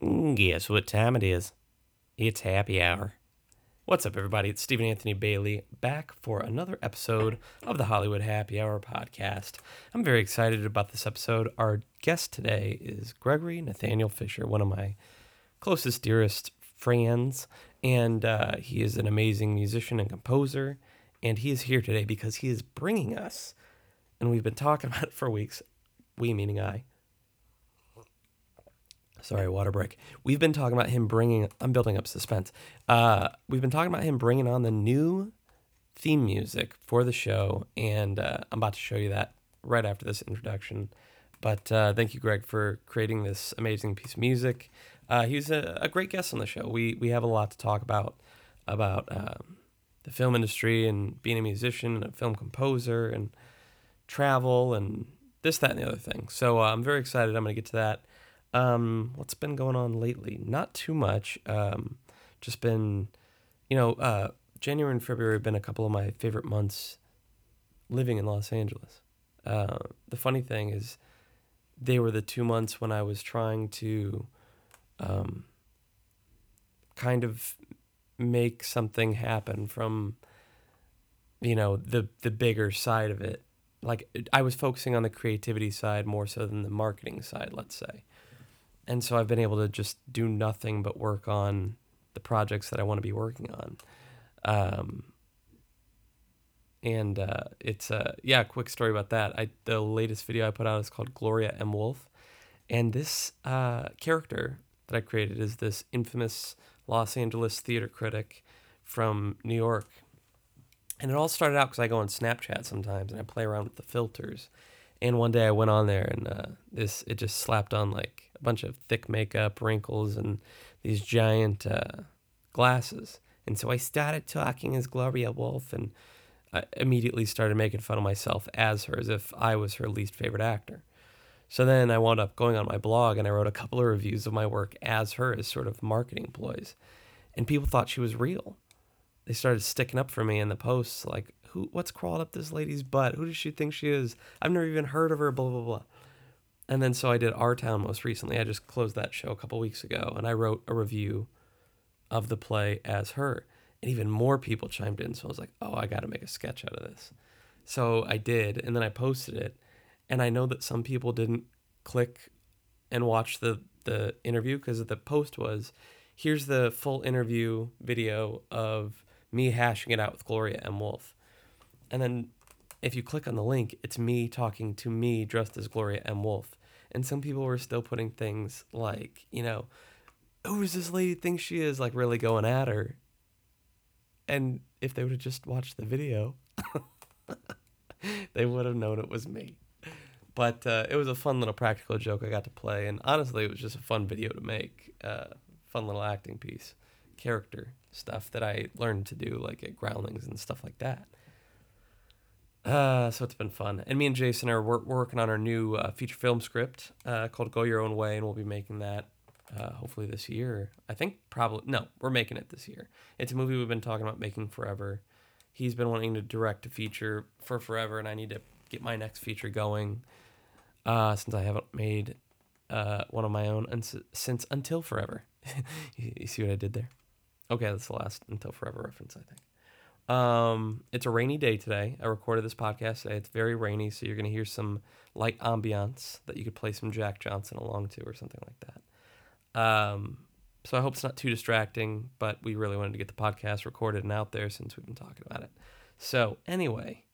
Guess what time it is? It's happy hour. What's up, everybody? It's Stephen Anthony Bailey back for another episode of the Hollywood Happy Hour podcast. I'm very excited about this episode. Our guest today is Gregory Nathaniel Fisher, one of my closest, dearest friends, and uh, he is an amazing musician and composer. And he is here today because he is bringing us, and we've been talking about it for weeks, we meaning I, Sorry, water break. We've been talking about him bringing. I'm building up suspense. Uh, we've been talking about him bringing on the new theme music for the show, and uh, I'm about to show you that right after this introduction. But uh, thank you, Greg, for creating this amazing piece of music. Uh, he's a, a, great guest on the show. We we have a lot to talk about about um, the film industry and being a musician and a film composer and travel and this, that, and the other thing. So uh, I'm very excited. I'm going to get to that. Um, what's been going on lately? Not too much. Um, just been, you know, uh, January and February have been a couple of my favorite months living in Los Angeles. Uh, the funny thing is, they were the two months when I was trying to um, kind of make something happen from, you know, the the bigger side of it. Like I was focusing on the creativity side more so than the marketing side, let's say and so I've been able to just do nothing but work on the projects that I want to be working on. Um, and uh, it's a uh, yeah, quick story about that. I the latest video I put out is called Gloria M. Wolf, and this uh, character that I created is this infamous Los Angeles theater critic from New York. And it all started out because I go on Snapchat sometimes and I play around with the filters. And one day I went on there and uh, this it just slapped on like a bunch of thick makeup, wrinkles, and these giant uh, glasses. And so I started talking as Gloria Wolf and I immediately started making fun of myself as her, as if I was her least favorite actor. So then I wound up going on my blog and I wrote a couple of reviews of my work as her as sort of marketing ploys. And people thought she was real. They started sticking up for me in the posts like, who what's crawled up this lady's butt? Who does she think she is? I've never even heard of her, blah blah blah. And then so I did Our Town most recently. I just closed that show a couple weeks ago and I wrote a review of the play as her. And even more people chimed in. So I was like, oh, I got to make a sketch out of this. So I did. And then I posted it. And I know that some people didn't click and watch the, the interview because the post was here's the full interview video of me hashing it out with Gloria M. Wolf. And then if you click on the link, it's me talking to me dressed as Gloria M. Wolf. And some people were still putting things like, you know, who does this lady think she is? Like really going at her. And if they would have just watched the video, they would have known it was me. But uh, it was a fun little practical joke I got to play. And honestly, it was just a fun video to make. Uh, fun little acting piece, character stuff that I learned to do, like at Groundlings and stuff like that. Uh, so it's been fun. And me and Jason are wor- working on our new uh, feature film script uh, called Go Your Own Way, and we'll be making that uh, hopefully this year. I think probably, no, we're making it this year. It's a movie we've been talking about making forever. He's been wanting to direct a feature for forever, and I need to get my next feature going uh, since I haven't made uh, one of my own uns- since Until Forever. you see what I did there? Okay, that's the last Until Forever reference, I think. Um, it's a rainy day today. I recorded this podcast today. It's very rainy, so you're going to hear some light ambiance that you could play some Jack Johnson along to or something like that. Um, so I hope it's not too distracting, but we really wanted to get the podcast recorded and out there since we've been talking about it. So anyway,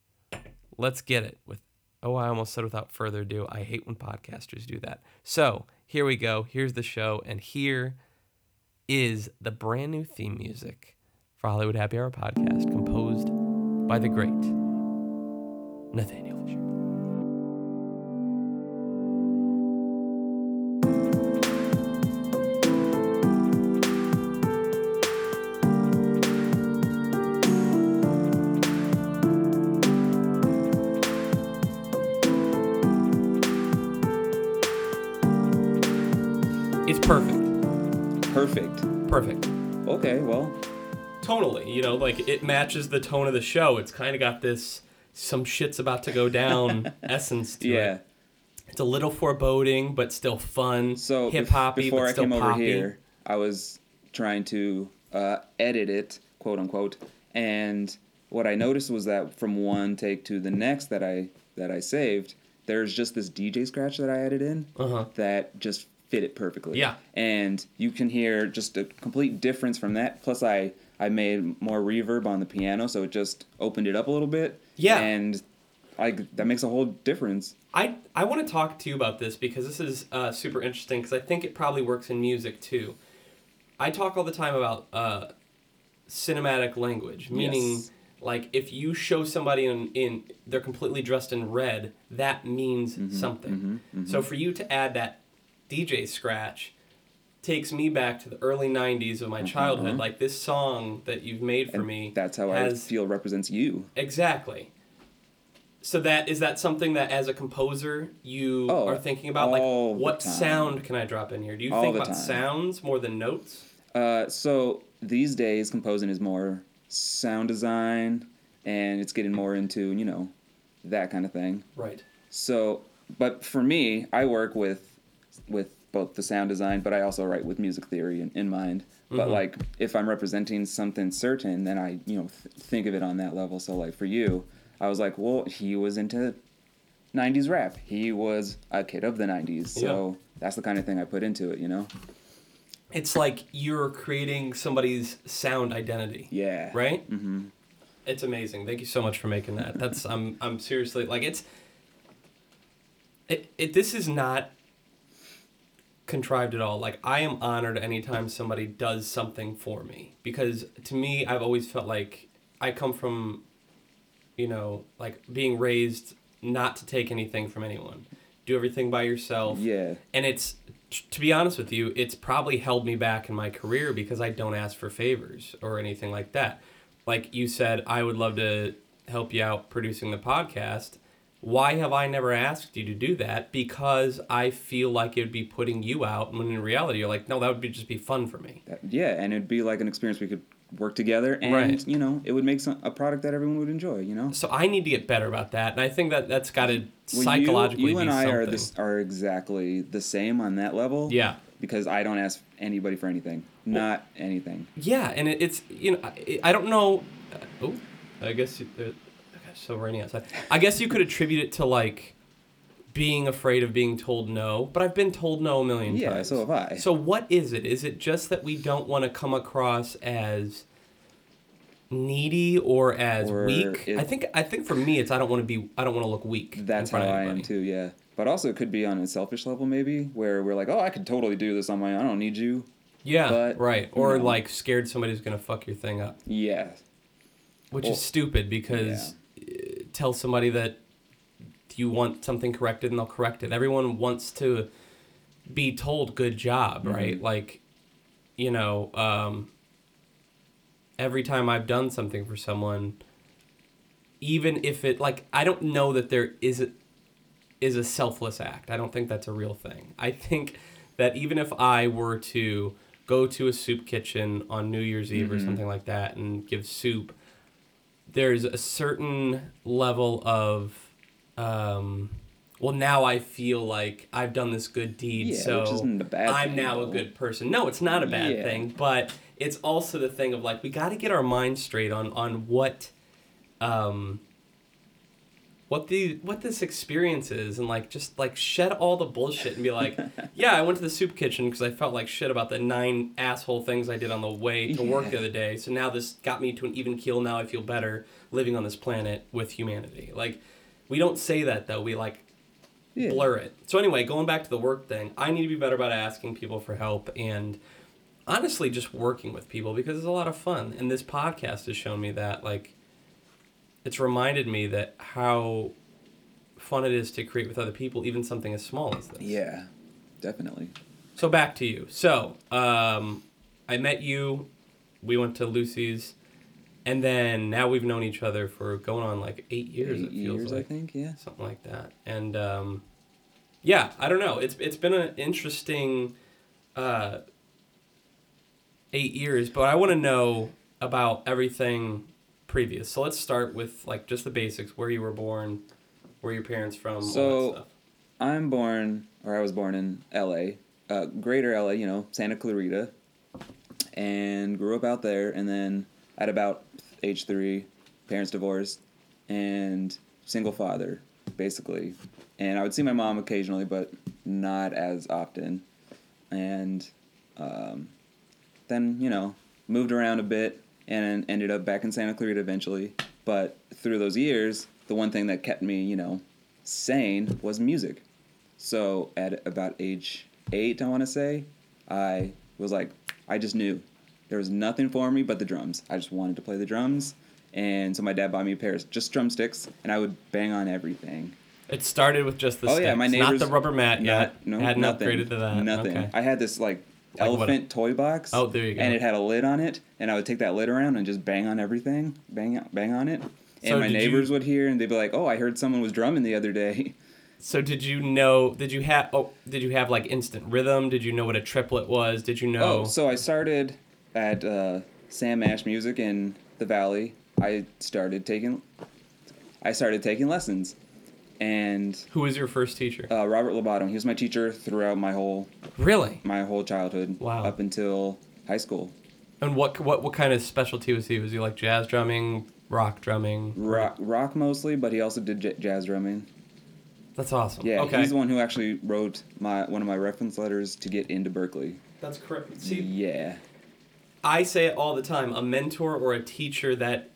let's get it with oh I almost said without further ado. I hate when podcasters do that. So here we go. Here's the show, and here is the brand new theme music for Hollywood Happy Hour podcast, composed by the great Nathaniel Fisher. Tonally, you know, like it matches the tone of the show. It's kind of got this some shit's about to go down essence to yeah. it. It's a little foreboding, but still fun. So hip hoppy, before but I still came over poppy. here, I was trying to uh, edit it, quote unquote, and what I noticed was that from one take to the next that I that I saved, there's just this DJ scratch that I added in Uh-huh. that just fit it perfectly. Yeah. and you can hear just a complete difference from that. Plus, I I made more reverb on the piano, so it just opened it up a little bit. Yeah. and like that makes a whole difference. I, I want to talk to you about this because this is uh, super interesting because I think it probably works in music too. I talk all the time about uh, cinematic language, meaning Yes. like if you show somebody in, in they're completely dressed in red, that means Mm-hmm, something. So for you to add that DJ scratch takes me back to the early 90s of my childhood. Like this song that you've made for Mm-hmm, And me. that's how I feel represents you. Exactly. So that is that something that as a composer you Oh, are thinking about like what sound can I drop in here? Do you All think about time. sounds more than notes? Uh, so these days, composing is more sound design, and it's getting more into you know that kind of thing. Right. So, but for me, I work with with both the sound design, but I also write with music theory in, in mind. But Mhm. like, if I'm representing something certain, then I you know th- think of it on that level. So like for you, I was like, well, he was into 90s rap. He was a kid of the 90s. So that's the kind of thing I put into it, you know? It's like you're creating somebody's sound identity. Yeah. Right? Mm-hmm. It's amazing. Thank you so much for making that. That's I'm I'm seriously like it's it, it this is not contrived at all. Like I am honored anytime somebody does something for me because to me I've always felt like I come from you know, like being raised not to take anything from anyone. Do everything by yourself Yeah. and it's to be honest with you it's probably held me back in my career because i don't ask for favors or anything like that like you said i would love to help you out producing the podcast why have i never asked you to do that because i feel like it would be putting you out when in reality you're like no that would be just be fun for me yeah, and it'd be like an experience we could work together, and Right. you know, it would make some, a product that everyone would enjoy. You know, so i need to get better about that and i think that that's got to Well, psychologically you, you and I something are this are exactly the same on that level. yeah because I don't ask anybody for anything, not anything. Yeah, and it, it's you know I, I don't know. Uh, oh, I guess you, uh, so rainy outside. I guess you could attribute it to like being afraid of being told no, but I've been told no a million Yeah, times. so have I. So what is it? Is it just that we don't want to come across as needy or as Or weak? I think I think for me it's I don't want to be I don't want to look weak. That's how I am too. Yeah, but also it could be on a selfish level maybe, where we're like, oh, I could totally do this on my own. I don't need you. Yeah, But, right. Or know. like scared somebody's gonna fuck your thing up. Yeah, which Well, is stupid because uh, tell somebody that you want something corrected and they'll correct it everyone wants to be told good job right Mhm. like you know um, every time i've done something for someone even if it like i don't know that there is a, is a selfless act i don't think that's a real thing i think that even if i were to go to a soup kitchen on new year's eve or Mhm. something like that and give soup there's a certain level of um, well now i feel like i've done this good deed Yeah, so which isn't a bad i'm thing, now a good person no it's not a bad Yeah. thing but it's also the thing of like we got to get our minds straight on on what um what the what this experience is and like just like shed all the bullshit and be like yeah i went to the soup kitchen because i felt like shit about the nine asshole things i did on the way to work the other day so now this got me to an even keel now i feel better living on this planet with humanity like we don't say that though we like yeah. blur it. So anyway, going back to the work thing, I need to be better about asking people for help and honestly just working with people because it's a lot of fun. And this podcast has shown me that like it's reminded me that how fun it is to create with other people, even something as small as this. Yeah, definitely. So back to you. So, um, I met you. We went to Lucy's, and then now we've known each other for going on like eight years. Eight it feels years, like I think. Yeah. something like that. And um, yeah, I don't know. It's it's been an interesting uh, eight years, but I want to know about everything previous. So let's start with like just the basics: where you were born, where your parents from, all So- that stuff. I'm born, or I was born in L.A., uh, Greater L.A. You know, Santa Clarita, and grew up out there. And then at about age three, parents divorced, and single father, basically. And I would see my mom occasionally, but not as often. And um, then you know moved around a bit and ended up back in Santa Clarita eventually. But through those years, the one thing that kept me, you know, sane was music. So at about age eight, I want to say, I was like, I just knew there was nothing for me but the drums. I just wanted to play the drums. And so my dad bought me a pair of just drumsticks, and I would bang on everything. It started with just the Oh sticks, yeah, my neighbors. not the rubber mat not- yet. No, Hadn't nothing, upgraded to that. Nothing. Okay. I had this like, Like elephant toy box. Oh, there you go. And it had a lid on it, and I would take that lid around and just bang on everything, bang bang on it. And So my did you- neighbors would hear, and they'd be like, "Oh, I heard someone was drumming the other day." So did you know? Did you have? Oh, did you have like instant rhythm? Did you know what a triplet was? Did you know? Oh, so I started at uh, Sam Ash Music in the Valley. I started taking, I started taking lessons, and Who was your first teacher? uh, Robert Lobato. He was my teacher throughout my whole really? my whole childhood. Wow. Up until high school. And what what what kind of specialty was he? Was he like jazz drumming, rock drumming? Rock, rock mostly, but he also did j- jazz drumming. That's awesome. Yeah, Okay. he's the one who actually wrote my one of my reference letters to get into Berklee. That's correct. See, yeah, I say it all the time. A mentor or a teacher that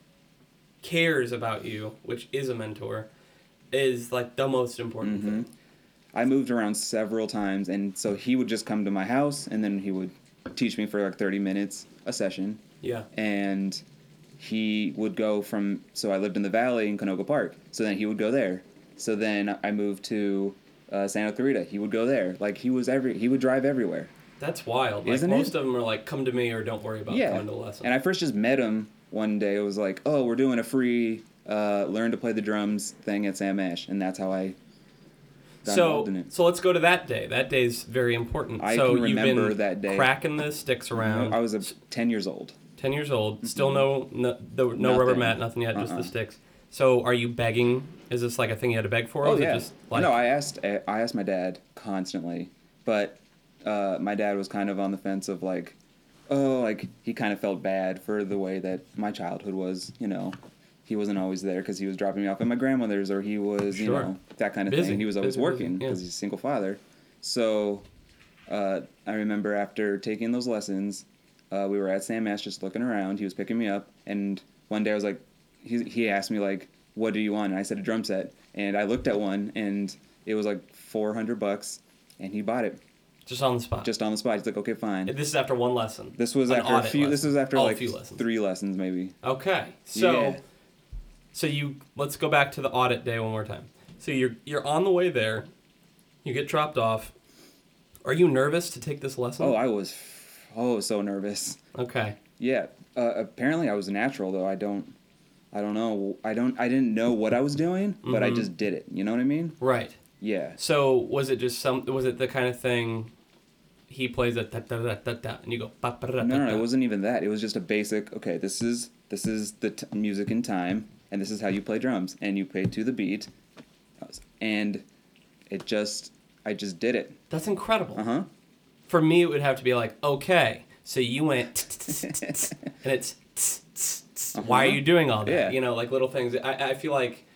cares about you, which is a mentor, is like the most important Mm-hmm. thing. I moved around several times, and so he would just come to my house, and then he would teach me for like thirty minutes a session, Yeah. and he would go from. So I lived in the valley in Canoga Park, so then he would go there. So then I moved to uh, Santa Clarita. He would go there. Like he was every. He would drive everywhere. That's wild. Like Isn't it? most of them are like, come to me or don't worry about yeah. coming to lesson. And I first just met him one day. It was like, oh, we're doing a free uh, learn to play the drums thing at Sam Ash, and that's how I got so involved in it. so let's go to that day. That day's very important. I so can you've remember that day. cracking the sticks around. I was a, ten years old. ten years old. Still no no, no rubber mat, nothing yet, just Uh-uh. the sticks. So are you begging? Is this like a thing you had to beg for? or Oh is yeah. It just like, no, I asked. I asked my dad constantly, but uh, my dad was kind of on the fence of like, oh, like he kind of felt bad for the way that my childhood was. You know, he wasn't always there because he was dropping me off at my grandmother's, or he was, you know, that kind of Busy. thing. He was always Busy, working yeah. because he's a single father. So, uh, I remember after taking those lessons, uh, we were at Sam Ash just looking around. He was picking me up, and one day I was like, he he asked me like, "What do you want?" And I said a drum set, and I looked at one, and it was like four hundred bucks, and he bought it just on the spot. just on the spot. He's like, "Okay, fine." this is after one lesson. This was An after a few. This was after Oh, like lessons. three lessons, maybe. Okay, so Yeah. So you let's go back to the audit day one more time. So you're you're on the way there, you get dropped off. Are you nervous to take this lesson? Oh, I was, oh, so nervous. okay. Yeah. Uh, apparently, I was a natural though. I don't. I don't know. I don't. I didn't know what I was doing, but I Mhm. just did it. You know what I mean? Right. Yeah. So was it just some? Was it the kind of thing? He plays a da da da da da, and you go ba ba da da. No, no, da. it wasn't even that. It was just a basic. Okay, this is this is the t- music in time, and this is how you play drums, and you play to the beat, and it just. I just did it. That's incredible. Uh huh. For me, it would have to be like, okay, so you went, and it's, why are Uh-huh. you doing all that? Yeah. You know, like little things. I, I feel like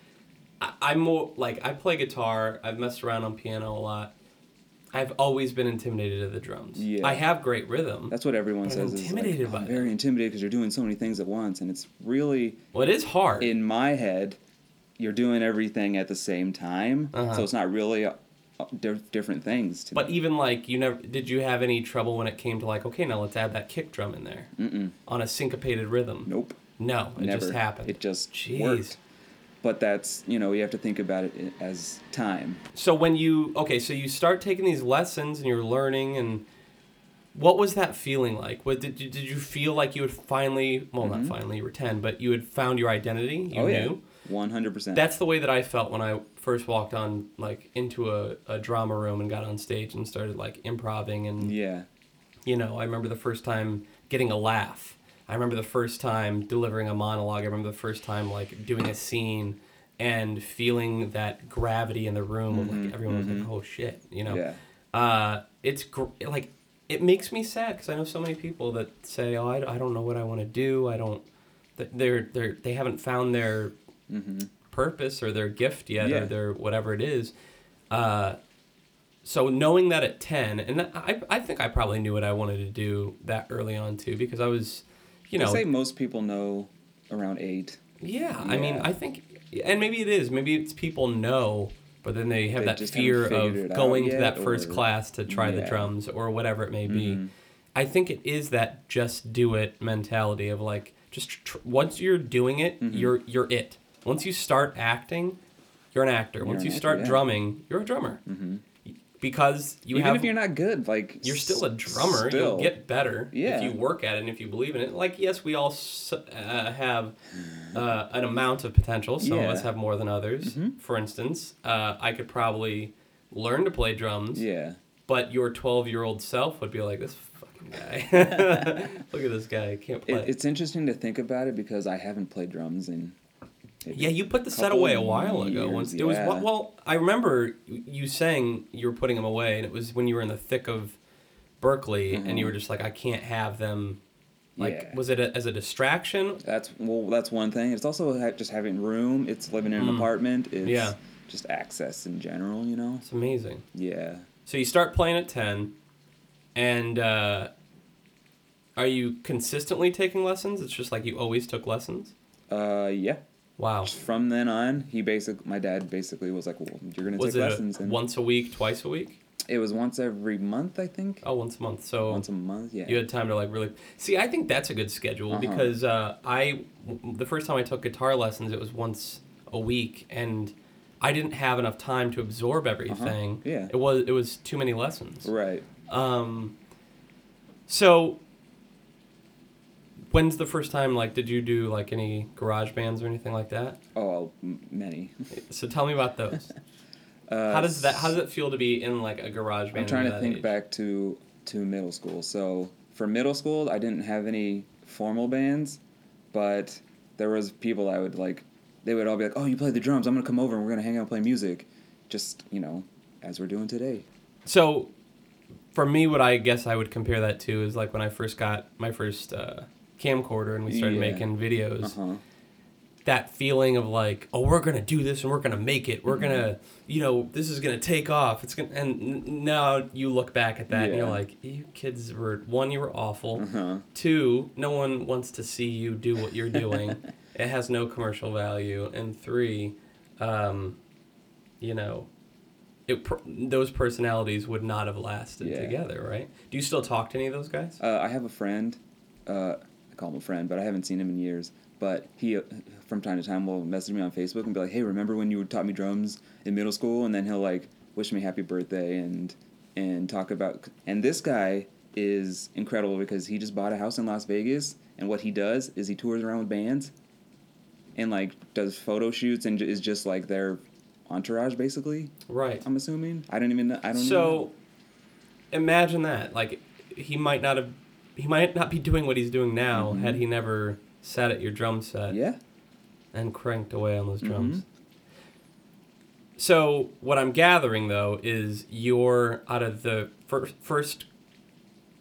I, I'm more like I play guitar. I've messed around on piano a lot. I've always been intimidated of the drums. Yeah. I have great rhythm. That's what everyone I'm says. Intimidated like, by I'm very intimidated because you're doing so many things at once, and it's really well, it is hard. in my head. You're doing everything at the same time, Uh-huh. so it's not really uh, uh, di- different things. To but me. even like you never did you have any trouble when it came to like okay now let's add that kick drum in there Mm-mm. on a syncopated rhythm? Nope. No, it never. just happened. It just Jeez. worked. But that's you know you have to think about it as time. So when you okay, so you start taking these lessons and you're learning, and what was that feeling like? What did you, did you feel like you had finally? Well, not finally, you were ten, but you had found your identity. You Mm-hmm. oh yeah, knew. one hundred percent. That's the way that I felt when I first walked on like into a, a drama room and got on stage and started like improving and yeah. you know I remember the first time getting a laugh. I remember the first time delivering a monologue. I remember the first time like doing a scene and feeling that gravity in the room of like everyone was like, oh shit, you know. Yeah. Uh, it's gr- like it makes me sad because I know so many people that say, oh, I, I don't know what I want to do. I don't. th- They're they're they haven't found their purpose or their gift yet Yeah. or their whatever it is. Uh, so knowing that at 10 and I, I think i probably knew what i wanted to do that early on too because i was you know, I say most people know around eight. yeah, i mean i think and maybe it is maybe it's people know but then they have They that fear of figured it out going to that first or- class to try the drums or whatever it may be Mhm. i think it is that just do it mentality of like just tr- once you're doing it Mm-hmm. you're you're it once you start acting you're an actor once an you actor, start yeah. drumming you're a drummer because you Even have if you're not good, like you're still a drummer. Still. You'll get better Yeah. if you work at it and if you believe in it. Like, yes, we all uh, have uh, an amount of potential. Some of us have more than others. Mhm. For instance, uh, I could probably learn to play drums, Yeah. but your 12 year old self would be like, this fucking guy. Look at this guy. He can't play. It, it's interesting to think about it because I haven't played drums in. Yeah, you put the set away a while ago. years, Once it was yeah. well, I remember you saying you were putting them away, and it was when you were in the thick of Berklee, and you Mhm. were just like, I can't have them. Like, Yeah. was it a, as a distraction? That's well. That's one thing. It's also just having room. It's living in an Mm. apartment. It's Yeah. just access in general. You know. It's amazing. Yeah. So you start playing at ten, and uh, are you consistently taking lessons? It's just like you always took lessons. Uh. Yeah. Wow. From then on, he basically, my dad basically was like, "Well, you're gonna Was take lessons," and once a week, twice a week? it was once every month, I think. Oh, once a month. So Once a month. Yeah. You had time to like really see. I think that's a good schedule Uh-huh. because uh, I, the first time I took guitar lessons, it was once a week, and I didn't have enough time to absorb everything. Uh-huh. Yeah. it was it was too many lessons. Right. Um, so when's the first time? Like, did you do like any garage bands or anything like that? Oh, m- many. So tell me about those. Uh, how does that? How does it feel to be in like a garage band? I'm trying to think age? back to to middle school. So for middle school, I didn't have any formal bands, but there was people I would like. They would all be like, "Oh, you play the drums? I'm gonna come over and we're gonna hang out and play music," just you know, as we're doing today. So, for me, what I guess I would compare that to is like when I first got my first uh, camcorder and we started Yeah. making videos. Uh huh. That feeling of like, oh, we're gonna do this and we're gonna make it. We're gonna, you know, this is gonna take off. It's gonna. And n- now you look back at that and you're like, you kids were one, you were awful. Uh huh. Two, no one wants to see you do what you're doing. it has no commercial value. And three, um, you know, it, those personalities would not have lasted Yeah. together, right? Do you still talk to any of those guys? Uh, I have a friend. Uh, I call him a friend, but I haven't seen him in years. But he, uh, from time to time, will message me on Facebook and be like, "Hey, remember when you taught me drums in middle school?" And then he'll like wish me happy birthday and and talk about. And this guy is incredible because he just bought a house in Las Vegas, and what he does is he tours around with bands, and like does photo shoots and is just like their entourage basically. Right. I'm assuming. I don't even know. I don't. So, imagine that. Like, he might not have, he might not be doing what he's doing now Mhm. had he never sat at your drum set yeah. and cranked away on those drums. Mhm. So, what I'm gathering though is you're out of the fir- first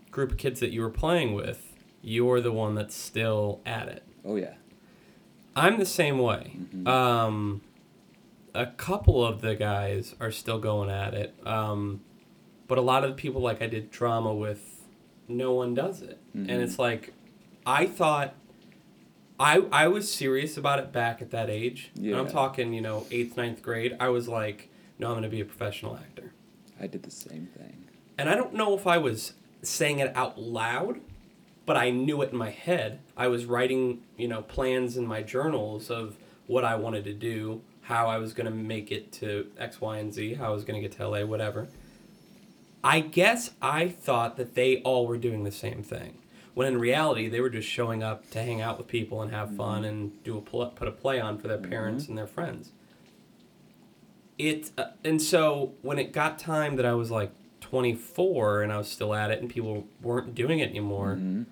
group of kids that you were playing with, you're the one that's still at it. Oh yeah. I'm the same way. Mhm. Um, a couple of the guys are still going at it, um, but a lot of the people like I did drama with, no one does it, Mhm. and it's like, I thought. I, I was serious about it back at that age. And I'm talking, you know, eighth, ninth grade. I was like, no, I'm going to be a professional actor. I did the same thing. And I don't know if I was saying it out loud, but I knew it in my head. I was writing, you know, plans in my journals of what I wanted to do, how I was going to make it to X, Y, and Z, how I was going to get to LA, whatever. I guess I thought that they all were doing the same thing. When in reality, they were just showing up to hang out with people and have fun and do a pl- put a play on for their parents and their friends. It uh, and so when it got time that I was like 24 and I was still at it and people weren't doing it anymore, Mhm.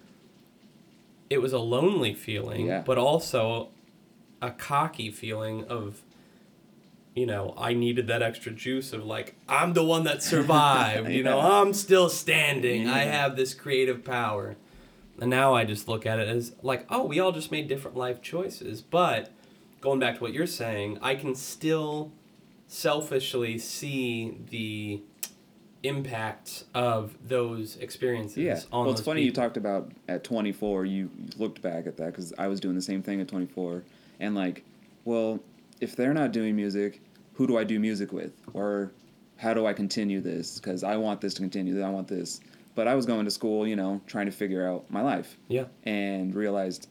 it was a lonely feeling, Yeah. but also a cocky feeling of you know, I needed that extra juice of like, I'm the one that survived, you know, I'm still standing. I have this creative power. And now I just look at it as like, oh, we all just made different life choices. But going back to what you're saying, I can still selfishly see the impact of those experiences Yeah. well, it's funny you talked about at 24, you looked back at that because I was doing the same thing at 24. And like, well, if they're not doing music, who do I do music with? Or how do I continue this? Because I want this to continue. I want this. But I was going to school, you know, trying to figure out my life Yeah. and realized,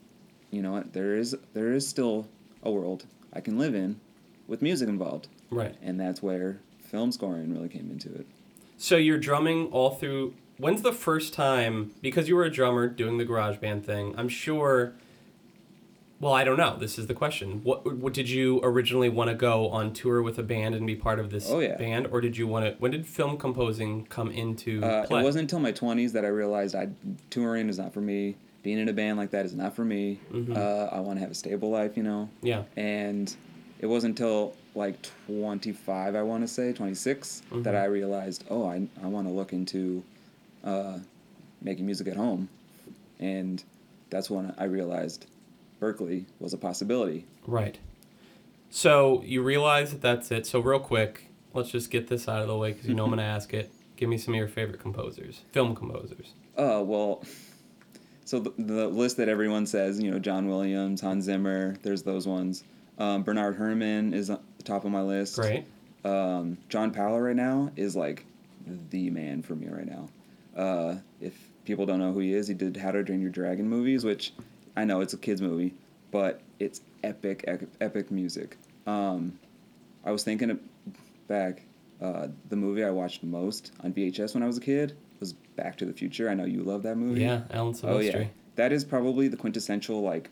you know what, there is there is still a world I can live in with music involved. Right. And that's where film scoring really came into it. So you're drumming all through. When's the first time? Because you were a drummer doing the garage band thing. I'm sure. Well, I don't know. This is the question. What, what did you originally want to go on tour with a band and be part of this Oh, yeah. band, or did you want to? When did film composing come into Uh, play? it wasn't until my 20s that I realized I touring is not for me. Being in a band like that is not for me. Mhm. Uh, I want to have a stable life, you know. Yeah. And it wasn't until like 25, I want to say, 26, that Mhm. I realized, oh, I, I want to look into uh, making music at home. And that's when I realized Berklee was a possibility. Right. So you realize that that's it. So real quick, let's just get this out of the way because you know I'm gonna ask it. Give me some of your favorite composers, film composers. Oh, well, so the, the list that everyone says, you know, John Williams, Hans Zimmer, there's those ones. Um, Bernard Herrmann is on the top of my list. Great. Um, John Powell right now is like the man for me right now. Uh, if people don't know who he is, he did How to Train Your Dragon movies, which I know it's a kids movie, but it's epic, epic, epic music. Um, I was thinking back, uh, the movie I watched most on VHS when I was a kid was Back to the Future. I know you love that movie. Yeah, Alan Silvestri. Oh yeah, that is probably the quintessential like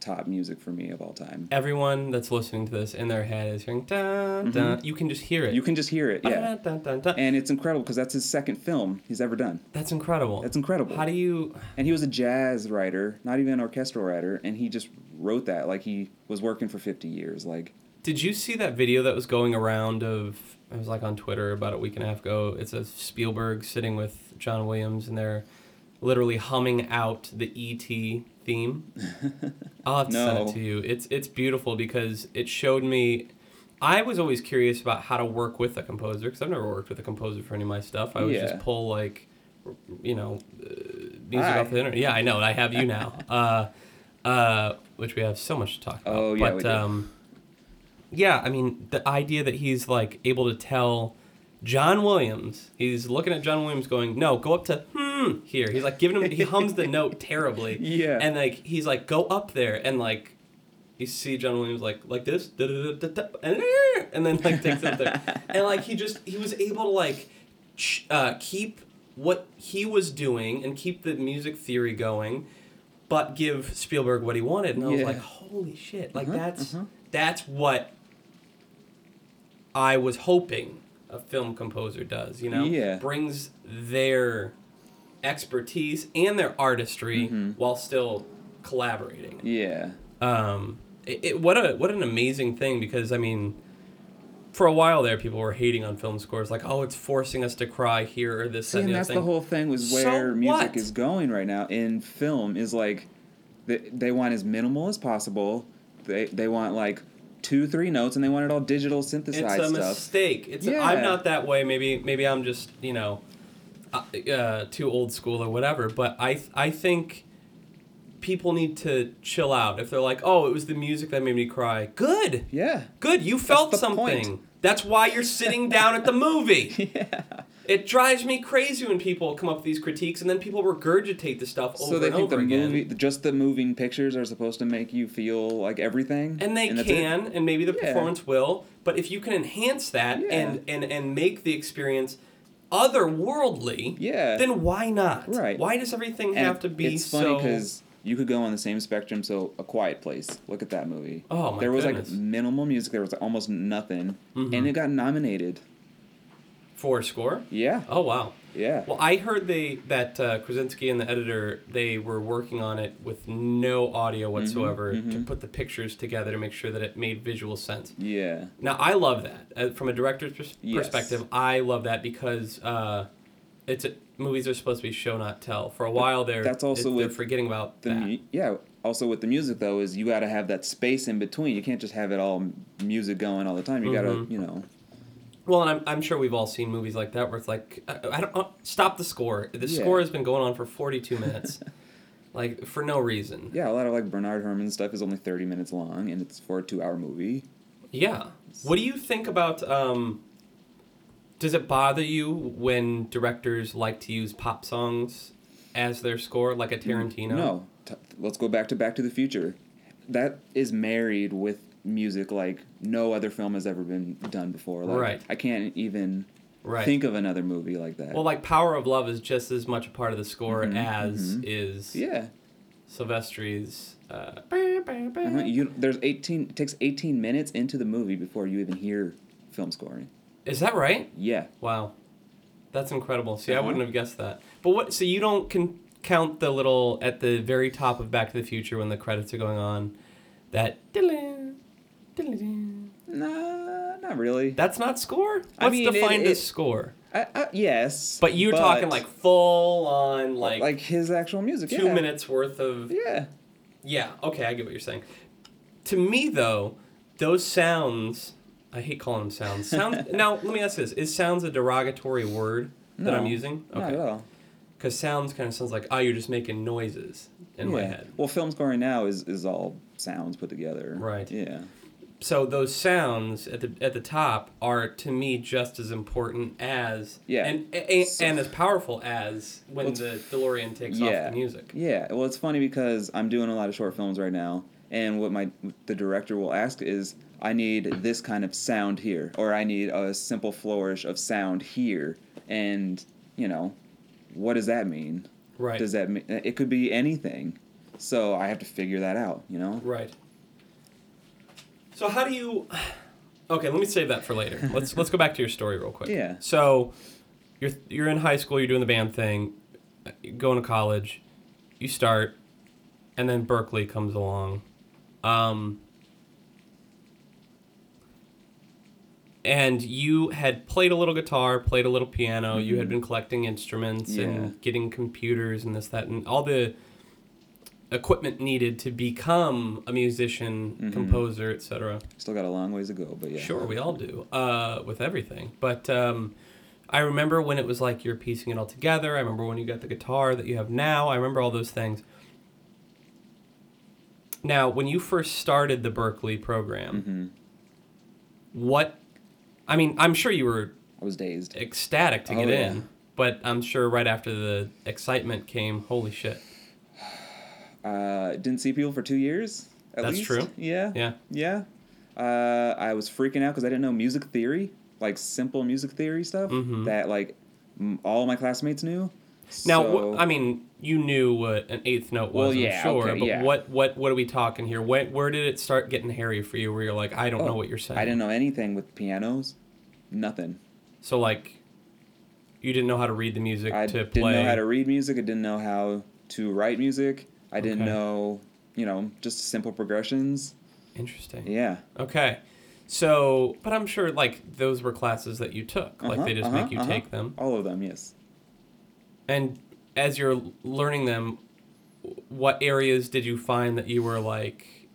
top music for me of all time. Everyone that's listening to this in their head is hearing dun, dun. You can just hear it. Mm-hmm. You can just hear it, yeah, dun, dun, dun. and it's incredible because that's his second film he's ever done. That's incredible. That's incredible. How do you? And he was a jazz writer, not even an orchestral writer, and he just wrote that like he was working for 50 years. Like, Did you see that video that was going around of? It was like on Twitter about a week and a half ago. It's a Spielberg sitting with John Williams, and they're literally humming out the ET theme. I'll have to send it to you. It's it's beautiful because it showed me. I was always curious about how to work with a composer because I've never worked with a composer for any of my stuff. I would Yeah. just pull like, you know, uh, music Hi. off the internet. Yeah, I know. I have you now. uh, uh, which we have so much to talk about. Oh, yeah, but we do. um, yeah, I mean the idea that he's like able to tell John Williams, he's looking at John Williams going, no, go up to hmm here. He's like giving him, he hums the note terribly. Yeah. And like he's like, go up there and like. You see John Williams like like this, and, and then like takes it up there, and like he just he was able to like uh, keep what he was doing and keep the music theory going, but give Spielberg what he wanted, and I was Yeah. like, holy shit! Like Uh-huh, that's uh-huh. that's what I was hoping a film composer does. You know, Yeah. brings their expertise and their artistry Mhm. while still collaborating. yeah, Um, it, it, what a what an amazing thing because I mean, for a while there, people were hating on film scores, like, oh, it's forcing us to cry here or this. See, and that's the whole thing So where music what? is going right now in film is like they, they want as minimal as possible. They they want like two three notes and they want it all digital It's synthesized a stuff. mistake. It's a, Yeah. I'm not that way. Maybe maybe I'm just you know, uh, uh, too old school or whatever. But I I think people need to chill out. If they're like, oh, it was the music that made me cry. Good, Yeah. good. You felt the something. point. That's why you're sitting down at the movie. Yeah. It drives me crazy when people come up with these critiques and then people regurgitate the stuff over So they and think the again. movie, just the moving pictures, are supposed to make you feel like everything, and they it? can, and maybe the Yeah. performance will. But if you can enhance that Yeah. and, and and make the experience otherworldly, Yeah. then why not? Right. Why does everything And have to be It's funny so? because you could go on the same spectrum. So, A Quiet Place. Look at that movie. Oh, my There was goodness. like minimal music. There was almost nothing, Mhm. and it got nominated. For score. Yeah. Oh wow. Yeah. Well, I heard they that uh, Krasinski and the editor they were working on it with no audio whatsoever to mhm. put the pictures together to make sure that it made visual sense. Yeah. Now I love that uh, from a director's pers- Yes. perspective. I love that because uh, it's a, movies are supposed to be show not tell. For a while there, That's also it- they're with forgetting about The that. mu- yeah. Also with the music though is you got to have that space in between. You can't just have it all music going all the time. You got to you know. Well, and I'm, I'm sure we've all seen movies like that where it's like, I, I don't uh, stop the score. The Yeah. score has been going on for 42 minutes, like for no reason. Yeah, a lot of like Bernard Herrmann stuff is only thirty minutes long, and it's for a two-hour movie. Yeah. What do you think about? Um, does it bother you when directors like to use pop songs as their score, like a Tarantino? No, T- let's go back to Back to the Future. That is married with music like no other film has ever been done before. Like, Right. I can't even Right. think of another movie like that. well, like Power of Love is just as much a part of the score Mhm, as mhm. is yeah. Silvestri's. Uh, Uh-huh. You there's 18 it takes 18 minutes into the movie before you even hear film scoring. Is that right? Yeah. Wow, that's incredible. See, I Uh-huh. wouldn't have guessed that. But what? So you don't can count the little at the very top of Back to the Future when the credits are going on, that. Diddle-ding, diddle-ding. Nah, not really. That's not score. What's I mean, it- defined it- as score? I, I, yes. But you're talking like full on like, like his actual music. two yeah. minutes worth of. Yeah. Yeah. Okay, I get what you're saying. To me though, those sounds. I hate calling them sounds. Sound. now let me ask this: Is sounds a derogatory word that I'm No, using? Not at all. Because sounds kind of sounds like, oh, you're just making noises in my head. Well, film scoring now is, is all sounds put together. Right. Yeah. So those sounds at the at the top are to me just as important as Yeah. and and, So- and as powerful as when Well, the DeLorean takes yeah. off the music. Yeah. Well, it's funny because I'm doing a lot of short films right now, and what my the director will ask is, I need this kind of sound here, or I need a simple flourish of sound here, and you know, what does that mean? Right. Does that mean it could be anything? So I have to figure that out. You know. Right. So how do you? Okay, let me save that for later. Let's let's go back to your story real quick. Yeah. So, you're you're in high school. You're doing the band thing. You're going to college. You start, and then Berklee comes along. Um, and you had played a little guitar, played a little piano. You had Mhm. been collecting instruments Yeah. and getting computers and this, that, and all the equipment needed to become a musician, Mhm. composer, etc. Still got a long ways to go, but yeah. Sure, we all do uh, with everything. But um, I remember when it was like you're piecing it all together. I remember when you got the guitar that you have now. I remember all those things. Now, when you first started the Berklee program, hmm what? I mean, I'm sure you were I was dazed. ecstatic to Oh, get yeah. in, but I'm sure right after the excitement came, holy shit. Uh, didn't see people for two years. At That's least. true. Yeah. Yeah. Yeah. Uh, I was freaking out because I didn't know music theory, like simple music theory stuff Mhm. that like m- all my classmates knew. Now, So- wh- I mean, you knew what an eighth note was, Well, I'm sure. okay, but yeah. what, what, what are we talking here? Where, where did it start getting hairy for you? Where you're like, I don't know Oh, what you're saying. I didn't know anything with pianos. Nothing. So like, you didn't know how to read the music I to didn't know how to read music. I didn't know how to write music. I didn't Okay. know, you know, just simple progressions. Interesting. Yeah. Okay. So, but I'm sure like those were classes that you took. like Uh-huh, they just uh-huh, make you uh-huh. take them. All of them, yes. And as you're learning them, what areas did you find that you were like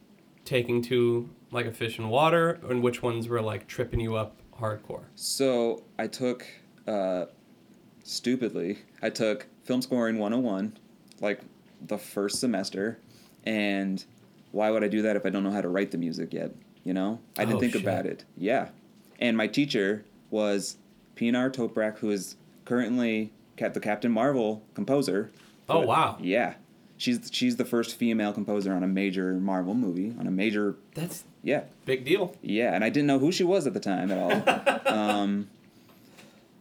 taking to like a fish in water, and which ones were like tripping you up hardcore? So I took, uh, stupidly, I took film scoring 101, like the first semester. And why would I do that if I don't know how to write the music yet? You know? I didn't Oh, think shit. about it. Yeah. And my teacher was Pinar Toprak, who is currently the Captain Marvel composer. Oh, But- wow. Yeah. She's she's the first female composer on a major Marvel movie, on a major That's yeah, big deal. yeah, and I didn't know who she was at the time at all. um,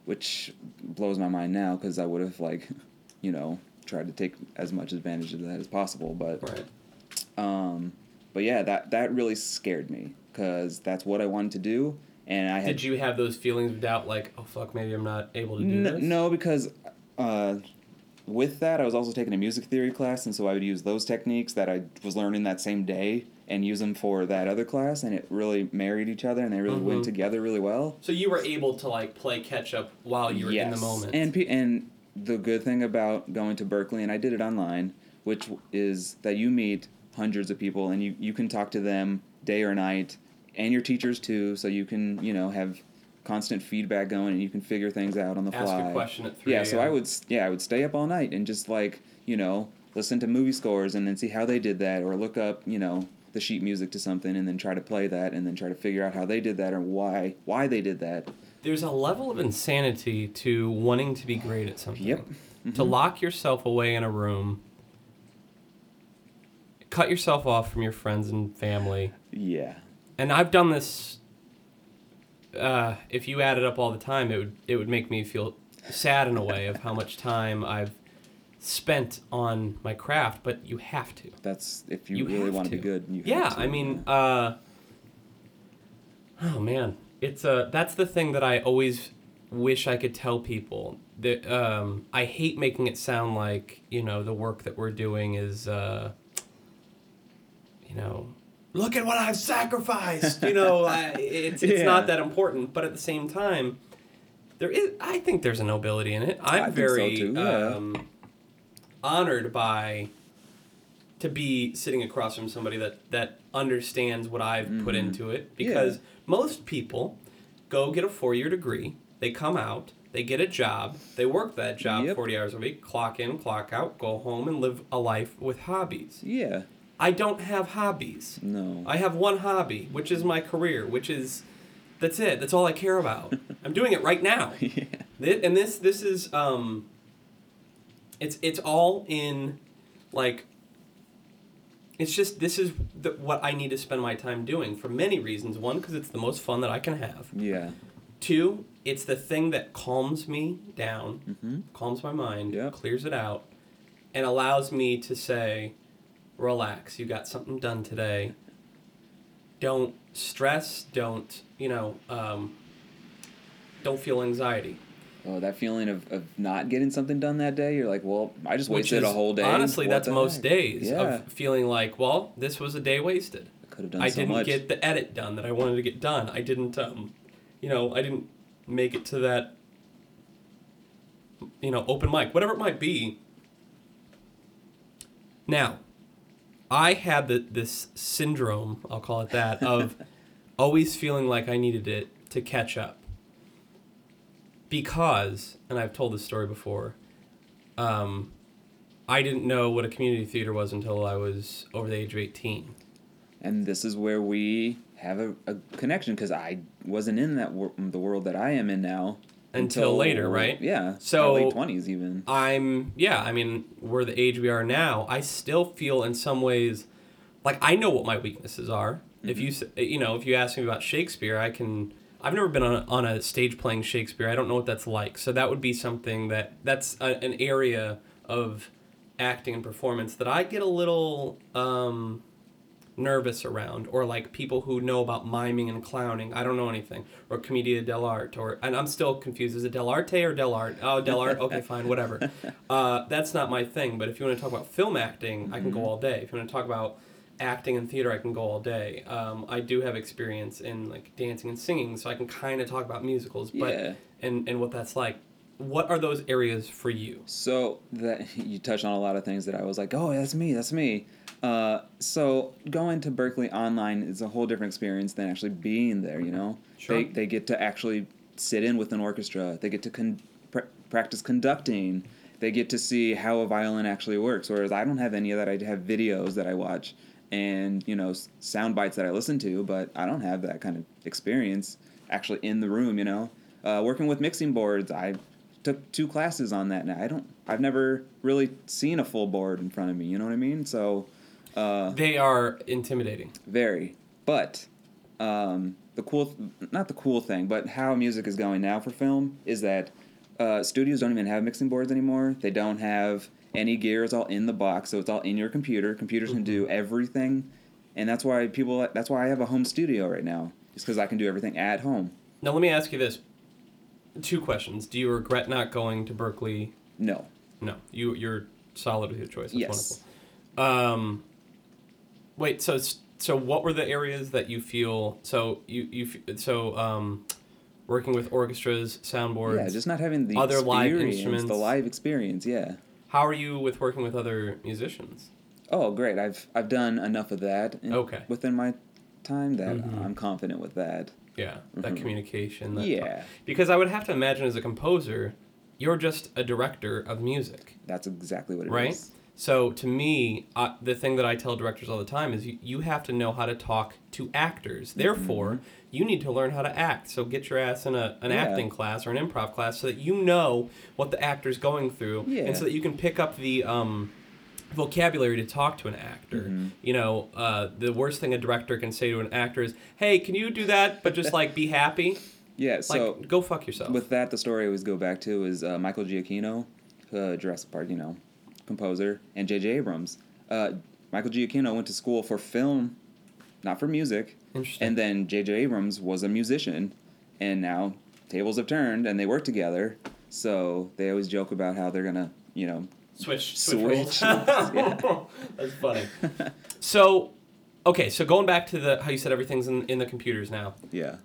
which blows my mind now because I would have like, you know, tried to take as much advantage of that as possible. But Right. um, but yeah, that that really scared me because that's what I wanted to do, and I had Did you have those feelings of doubt, like, oh fuck, maybe I'm not able to do N- this? no because uh, with that, I was also taking a music theory class, and so I would use those techniques that I was learning that same day and use them for that other class, and it really married each other, and they really Mhm. went together really well. So you were able to like play catch up while you were in the moment. And pe- and the good thing about going to Berklee, and I did it online, which is that you meet hundreds of people, and you you can talk to them day or night, and your teachers too, so you can you know have constant feedback going, and you can figure things out on the Ask fly. a question at three. Yeah, so I would yeah I would stay up all night and just like you know listen to movie scores and then see how they did that, or look up you know the sheet music to something and then try to play that and then try to figure out how they did that or why why they did that. There's a level of insanity to wanting to be great at something. Yep. To lock yourself away in a room, cut yourself off from your friends and family. Yeah. And I've done this. Uh, if you add it up all the time, it would it would make me feel sad in a way of how much time I've spent on my craft. But you have to. That's if you, You really want to be good. You yeah have to, i mean uh oh man it's uh that's the thing that i always wish i could tell people that um i hate making it sound like you know the work that we're doing is uh you know look at what i've sacrificed you know I, it's it's Yeah. not that important but at the same time there is i think there's a nobility in it i'm I think so very too, yeah. um honored by to be sitting across from somebody that that understands what I've put Mhm. into it Yeah. Most people go get a four-year degree, they come out, they get a job, they work that job Yep. 40 hours a week, clock in, clock out, go home and live a life with hobbies. yeah. I don't have hobbies. No. I have one hobby, which is my career, which is that's it. That's all I care about. I'm doing it right now. yeah. And this this is um it's it's all in like it's just this is the, what I need to spend my time doing for many reasons. One, because it's the most fun that I can have. Yeah. Two, it's the thing that calms me down, Mm-hmm. calms my mind, Yep. clears it out, and allows me to say, relax, you got something done today. Don't stress, don't, you know, um, don't feel anxiety. Oh, that feeling of, of not getting something done that day, you're like, well, I just Which wasted a whole day. Honestly, What that's most heck? days Yeah. of feeling like, well, this was a day wasted. I could have done I so didn't much. get the edit done that I wanted to get done. I didn't, um, you know, I didn't make it to that, you know, open mic, whatever it might be. Now, I had the, this syndrome, I'll call it that, of always feeling like I needed it to catch up. Because, and I've told this story before, um, I didn't know what a community theater was until I was over the age of 18. and this is where we have a, a connection because I wasn't in that wor- the world that I am in now Until later, right? Yeah. So- late twenties even. I'm yeah, I mean, we're the age we are now. I still feel in some ways like I know what my weaknesses are. If you you know, if you ask me about Shakespeare, I can I've never been on a, on a stage playing Shakespeare. I don't know what that's like. So that would be something that that's a, an area of acting and performance that I get a little um nervous around or like people who know about miming and clowning. I don't know anything. Or commedia dell'arte or and i'm still confused. Is it dell'arte or dell'arte? Oh dell'arte. Okay fine whatever. Uh, that's not my thing. But if you want to talk about film acting i can go all day. If you want to talk about acting and theater i can go all day um, i do have experience in like dancing and singing so i can kind of talk about musicals but Yeah. and and what that's like what are those areas for you So that you touched on a lot of things that I was like, oh, that's me, that's me. Uh, so going to Berklee online is a whole different experience than actually being there. You know, Sure. they they get to actually sit in with an orchestra. They get to con- pr- practice conducting. They get to see how a violin actually works. Whereas I don't have any of that. I have videos that I watch and you know sound bites that I listen to, but I don't have that kind of experience actually in the room. You know, uh, working with mixing boards, I took two classes on that. Now I don't. I've never really seen a full board in front of me. You know what I mean? So, uh, they are intimidating very. But um, the cool, not the cool thing, but how music is going now for film is that uh, studios don't even have mixing boards anymore. They don't have any gear. is all in the box, so it's all in your computer. Computers can do everything, and that's why people. That's why I have a home studio right now. It's because I can do everything at home. Now let me ask you this: two questions. Do you regret not going to Berklee No. No, you you're solid with your choice. That's Yes. wonderful. Um, wait. So so what were the areas that you feel? So you you so um, working with orchestras, soundboards. Yeah, just not having the Other live instruments. the live experience. Yeah. How are you with working with other musicians? Oh, great! I've I've done enough of that. in- Okay. Within my time, that Mhm. I'm confident with that. Yeah, that Mhm. communication. That Yeah, Because I would have to imagine as a composer, you're just a director of music. that's exactly what it is. Right? So to me, uh, the thing that I tell directors all the time is you, you have to know how to talk to actors. Therefore, you need to learn how to act. So get your ass in a, an Mm-hmm. Yeah. acting class or an improv class so that you know what the actor's going through Yeah. and so that you can pick up the um, vocabulary to talk to an actor. Mhm. You know, uh, the worst thing a director can say to an actor is, "Hey, can you do that? But just like be happy." Yeah. Like, So go fuck yourself. with that, the story I always go back to is uh, Michael Giacchino, uh, Jurassic Park, you know, composer, and J.J. Abrams. Uh, Michael Giacchino went to school for film, not for music, Interesting. and then J.J. Abrams was a musician, and now tables have turned and they work together. So they always joke about how they're gonna, you know, Switch, Switch, switch, yeah. That's funny. so, okay, so going back to the how you said everything's in, in the computers now. yeah.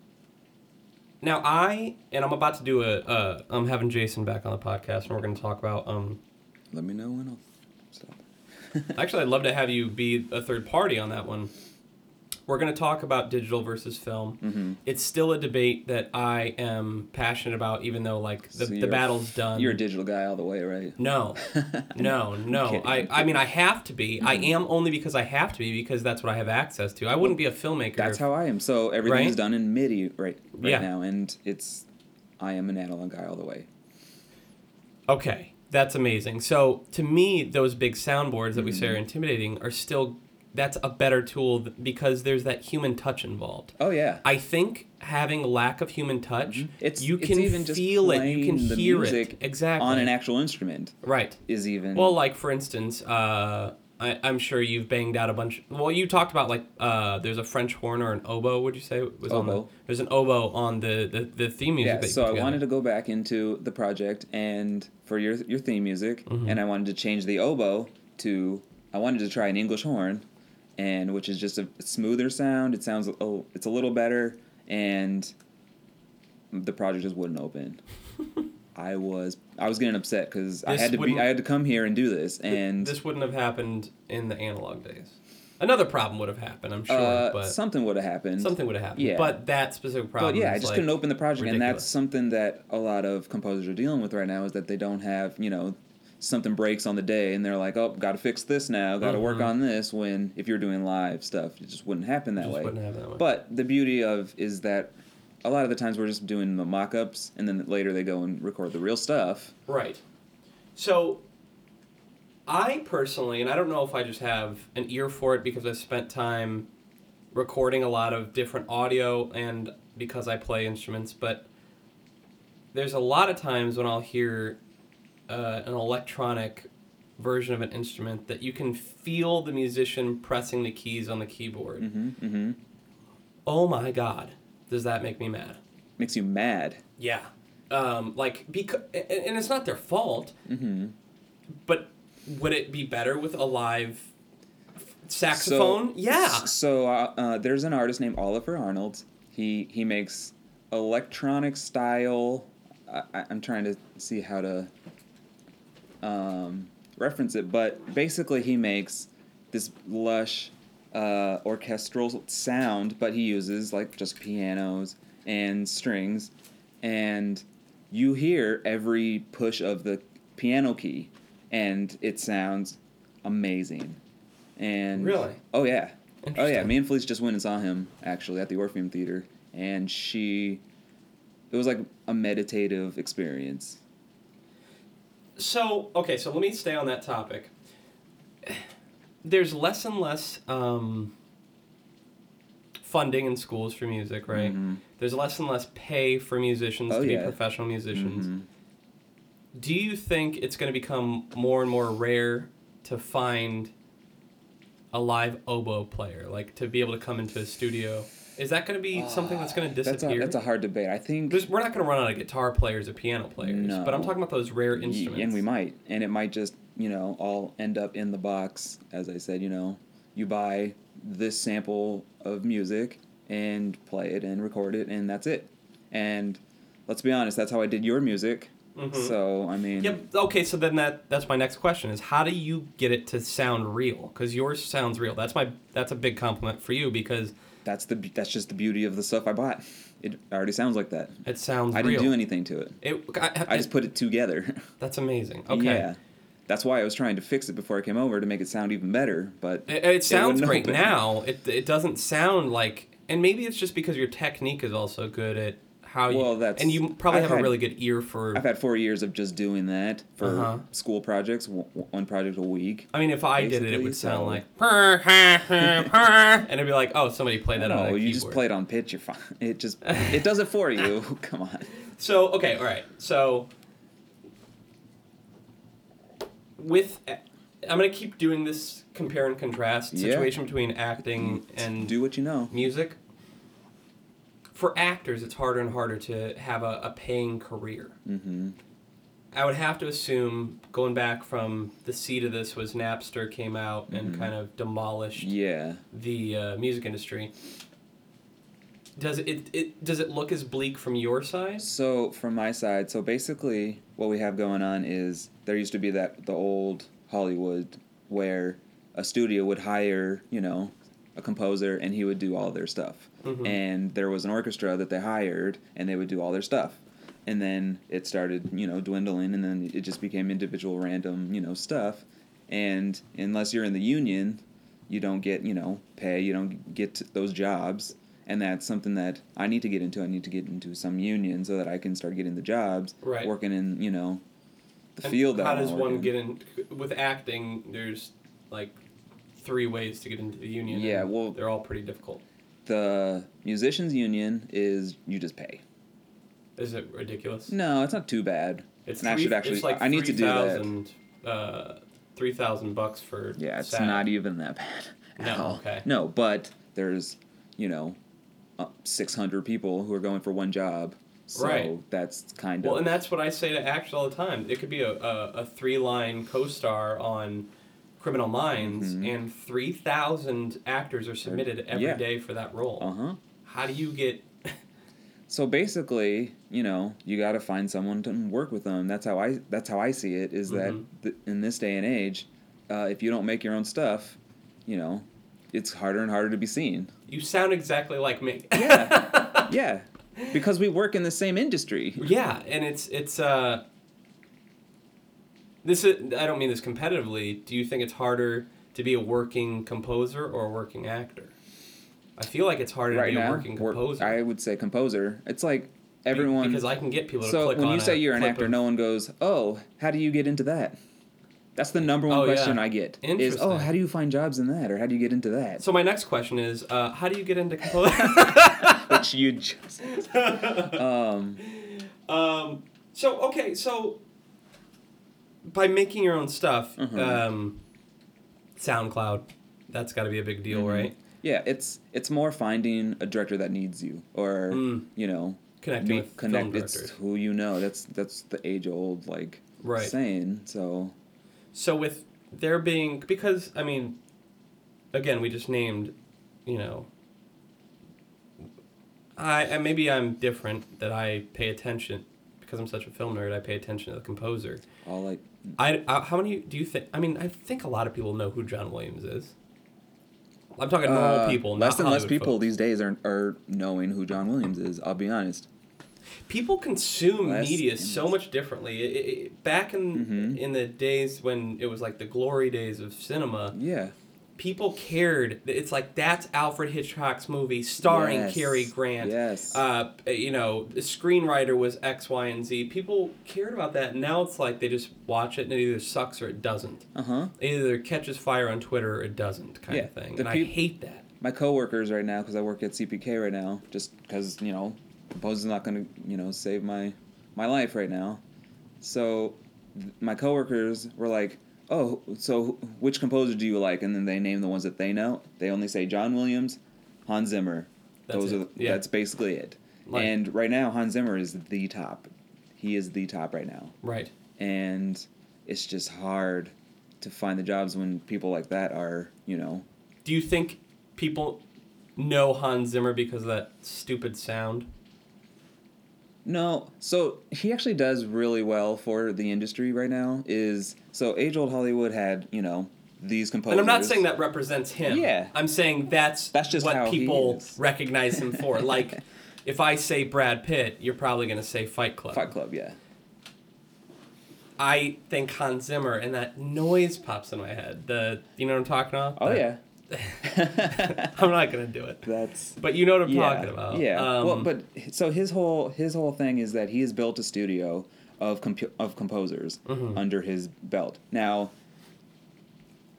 Now I and I'm about to do a. Uh, I'm having Jason back on the podcast, and we're going to talk about. Um, Let me know when I'll stop. actually, I'd love to have you be a third party on that one. We're going to talk about digital versus film. Mm-hmm. It's still a debate that I am passionate about, even though like the, So the battle's done. You're a digital guy all the way, right? No, no, no. I, I'm mean, I have to be. I Mhm. am only because I have to be because that's what I have access to. I wouldn't be a filmmaker. That's if- how I am. So everything's Right? done in MIDI right right Yeah. now, and it's I am an analog guy all the way. Okay, that's amazing. So to me, those big soundboards that we say are Mhm. intimidating are still. That's a better tool because there's that human touch involved. Oh yeah. I think having lack of human touch, Mhm. It's you it's can even just feel it, you can hear music it exactly on an actual instrument right. is even Well, like for instance, uh, I, I'm sure you've banged out a bunch. Well, you talked about like uh, there's a French horn or an oboe. Would you say was on the? There's an oboe on the the, the theme music. yeah. So I together. wanted to go back into the project and for your your theme music, Mhm. and I wanted to change the oboe to I wanted to try an English horn, and which is just a smoother sound. It sounds oh it's a little better, and the project just wouldn't open. I was I was getting upset because I had to be I had to come here and do this, and this wouldn't have happened in the analog days. Another problem would have happened, I'm sure, uh, but something would have happened. something would have happened. Yeah. But that specific problem. But yeah, I just like, couldn't open the project, and that's something that a lot of composers are dealing with right now is that they don't have, you know, something breaks on the day, and they're like, oh, got to fix this now, got to work Mhm. on this. When if you're doing live stuff, it just wouldn't happen that Just way. wouldn't happen that way. But the beauty of is that a lot of the times we're just doing the mock-ups, and then later they go and record the real stuff. Right. So, I personally, and I don't know if I just have an ear for it because I've spent time recording a lot of different audio and because I play instruments, but there's a lot of times when I'll hear uh, an electronic version of an instrument that you can feel the musician pressing the keys on the keyboard. Mm-hmm. Mm-hmm. Oh my god, does that make me mad? Makes you mad. Yeah. Um, like because and, it's not their fault, Mm-hmm. but would it be better with a live saxophone? yeah. So uh, uh, there's an artist named Oliver Arnold. He he makes electronic style. I, I- I'm trying to see how to um, reference it, but basically he makes this lush uh, orchestral sound, but he uses like just pianos and strings, and you hear every push of the piano key, and it sounds amazing. And Really? oh yeah, oh yeah. Me and Felice just went and saw him actually at the Orpheum Theater, and she, it was like a meditative experience. So okay, so let me stay on that topic. There's less and less um, funding in schools for music, right? Mhm. There's less and less pay for musicians Oh, to yeah. be professional musicians. Mhm. Do you think it's going to become more and more rare to find a live oboe player, like to be able to come into a studio Is that going to be something that's going to That's disappear? a, that's a hard debate. I think There's- we're not going to run out of guitar players or piano players, but I'm talking about those rare instruments. And we might. And it might just, you know, all end up in the box. As I said, you know, you buy this sample of music and play it and record it, and that's it. And let's be honest, that's how I did your music. Mhm. So, I mean, Yep. Okay. So then that that's my next question is how do you get it to sound real? Because yours sounds real. That's my that's a big compliment for you because that's the that's just the beauty of the stuff I bought. It already sounds like that. it sounds I real. didn't do anything to it. It, I, I just put it together. that's amazing. Okay. Yeah. That's why I was trying to fix it before I came over to make it sound even better. But It, it sounds great open. now. It it doesn't sound like, and maybe it's just because your technique is also good at how you. Well, that's- and you probably I've have a really good ear for. I've had four years of just doing that for Uh-huh. school projects, one project a week. I mean, if I did it, it would sound so- like "Purr, ha, ha, purr," and it'd be like, oh, somebody played that on No, keyboard. you just play it on pitch. You're fine. It just it does it for you. Come on. So okay, all right. So with, I'm gonna keep doing this compare and contrast Yeah. situation between acting and Do what you know. music. For actors, it's harder and harder to have a, a paying career. Mm-hmm. I would have to assume going back from the seed of this was Napster came out and Mhm. kind of demolished Yeah. the uh, music industry. Does it, it does it look as bleak from your side? So from my side, so basically what we have going on is there used to be that the old Hollywood where a studio would hire, you know, a composer and he would do all their stuff. Mhm. And there was an orchestra that they hired and they would do all their stuff. And then it started, you know, dwindling and then it just became individual random, you know, stuff. And unless you're in the union, you don't get, you know, pay, you don't get those jobs. And that's something that I need to get into. I need to get into some union so that I can start getting the jobs, Right. working in, you know, the And field that How does one in. get in with acting? There's like three ways to get into the union. Yeah, well- they're all pretty difficult. The musicians union is you just pay. Is it ridiculous? No, it's not too bad. It's and I should actually. It's like I need to do that. 3,000, Uh, three thousand bucks for. Yeah, it's not even that bad. at No, all. okay. No, but there's, you know, 600 people who are going for one job. So Right. that's kind of. Well, and that's what I say to actors all the time. It could be a, a, a three line co star on Criminal Minds, Mhm. and 3,000 actors are submitted every day yeah. for that role. Uh huh. How do you get. So basically, you know, you got to find someone to work with them. That's how I. That's how I see it. Is Mhm. that th- in this day and age, uh, if you don't make your own stuff, you know, it's harder and harder to be seen. You sound exactly like me. Yeah. yeah, because we work in the same industry. Yeah, and it's it's uh this is I don't mean this competitively. Do you think it's harder to be a working composer or a working actor? I feel like it's harder to right be a working composer. I would say composer. It's like everyone. because I can get people to so when you say you're an actor, of- no one goes, "Oh, how do you get into that?" That's the number one Oh, yeah. question I get. Is, "Oh, how do you find jobs in that, or how do you get into that?" So my next question is, uh, how do you get into composer? Which you just. Um. um, so okay, so by making your own stuff, Mhm. um, SoundCloud, that's got to be a big deal, Mhm. right? Yeah, it's it's more finding a director that needs you, or Mm. you know, Connecting with connect. It's who you know. That's that's the age old like right? saying. So So with there being because I mean, again, we just named, you know. I and maybe I'm different that I pay attention because I'm such a film nerd. I pay attention to the composer. all like I, I how many do you think? I mean, I think a lot of people know who John Williams is. I'm talking normal uh, people, less not and less people folks. these days are are knowing who John Williams is. I'll be honest. People consume Less media and so much differently. It, it, it- back in Mhm. in the days when it was like the glory days of cinema, Yeah. people cared. It's like that's Alfred Hitchcock's movie starring Yes. Cary Grant. Yes. Uh, you know, the screenwriter was X, Y, and Z. People cared about that. Now it's like they just watch it and it either sucks or it doesn't. Uh huh. It either catches fire on Twitter or it doesn't, kind Yeah, of thing. And I hate that. My coworkers right now, because I work at CPK right now, just because you know, composer's not gonna you know save my my life right now. So th- my coworkers were like, "Oh, so which composer do you like?" And then they name the ones that they know. They only say John Williams, Hans Zimmer, That's Those it. are Yeah. that's basically it. Like- and right now, Hans Zimmer is the top. He is the top right now, Right. and it's just hard to find the jobs when people like that are, you know, Do you think people know Hans Zimmer because of that stupid sound? No, so he actually does really well for the industry right now. Is so age old Hollywood had you know these composers. And I'm not saying that represents him. Yeah. I'm saying that's, That's just what people recognize him for. like, if I say Brad Pitt, you're probably going to say Fight Club. Fight Club, yeah. I think Hans Zimmer, and that noise pops in my head. The you know what I'm talking about? Oh The- yeah, I'm not going to do it. that's But you know what I'm yeah, talking about. yeah. Um, well, but so his whole his whole thing is that he has built a studio of compu- of composers Mhm. under his belt. Now,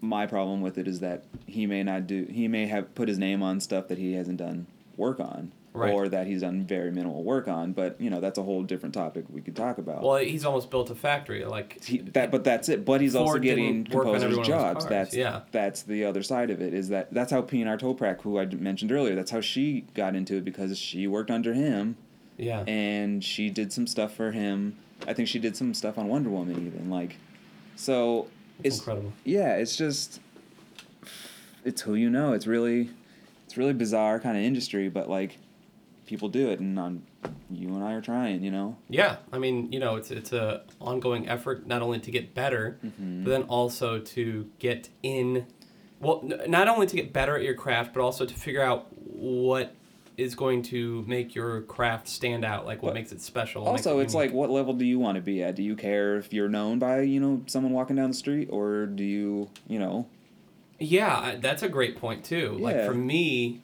my problem with it is that he may not do he may have put his name on stuff that he hasn't done work on. Right. Or that he's done very minimal work on, but you know that's a whole different topic we could talk about. well, he's almost built a factory. Like he, that but that's it but he's also getting didn't work on every composers one of his jobs that's yeah. that's the other side of it is that that's how Pinar Toprak who I mentioned earlier that's how she got into it because she worked under him yeah. and she did some stuff for him I think she did some stuff on Wonder Woman even like so it's incredible. yeah it's just it's who you know it's really it's really bizarre kind of industry but like people do it and on you and I are trying you know Yeah, I mean, you know, it's it's a ongoing effort not only to get better, Mm-hmm. but then also to get in. Well, n- not only to get better at your craft, but also to figure out what is going to make your craft stand out, like what But makes it special. Also, it it's like, what level do you want to be at? Do you care if you're known by, you know, someone walking down the street, or do you, you know, Yeah, that's a great point too. Like for me,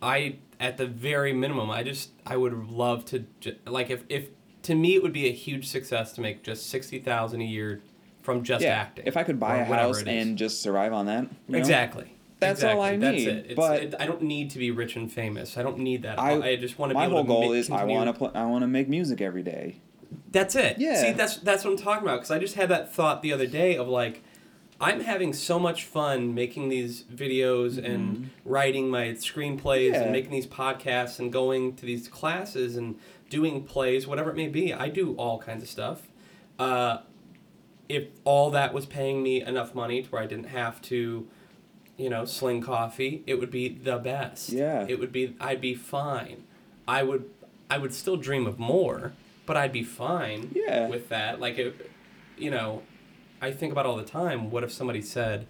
I at the very minimum, I just I would love to ju- like if if to me it would be a huge success to make just sixty thousand a year from just yeah? acting. If I could buy a house and just survive on that, you know? exactly. That's all I exactly. need, That's it. It's, but- it, I don't need to be rich and famous. I don't need that. I- I, just want to be My whole to goal is I want to, pl- I want to make music every day. That's it. Yeah. See, that's that's what I'm talking about. Because I just had that thought the other day of like, I'm having so much fun making these videos and writing my screenplays Mm-hmm. Yeah. and making these podcasts and going to these classes and doing plays, whatever it may be. I do all kinds of stuff. Uh, if all that was paying me enough money to where I didn't have to, you know, sling coffee, it would be the best. Yeah. It would be. I'd be fine. I would. I would still dream of more, but I'd be fine. Yeah. With that, like it, you know, I think about all the time. What if somebody said,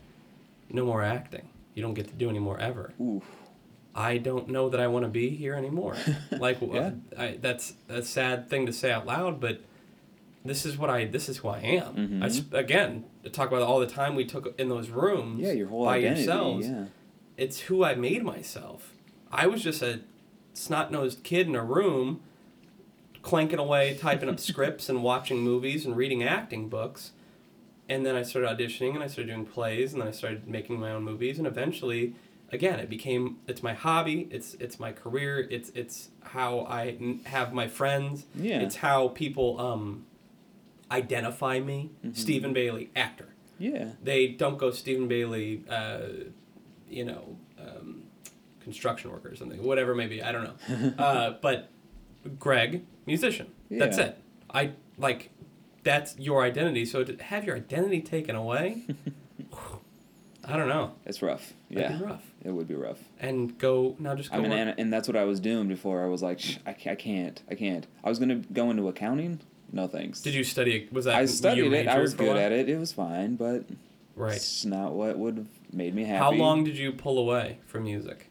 "No more acting. You don't get to do any more ever." Ooh, I don't know that I want to be here anymore. like, Yeah. I, that's a sad thing to say out loud, but this is what I. This is who I am. I s Mhm. again to talk about all the time we took in those rooms. yeah, your whole by identity. yourselves. Yeah, It's who I made myself. I was just a snot nosed kid in a room, clanking away, typing up scripts and watching movies and reading acting books. And then I started auditioning and I started doing plays and then I started making my own movies and eventually again it became it's my hobby it's it's my career it's it's how I n- have my friends Yeah. it's how people um identify me Mhm. Stephen Bailey actor yeah, they don't go Stephen Bailey, uh, you know, um, construction worker or something, whatever maybe. I don't know. uh, but Greg, musician. yeah. That's it. I like that's your identity. So to have your identity taken away, I don't know. it's rough. Yeah, be rough. it would be rough. And go now. Just go. I mean, and, and that's what I was doing before. I was like, I, I can't, I can't. I was gonna go into accounting. No thanks. Did you study? Was that I studied it. I was good at it. It was fine, but Right. it's not what would have made me happy. How long did you pull away from music?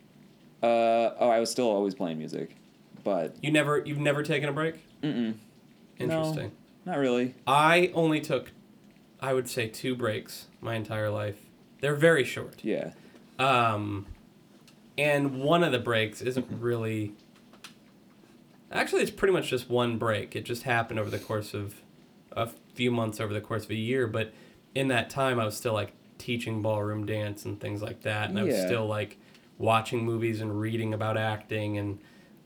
Uh oh, I was still always playing music, but You never. You've never taken a break. mm-mm, Interesting. Not really. I only took, I would say, two breaks my entire life. They're very short. Yeah, Um, and one of the breaks isn't really. Actually, it's pretty much just one break. It just happened over the course of a few months, over the course of a year. But in that time, I was still like teaching ballroom dance and things like that, and I was Yeah. still like watching movies and reading about acting and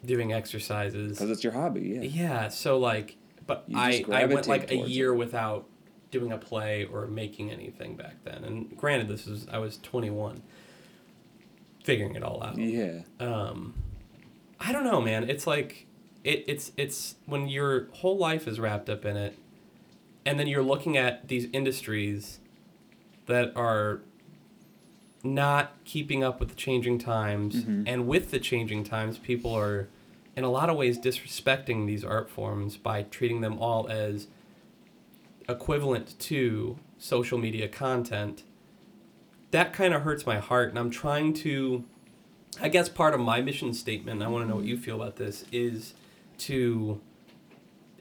doing exercises. because it's your hobby. Yeah. Yeah, so like, but I I went like a year it. without doing a play or making anything back then. And granted, this is I was 21, figuring it all out. Yeah. Um, I don't know, man. It's like it, it's it's when your whole life is wrapped up in it, and then you're looking at these industries that are not keeping up with the changing times, Mhm. and with the changing times, people are in a lot of ways disrespecting these art forms by treating them all as equivalent to social media content. That kind of hurts my heart, and I'm trying to. I guess part of my mission statement, I want to know what you feel about this, is to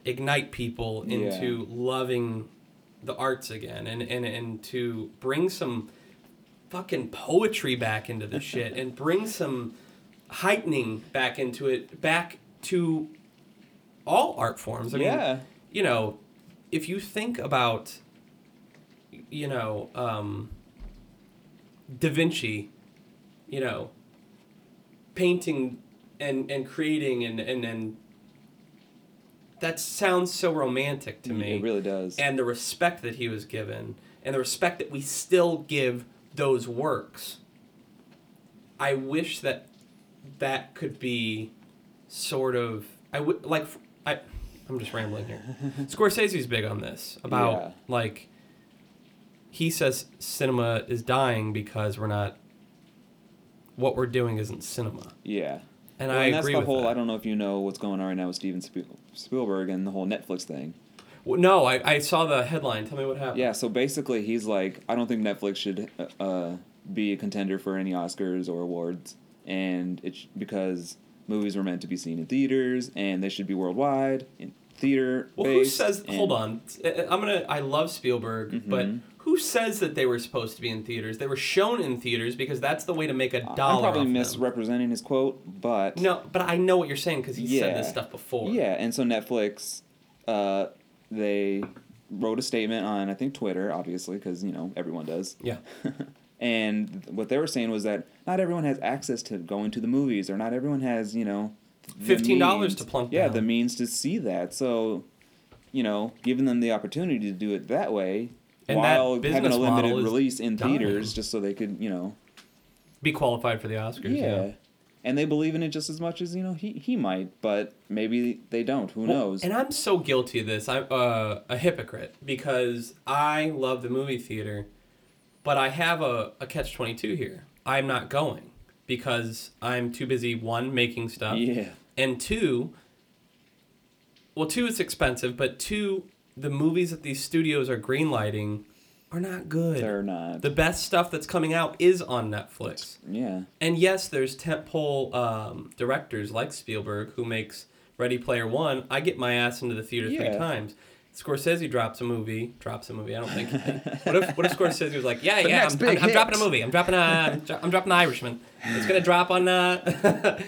ignite people into loving the arts again and, and, and to bring some fucking poetry back into the shit and bring some heightening back into it, back to all art forms. I mean, yeah. you know, if you think about, you know, um, Da Vinci, you know, painting and, and creating and, and, and that sounds so romantic to me It really does. and the respect that he was given and the respect that we still give those works i wish that that could be sort of i would like i i'm just rambling here scorsese's big on this about Yeah. like he says cinema is dying because we're not what we're doing isn't cinema yeah. and Well, i that's agree the with whole. that I don't know if you know what's going on right now with Steven Spielberg and the whole Netflix thing. Well, no I, I saw the headline tell me what happened Yeah, so basically, he's like, I don't think Netflix should uh, uh, be a contender for any Oscars or awards, and it's because movies were meant to be seen in theaters, and they should be worldwide in theater. Well, who says? Hold on, I'm gonna. I love Spielberg, but Mhm. who says that they were supposed to be in theaters? They were shown in theaters because that's the way to make a I'm dollar. probably off them. misrepresenting his quote, but No, but I know what you're saying because he said this stuff before. Yeah, and so Netflix, uh, they wrote a statement on I think Twitter, obviously, because you know everyone does. Yeah. and what they were saying was that not everyone has access to going to the movies, or not everyone has you know $15 to plunk Yeah, down. the means to see that. So, you know, giving them the opportunity to do it that way. And that while having a limited release in dying. theaters, just so they could, you know, Be qualified for the Oscars. yeah. Yeah. And they believe in it just as much as you know he he might, but maybe they don't. Who Well, knows? And I'm so guilty of this. I'm uh, a hypocrite because I love the movie theater, but I have a, a catch 22 here. I'm not going because I'm too busy, one, making stuff, yeah. and two, well, two, it's expensive, but two, the movies that these studios are greenlighting are not good. They're not. the best stuff that's coming out is on Netflix. yeah. And yes, there's tentpole um, directors like Spielberg who makes Ready Player One. I get my ass into the theater three Yeah. times. Scorsese drops a movie. Drops a movie. I don't think. what if What if Scorsese was like, Yeah, The yeah, I'm, I'm, I'm dropping a movie. I'm dropping a. I'm dropping the Irishman. It's gonna drop on. Uh...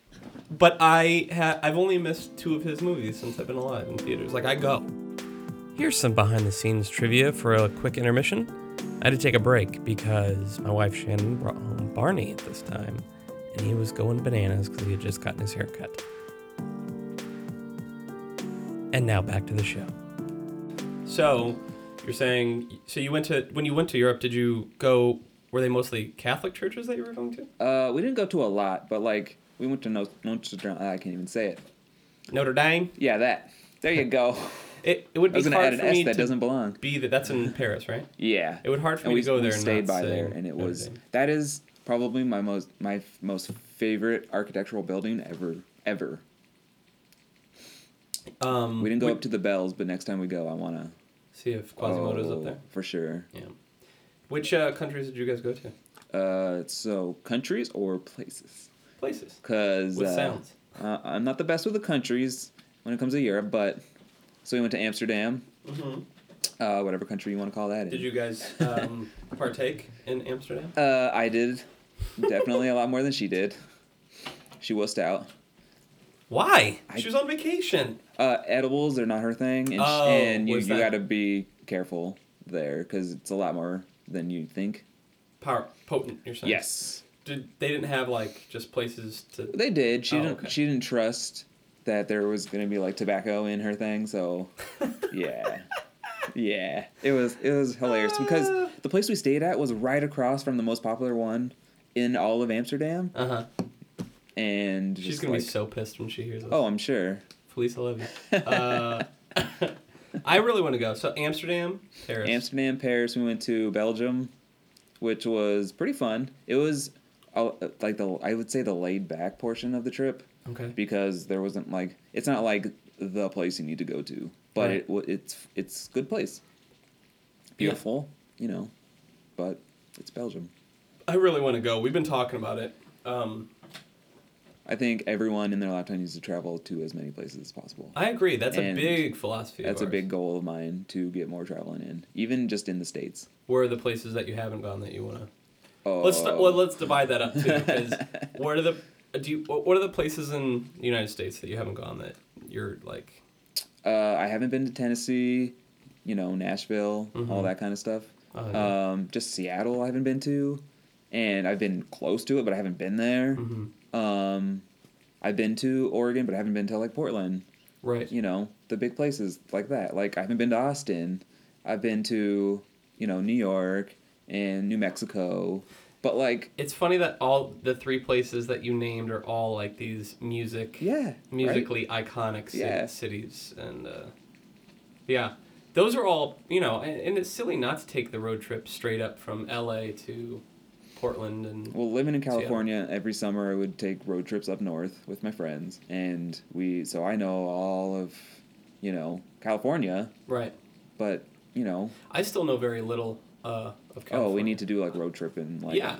but I ha- I've only missed two of his movies since I've been alive in theaters. Like I go. Here's some behind the scenes trivia for a quick intermission. I had to take a break because my wife Shannon brought home Barney at this time, and he was going bananas because he had just gotten his haircut. And now back to the show. So, you're saying so you went to when you went to Europe? Did you go? Were they mostly Catholic churches that you were going to? Uh, we didn't go to a lot, but like we went to no, Notre Dame. I can't even say it. Notre Dame. Yeah, that. There you go. It, it would I be was gonna hard add an for S me that to doesn't belong. be that. That's in Paris, right? Yeah. It would hard for and me we, to go we there. and stayed not by there, and it was Dame. that is probably my most my most favorite architectural building ever ever. Um, We didn't go up to the bells, but next time we go, I wanna. see if Quasimodo's oh, up there. for sure. Yeah. Which uh, countries did you guys go to? Uh, so countries or places? Places Cause with uh, sounds. Uh, I'm not the best with the countries when it comes to Europe, but so we went to Amsterdam, hmm uh, whatever country you want to call that. Did you guys um, partake in Amsterdam? Uh, I did, definitely a lot more than she did. She wussed out. Why? I- she was on vacation. Uh, edibles are not her thing, and, Oh, and you, you got to be careful there because it's a lot more than you think. Power potent. You're saying? Yes, Did they didn't have like just places to? they did. She Oh, didn't. okay. She didn't trust that there was gonna be like tobacco in her thing. So, yeah, yeah, it was it was hilarious because Ah. the place we stayed at was right across from the most popular one in all of Amsterdam. Uh huh. And She's gonna like, be so pissed when she hears this. oh, I'm sure. Felice, I love you. Uh, I really want to go. So Amsterdam, Paris. Amsterdam, Paris. We went to Belgium, which was pretty fun. It was uh, like the I would say the laid back portion of the trip okay. because there wasn't like it's not like the place you need to go to, but Right. it it's it's good place. Beautiful, you know, but it's Belgium. I really want to go. We've been talking about it. Um, I think everyone in their lifetime needs to travel to as many places as possible. I agree. That's a big philosophy. of That's a big goal of mine to get more traveling in, even just in the states. Where are the places that you haven't gone that you want to? Oh, Let's well, let's divide that up too. Because what are the do you what are the places in the United States that you haven't gone that you're like? uh, I haven't been to Tennessee, you know, Nashville, all Mhm. that kind of stuff. Oh, yeah. Um, just Seattle, I haven't been to, and I've been close to it, but I haven't been there. Mhm. Um, I've been to Oregon, but I haven't been to like Portland. Right. You know, the big places like that. Like I haven't been to Austin. I've been to you know New York and New Mexico, but like It's funny that all the three places that you named are all like these music, yeah, right? musically iconic ci- Yeah. cities, and uh, yeah, those are all you know. And, and it's silly not to take the road trip straight up from L.A. to Portland and Well, living in Seattle. California, every summer I would take road trips up north with my friends, and we. So I know all of, you know, California, right. but you know, I still know very little uh, of California. oh, we need to do like road tripping, like yeah.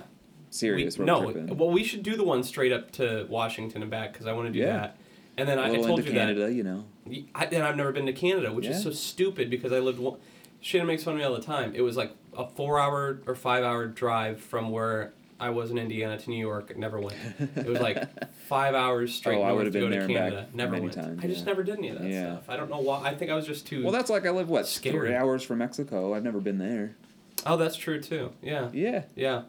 serious we, road no, tripping. well, we should do the one straight up to Washington and back because I want to do Yeah. that. And then I, little told you Canada, you know. I, and I've never been to Canada, which is so stupid because I lived. One, Shannon makes fun of me all the time. It was like a four-hour or five-hour drive from where I was in Indiana to New York. I never went. It was like five hours straight Oh, I to go been to there Canada. Never many went. times, I just yeah. never did any of that Yeah. stuff. I don't know why. I think I was just too. Well, that's like I live what Scared. three hours from Mexico. I've never been there. oh, that's true too. Yeah, Yeah, yeah.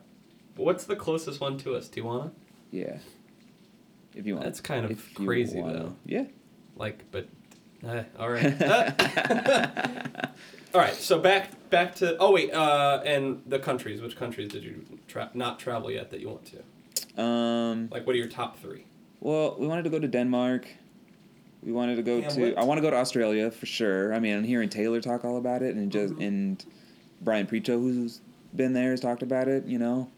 What's the closest one to us? Tijuana. yeah. If you want, That's kind of if crazy, though. Yeah. Like, but uh, all right. all right. So back back to oh wait, uh, and the countries. Which countries did you tra- not travel yet that you want to? Um. Like, what are your top three? Well, we wanted to go to Denmark. We wanted to go Yeah, to. what- I want to go to Australia for sure. I mean, I'm hearing Taylor talk all about it, and just Mhm. and Brian Preto, who's been there, has talked about it. You know,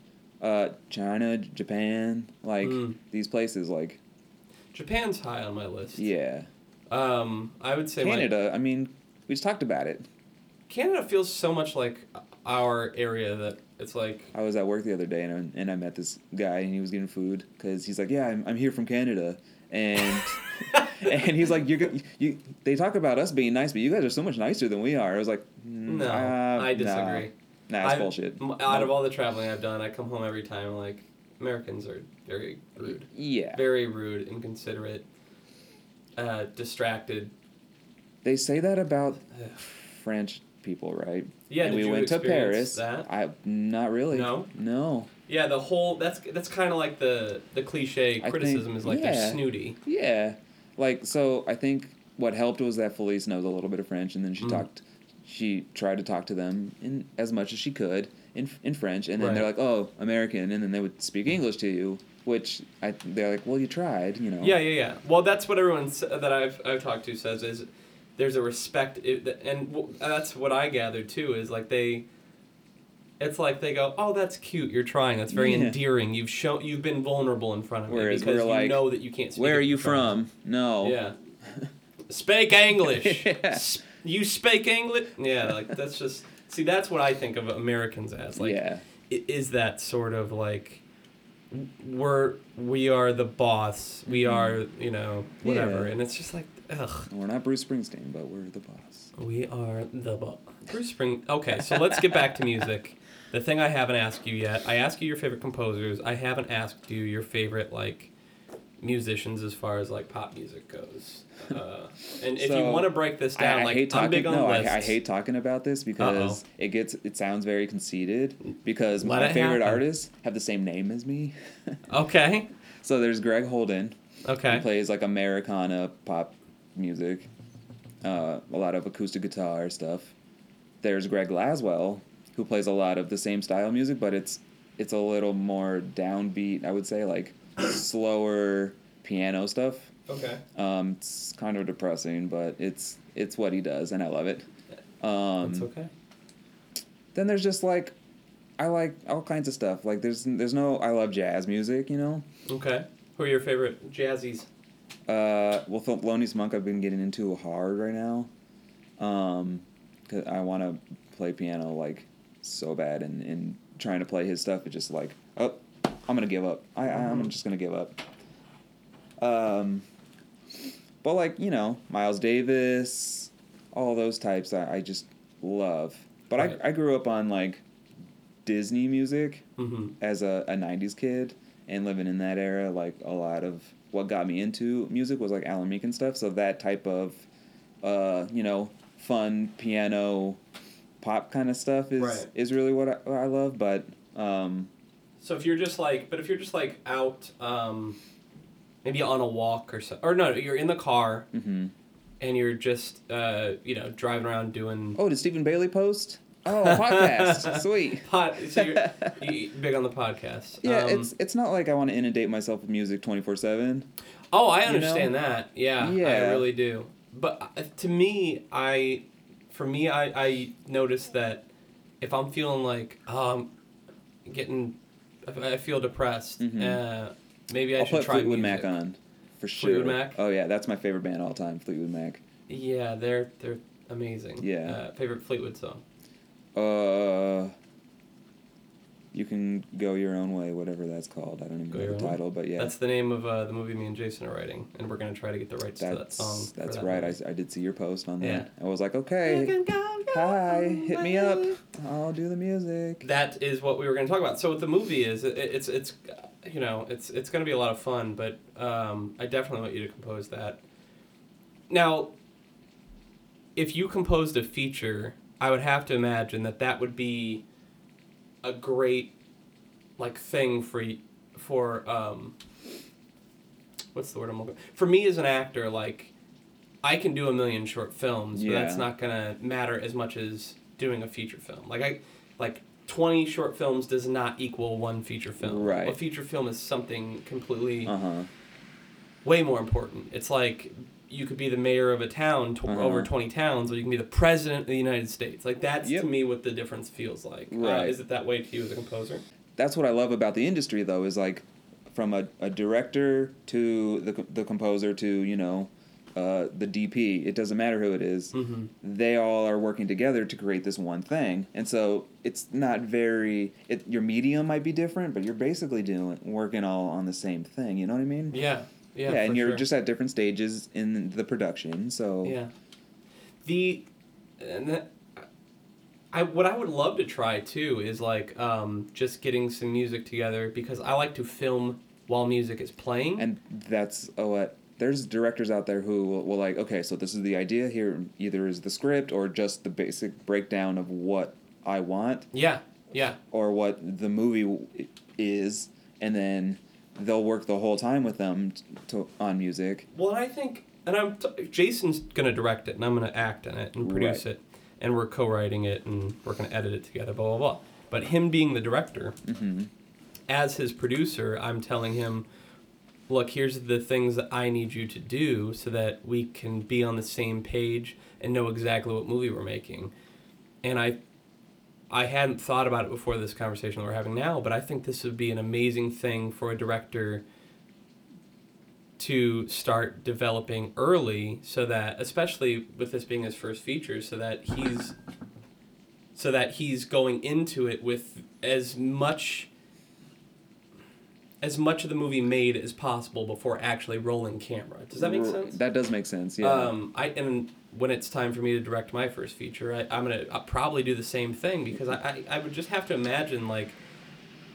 uh, China, Japan, like Mm. these places. Like, Japan's high on my list. yeah, Um, I would say my- Canada. I mean, we just talked about it. Canada feels so much like our area that it's like I was at work the other day, and I, and I met this guy, and he was getting food because he's like, "Yeah, I'm, I'm here from Canada," and and he's like, "You're you." They talk about us being nice, but you guys are so much nicer than we are. I was like, mm, no, uh, I disagree. Nah, that's I've- bullshit. Out of all the traveling I've done, I come home every time like Americans are very rude. yeah, very rude, inconsiderate, uh, distracted. they say that about French people, right? Yeah, and we went to Paris. that? I not really. No? no. Yeah, the whole that's that's kind of like the the cliche criticism think- is like yeah. they're snooty. Yeah, like so. I think what helped was that Felice knows a little bit of French, and then she Mm. talked. She tried to talk to them in as much as she could in in French, and then Right. they're like, "Oh, American," and then they would speak English to you, which I they're like, "Well, you tried," you know. Yeah, yeah, yeah. Well, that's what everyone that I've I've talked to says is there's a respect, it, and that's what I gathered too is like they. It's like they go, oh, that's cute. You're trying. That's very Yeah. endearing. You've shown, you've been vulnerable in front of me because you like, know that you can't. Speak Where are you from? No. Yeah. Speak English. Yeah. S- You speak English? Yeah, like that's just see that's what I think of Americans as. Like yeah. is that sort of like we're we are the boss. We are, you know, whatever. Mm-hmm. Yeah. And it's just like ugh. We're not Bruce Springsteen, but we're the boss. We are the boss. Bruce Spring Okay, so let's get back to music. The thing I haven't asked you yet, I asked you your favorite composers. I haven't asked you your favorite like musicians as far as like pop music goes. Uh, and if you want to break this down, I, I like hate I'm talking. big on no, lists. I, I hate talking about this because it gets it sounds very conceited. Because Let my favorite happen. artists have the same name as me. Okay. so there's Greg Holden. Okay. He Okay. plays like Americana pop music, uh, a lot of acoustic guitar stuff. There's Greg Laswell, who plays a lot of the same style music, but it's it's a little more downbeat. I would say like slower piano stuff. Okay. Um, it's kind of depressing, but it's it's what he does, and I love it. Um, That's okay. Then there's just like, I like all kinds of stuff. Like there's there's no I love jazz music, you know. Okay. Who are your favorite jazzies? Uh, well, Thelonious Monk I've been getting into hard right now. Um, cause I want to play piano like so bad, and and trying to play his stuff is just like, oh, I'm gonna give up. I I'm Mhm. just gonna give up. Um, but like you know, Miles Davis, all those types I, I just love. But Right. I I grew up on like Disney music Mm-hmm. as a, a 90s kid and living in that era like a lot of what got me into music was like alan meek and stuff so that type of uh you know fun piano pop kind of stuff is Right. is really what I, what I love but um So if you're just like, but if you're just like out, um, maybe on a walk or so, or no, you're in the car mhm. and you're just, uh, you know, driving around doing. oh did stephen bailey post oh podcast sweet Pod, so you're you big on the podcast. yeah Um, it's it's not like i want to inundate myself with music 24-7 Oh, I you know? understand that. Yeah, I really do. But uh, to me, I, for me, I, I notice that if I'm feeling like um, getting, I feel depressed, Mhm. uh, maybe I i'll should put try fleetwood music. mac on for sure Fleetwood Mac? oh yeah that's my favorite band all time fleetwood mac Yeah, they're they're amazing. Yeah. Uh, favorite Fleetwood song. Uh, you can go your own way, whatever that's called. I don't even Go know Your the title, but yeah, That's the name of uh, the movie me and Jason are writing, and we're gonna try to get the rights to that that's song. that's that right. movie. I, I did see your post on Yeah. that. I was like, You okay, can go your hi, hit me up. I'll do the music. That is what we were going to talk about. So what the movie is, it, it's it's you know it's it's going to be a lot of fun, but um, I definitely want you to compose that. Now, if you composed a feature, I would have to imagine that that would be a great like thing for for um, what's the word I'm looking for me as an actor like. I can do a million short films, but that's not gonna matter as much as doing a feature film. Like I, like twenty short films does not equal one feature film. Right. A feature film is something completely Uh huh. way more important. It's like you could be the mayor of a town, Uh-huh. over twenty towns, or you can be the president of the United States. Like that's Yep. to me what the difference feels like. Uh, is it that way to you as a composer? That's what I love about the industry, though, is like from a, a director to the the composer to you know. Uh, the DP, it doesn't matter who it is. Mm-hmm. they all are working together to create this one thing and so it's not very it, your medium might be different but you're basically doing working all on the same thing you know what i mean Yeah. Yeah. and you're sure. just at different stages in the production so Yeah. The and that, I what I would love to try too is like um, just getting some music together because I like to film while music is playing. and that's oh what there's directors out there who will, will like okay so this is the idea here either is the script or just the basic breakdown of what i want yeah. Yeah. or what the movie is and then they'll work the whole time with them to, on music Well, and I think and I'm t- Jason's gonna direct it and I'm gonna act in it and produce Right. it and we're co-writing it and we're gonna edit it together. Blah blah blah. But him being the director, hmm as his producer, I'm telling him, look, here's the things that I need you to do so that we can be on the same page and know exactly what movie we're making. And I I hadn't thought about it before this conversation that we're having now, but I think this would be an amazing thing for a director to start developing early so that especially with this being his first feature so that he's so that he's going into it with as much as much of the movie made as possible before actually rolling camera. Does that make sense? That does make sense. Yeah. Um, I and when it's time for me to direct my first feature, I, I'm gonna I'll probably do the same thing because I, I, I would just have to imagine like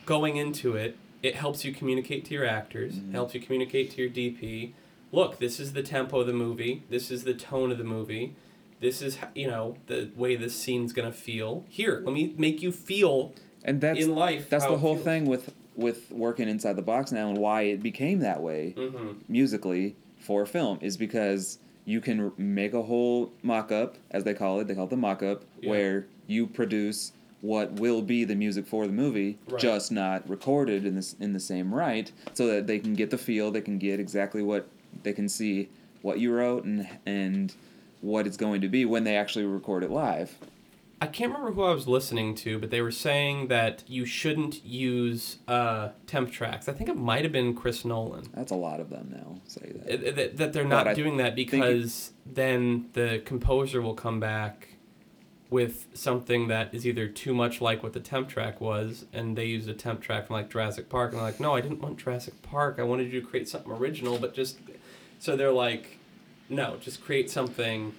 going into it. It helps you communicate to your actors, Mhm. helps you communicate to your DP. Look, this is the tempo of the movie. This is the tone of the movie. This is you know the way this scene's gonna feel. Here, let me make you feel and that's in life. that's the whole thing with with working inside the box now and why it became that way Mm-hmm. musically for film is because you can make a whole mock-up as they call it they call it the mock-up Yeah. where you produce what will be the music for the movie, Right. just not recorded in this in the same right, so that they can get the feel, they can get exactly what they can see what you wrote and and what it's going to be when they actually record it live. I can't remember who I was listening to, but they were saying that you shouldn't use uh, temp tracks. I think it might have been Chris Nolan. That's a lot of them now. Say that. That, that they're not I doing that it- because then the composer will come back with something that is either too much like what the temp track was, and they used a temp track from like Jurassic Park, and they're like, no, I didn't want Jurassic Park. I wanted you to create something original, but just so they're like, no, just create something,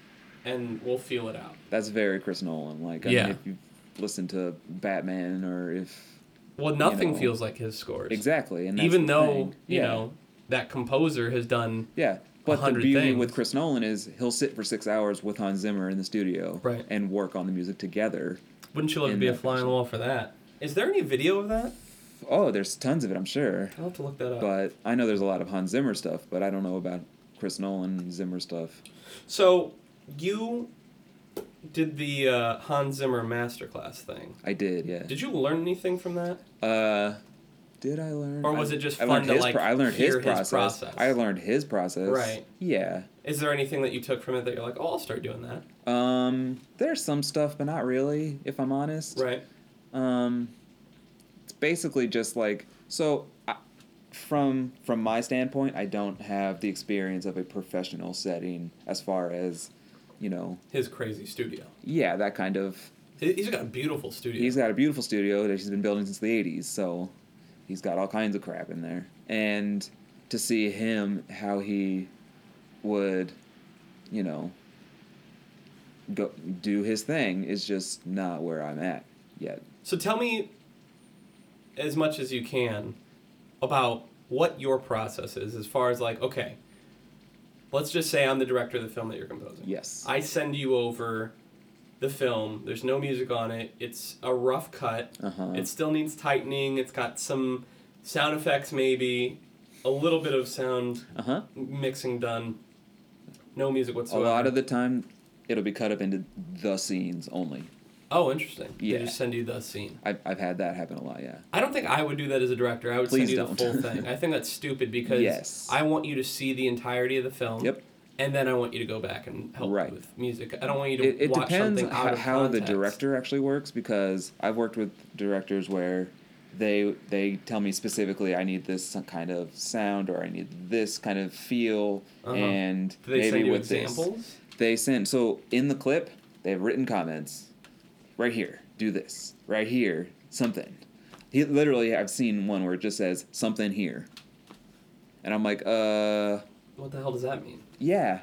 and we'll feel it out. That's very Chris Nolan. Like I Yeah. mean, if you listen to Batman or if Well, nothing know. feels like his scores. exactly, and Even though you Yeah. know that composer has done Yeah. But the beauty things. with Chris Nolan is he'll sit for six hours with Hans Zimmer in the studio Right. and work on the music together. Wouldn't you love to be a fly on the wall for that? Is there any video of that? Oh, there's tons of it, I'm sure. I'll have to look that up. But I know there's a lot of Hans Zimmer stuff, but I don't know about Chris Nolan Zimmer stuff. So you did the uh, Hans Zimmer masterclass thing. I did, yeah. Did you learn anything from that? Uh, did I learn? Or was I- it just I fun learned to, his like, pro- I learned his hear his process. process? I learned his process. Right. Yeah. Is there anything that you took from it that you're like, oh, I'll start doing that? Um, there's some stuff, but not really, if I'm honest. Right. Um, it's basically just like so. I, from from my standpoint, I don't have the experience of a professional setting as far as, you know, His crazy studio. yeah, that kind of. He- He's got a beautiful studio. He's got a beautiful studio that he's been building since the '80s, so he's got all kinds of crap in there. And to see him how he would, you know, go do his thing is just not where I'm at yet. So tell me as much as you can about what your process is as far as like, okay, let's just say I'm the director of the film that you're composing. Yes. I send you over the film. There's no music on it. It's a rough cut. Uh-huh. It still needs tightening. It's got some sound effects, maybe a little bit of sound Uh huh. mixing done. No music whatsoever. A lot of the time, it'll be cut up into the scenes only. Oh, interesting. Yeah. They just send you the scene. I've, I've had that happen a lot, yeah. I don't think I would do that as a director. I would Please send you don't. the full thing. I think that's stupid because Yes. I want you to see the entirety of the film. Yep. And then I want you to go back and help Right. with music. I don't want you to It, it watch depends something out how, of how the context. director actually works because I've worked with directors where they they tell me specifically I need this kind of sound or I need this kind of feel Uh-huh. and Do they maybe send you with examples? this they send so in the clip they have written comments right here do this right here something he literally I've seen one where it just says something here and I'm like uh What the hell does that mean? yeah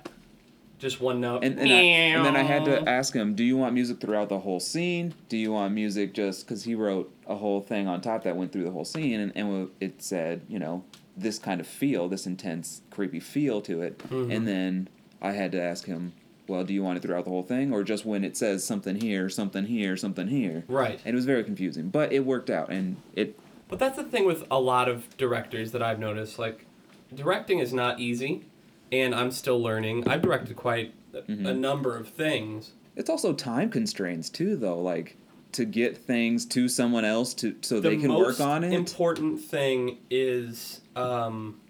Just one note. and, and, I, and then I had to ask him, do you want music throughout the whole scene? Do you want music just because he wrote a whole thing on top that went through the whole scene, and, and it said, you know, this kind of feel, this intense, creepy feel to it. Mhm. And then I had to ask him, well, do you want it throughout the whole thing, or just when it says something here, something here, something here? Right. And it was very confusing, but it worked out, and it But that's the thing with a lot of directors that I've noticed. Like, directing is not easy, and I'm still learning. I've directed quite a, Mm-hmm. a number of things. it's also time constraints too, though, like to get things to someone else to so The they can work on it. important thing is um,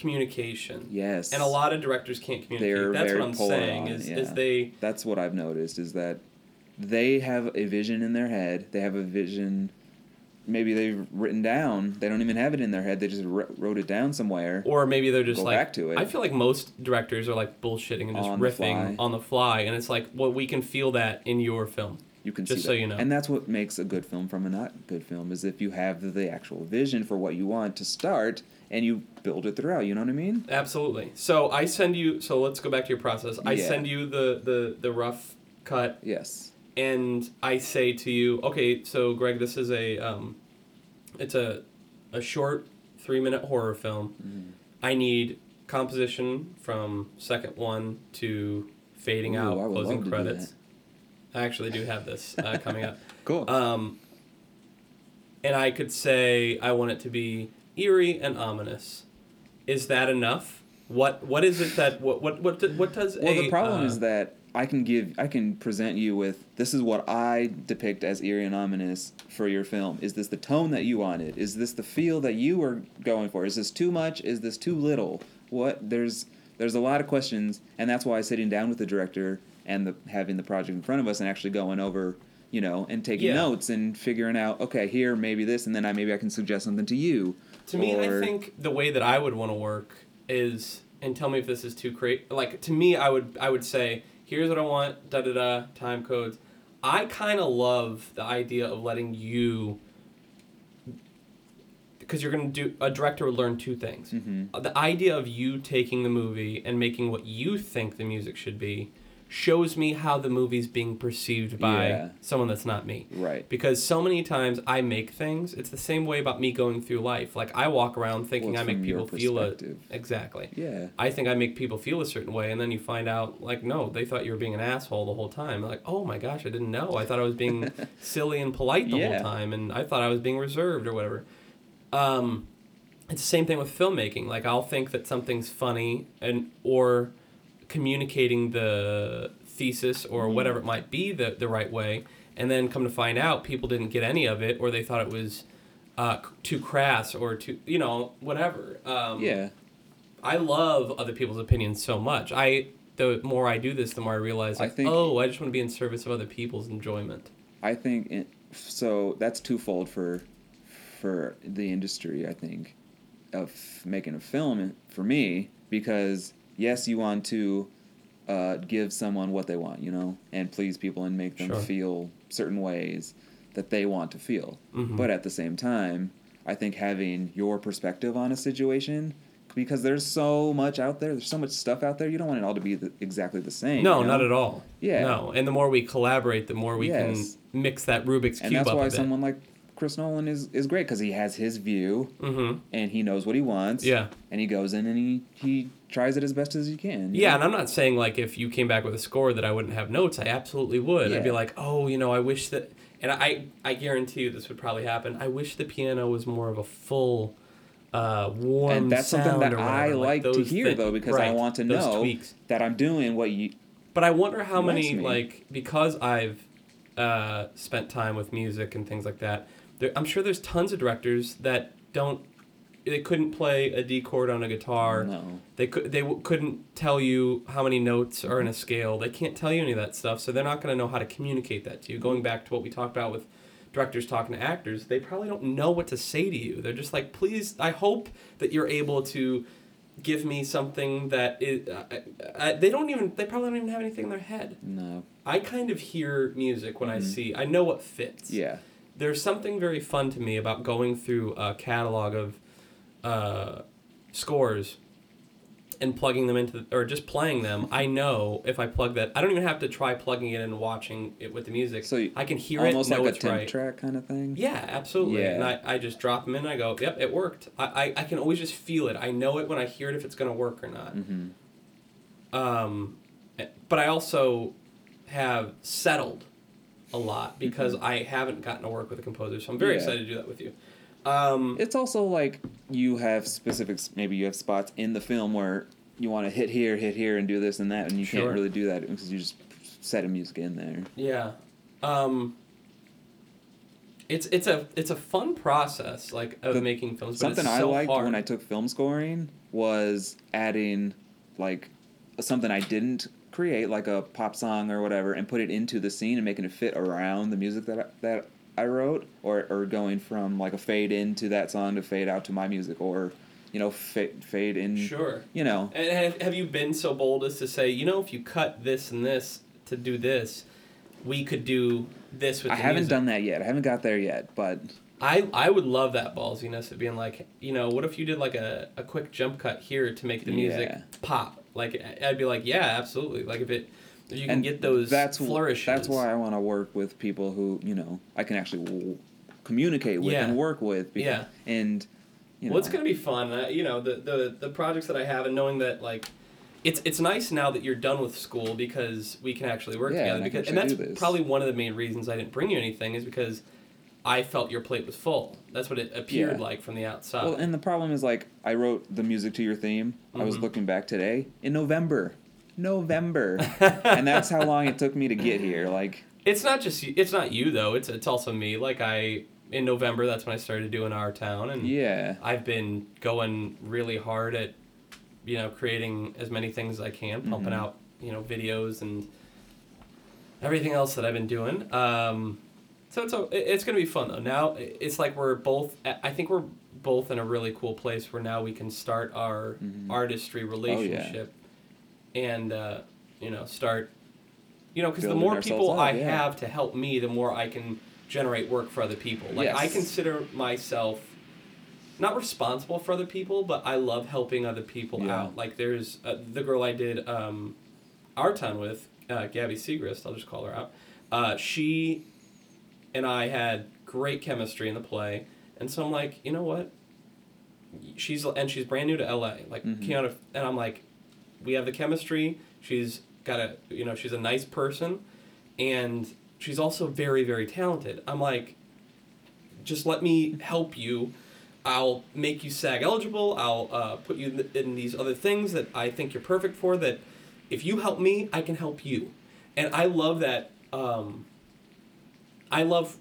communication. yes, And a lot of directors can't communicate. They're That's what I'm saying. on Is, yeah. is they that's what I've noticed is that they have a vision in their head. They have a vision. Maybe they've written down. They don't even have it in their head. They just wr- wrote it down somewhere. or maybe they're just like back to it. I feel like most directors are like bullshitting and just On riffing fly. on the fly, and it's like, well, we can feel that in your film. You can Just see so that. you know. And that's what makes a good film from a not good film is if you have the actual vision for what you want to start and you build it throughout. You know what I mean? Absolutely. So I send you. So let's go back to your process. I Yeah. send you the the the rough cut, Yes. and I say to you, okay, so Greg, this is a um, it's a a short three minute horror film. Mm-hmm. I need composition from second one to fading Ooh, out, closing love to do credits. I actually do have this uh, coming up. Cool. Um, and I could say I want it to be eerie and ominous. Is that enough? What What is it that what what what do- what does well, a the problem uh, is that I can give I can present you with this is what I depict as eerie and ominous for your film. Is this the tone that you wanted? Is this the feel that you were going for? Is this too much? Is this too little? What there's there's a lot of questions and that's why sitting down with the director and the having the project in front of us and actually going over you know and taking Yeah. notes and figuring out okay here maybe this and then I maybe I can suggest something to you. To me, I think the way that I would want to work is, and tell me if this is too crazy. Like to me, I would I would say, here's what I want, da da da, time codes. I kind of love the idea of letting you, because you're gonna do a director would learn two things. Mhm. Uh, The idea of you taking the movie and making what you think the music should be shows me how the movie's being perceived by Yeah. someone that's not me Right. because so many times I make things. It's the same way about me going through life. Like I walk around thinking Well, I make people feel a exactly. Yeah. I think I make people feel a certain way, and then you find out like no, they thought you were being an asshole the whole time. Like oh my gosh, I didn't know. I thought I was being silly and polite the Yeah. whole time, and I thought I was being reserved or whatever. Um, it's the same thing with filmmaking. Like I'll think that something's funny and or communicating the thesis or Mm-hmm. whatever it might be the the right way, and then come to find out people didn't get any of it or they thought it was uh, too crass or too you know whatever. Um, Yeah. I love other people's opinions so much. I the more I do this, the more I realize I think- oh, I just want to be in service of other people's enjoyment. I think it, so. That's twofold for for the industry. I think of making a film for me because yes, you want to uh, give someone what they want, you know, and please people and make them Sure. feel certain ways that they want to feel. Mhm. But at the same time, I think having your perspective on a situation. Because there's so much out there, there's so much stuff out there. You don't want it all to be the, exactly the same. No, you know? not at all. Yeah. No, and the more we collaborate, the more we Yes. can mix that Rubik's and cube that's up why a bit. someone like Chris Nolan is is great because he has his view mm-hmm. and he knows what he wants. Yeah. and he goes in and he he tries it as best as he can. Yeah, know? and I'm not saying like if you came back with a score that I wouldn't have notes. I absolutely would. I'd be like, oh, you know, I wish that, and I I guarantee you this would probably happen. I wish the piano was more of a full, uh, warm and that's something that I whatever, like to hear though because I want to know tweaks. that I'm doing what you. But I wonder how many me. like because I've uh, spent time with music and things like that. There, I'm sure there's tons of directors that don't. They couldn't play a D chord on a guitar. No. They could. They w- couldn't tell you how many notes are in a scale. They can't tell you any of that stuff. So they're not going to know how to communicate that to you. Going back to what we talked about with directors talking to actors, they probably don't know what to say to you. They're just like, please. I hope that you're able to give me something that is. Uh, uh, they don't even. They probably don't even have anything in their head. No. I kind of hear music when I Mhm. see. I know what fits. Yeah. There's something very fun to me about going through a catalog of uh, scores and plugging them into, the, or just playing them. I know if I plug that, I don't even have to try plugging it in and watching it with the music. So you- I can hear Almost it, know like a it's temp right. track kind of thing. Yeah, absolutely. Yeah. And I, I just drop them in and I go, yep, it worked. I, I, I can always just feel it. I know it when I hear it if it's going to work or not. Mm-hmm. Um, but I also have settled a lot because I haven't gotten to work with a composer, so I'm very Mm-hmm. Yeah. excited to do that with you. Um, It's also like you have specifics. Maybe you have spots in the film where you want to hit here, hit here, and do this and that, and you Sure. can't really do that because you just set a music in there. yeah. Um, it's it's a it's a fun process like of The- making films. But Something it's I so liked hard. when I took film scoring was adding like something I didn't create, like a pop song or whatever, and put it into the scene and making it fit around the music that I, that I wrote, or or going from like a fade into that song to fade out to my music, or you know fade fade in. Sure. You know. And have, have you been so bold as to say, you know, if you cut this and this to do this, we could do this with I haven't music. done that yet. I haven't got there yet, but I I would love that ballsiness of being like, you know, what if you did like a, a quick jump cut here to make the music Yeah. pop? Like I'd be like, yeah, absolutely. Like if it if you can and get those that's flourishes. That's why I want to work with people who you know I can actually w- communicate with Yeah. and work with. Because, Yeah. And you know, Well, it's gonna be fun. Uh, you know, the, the the projects that I have, and knowing that like, it's it's nice now that you're done with school because we can actually work Yeah, together. and Because and that's actually do this. probably one of the main reasons I didn't bring you anything is because I felt your plate was full. That's what it appeared Yeah. like from the outside. Well, and the problem is like I wrote the music to your theme. I was Mhm. looking back today in November. November, and that's how long it took me to get here. Like It's not just you- it's not you though. It's it's also me. Like I in November, that's when I started doing our town, and yeah, I've been going really hard at you know creating as many things as I can, pumping Mhm. out you know videos and everything else that I've been doing. Um, so it's it's gonna be fun though. Now it's like we're both. I think we're both in a really cool place where now we can start our Mhm. artistry relationship, and uh, you know start. You know, because the more people up, I yeah. have to help me, the more I can generate work for other people. Like I consider myself not responsible for other people, but I love helping other people Yeah. out. Like there's uh, the girl I did um, our town with, uh, Gabby Segrist. I'll just call her out. Uh, she and I had great chemistry in the play, and so I'm like, you know what? She's and she's brand new to LA. Like Mhm. Keanu, and I'm like, we have the chemistry. She's got a you know she's a nice person, and she's also very very talented. I'm like, just let me help you. I'll make you SAG eligible. I'll uh, put you in- in these other things that I think you're perfect for. That if you help me, I can help you, and I love that. Um, I love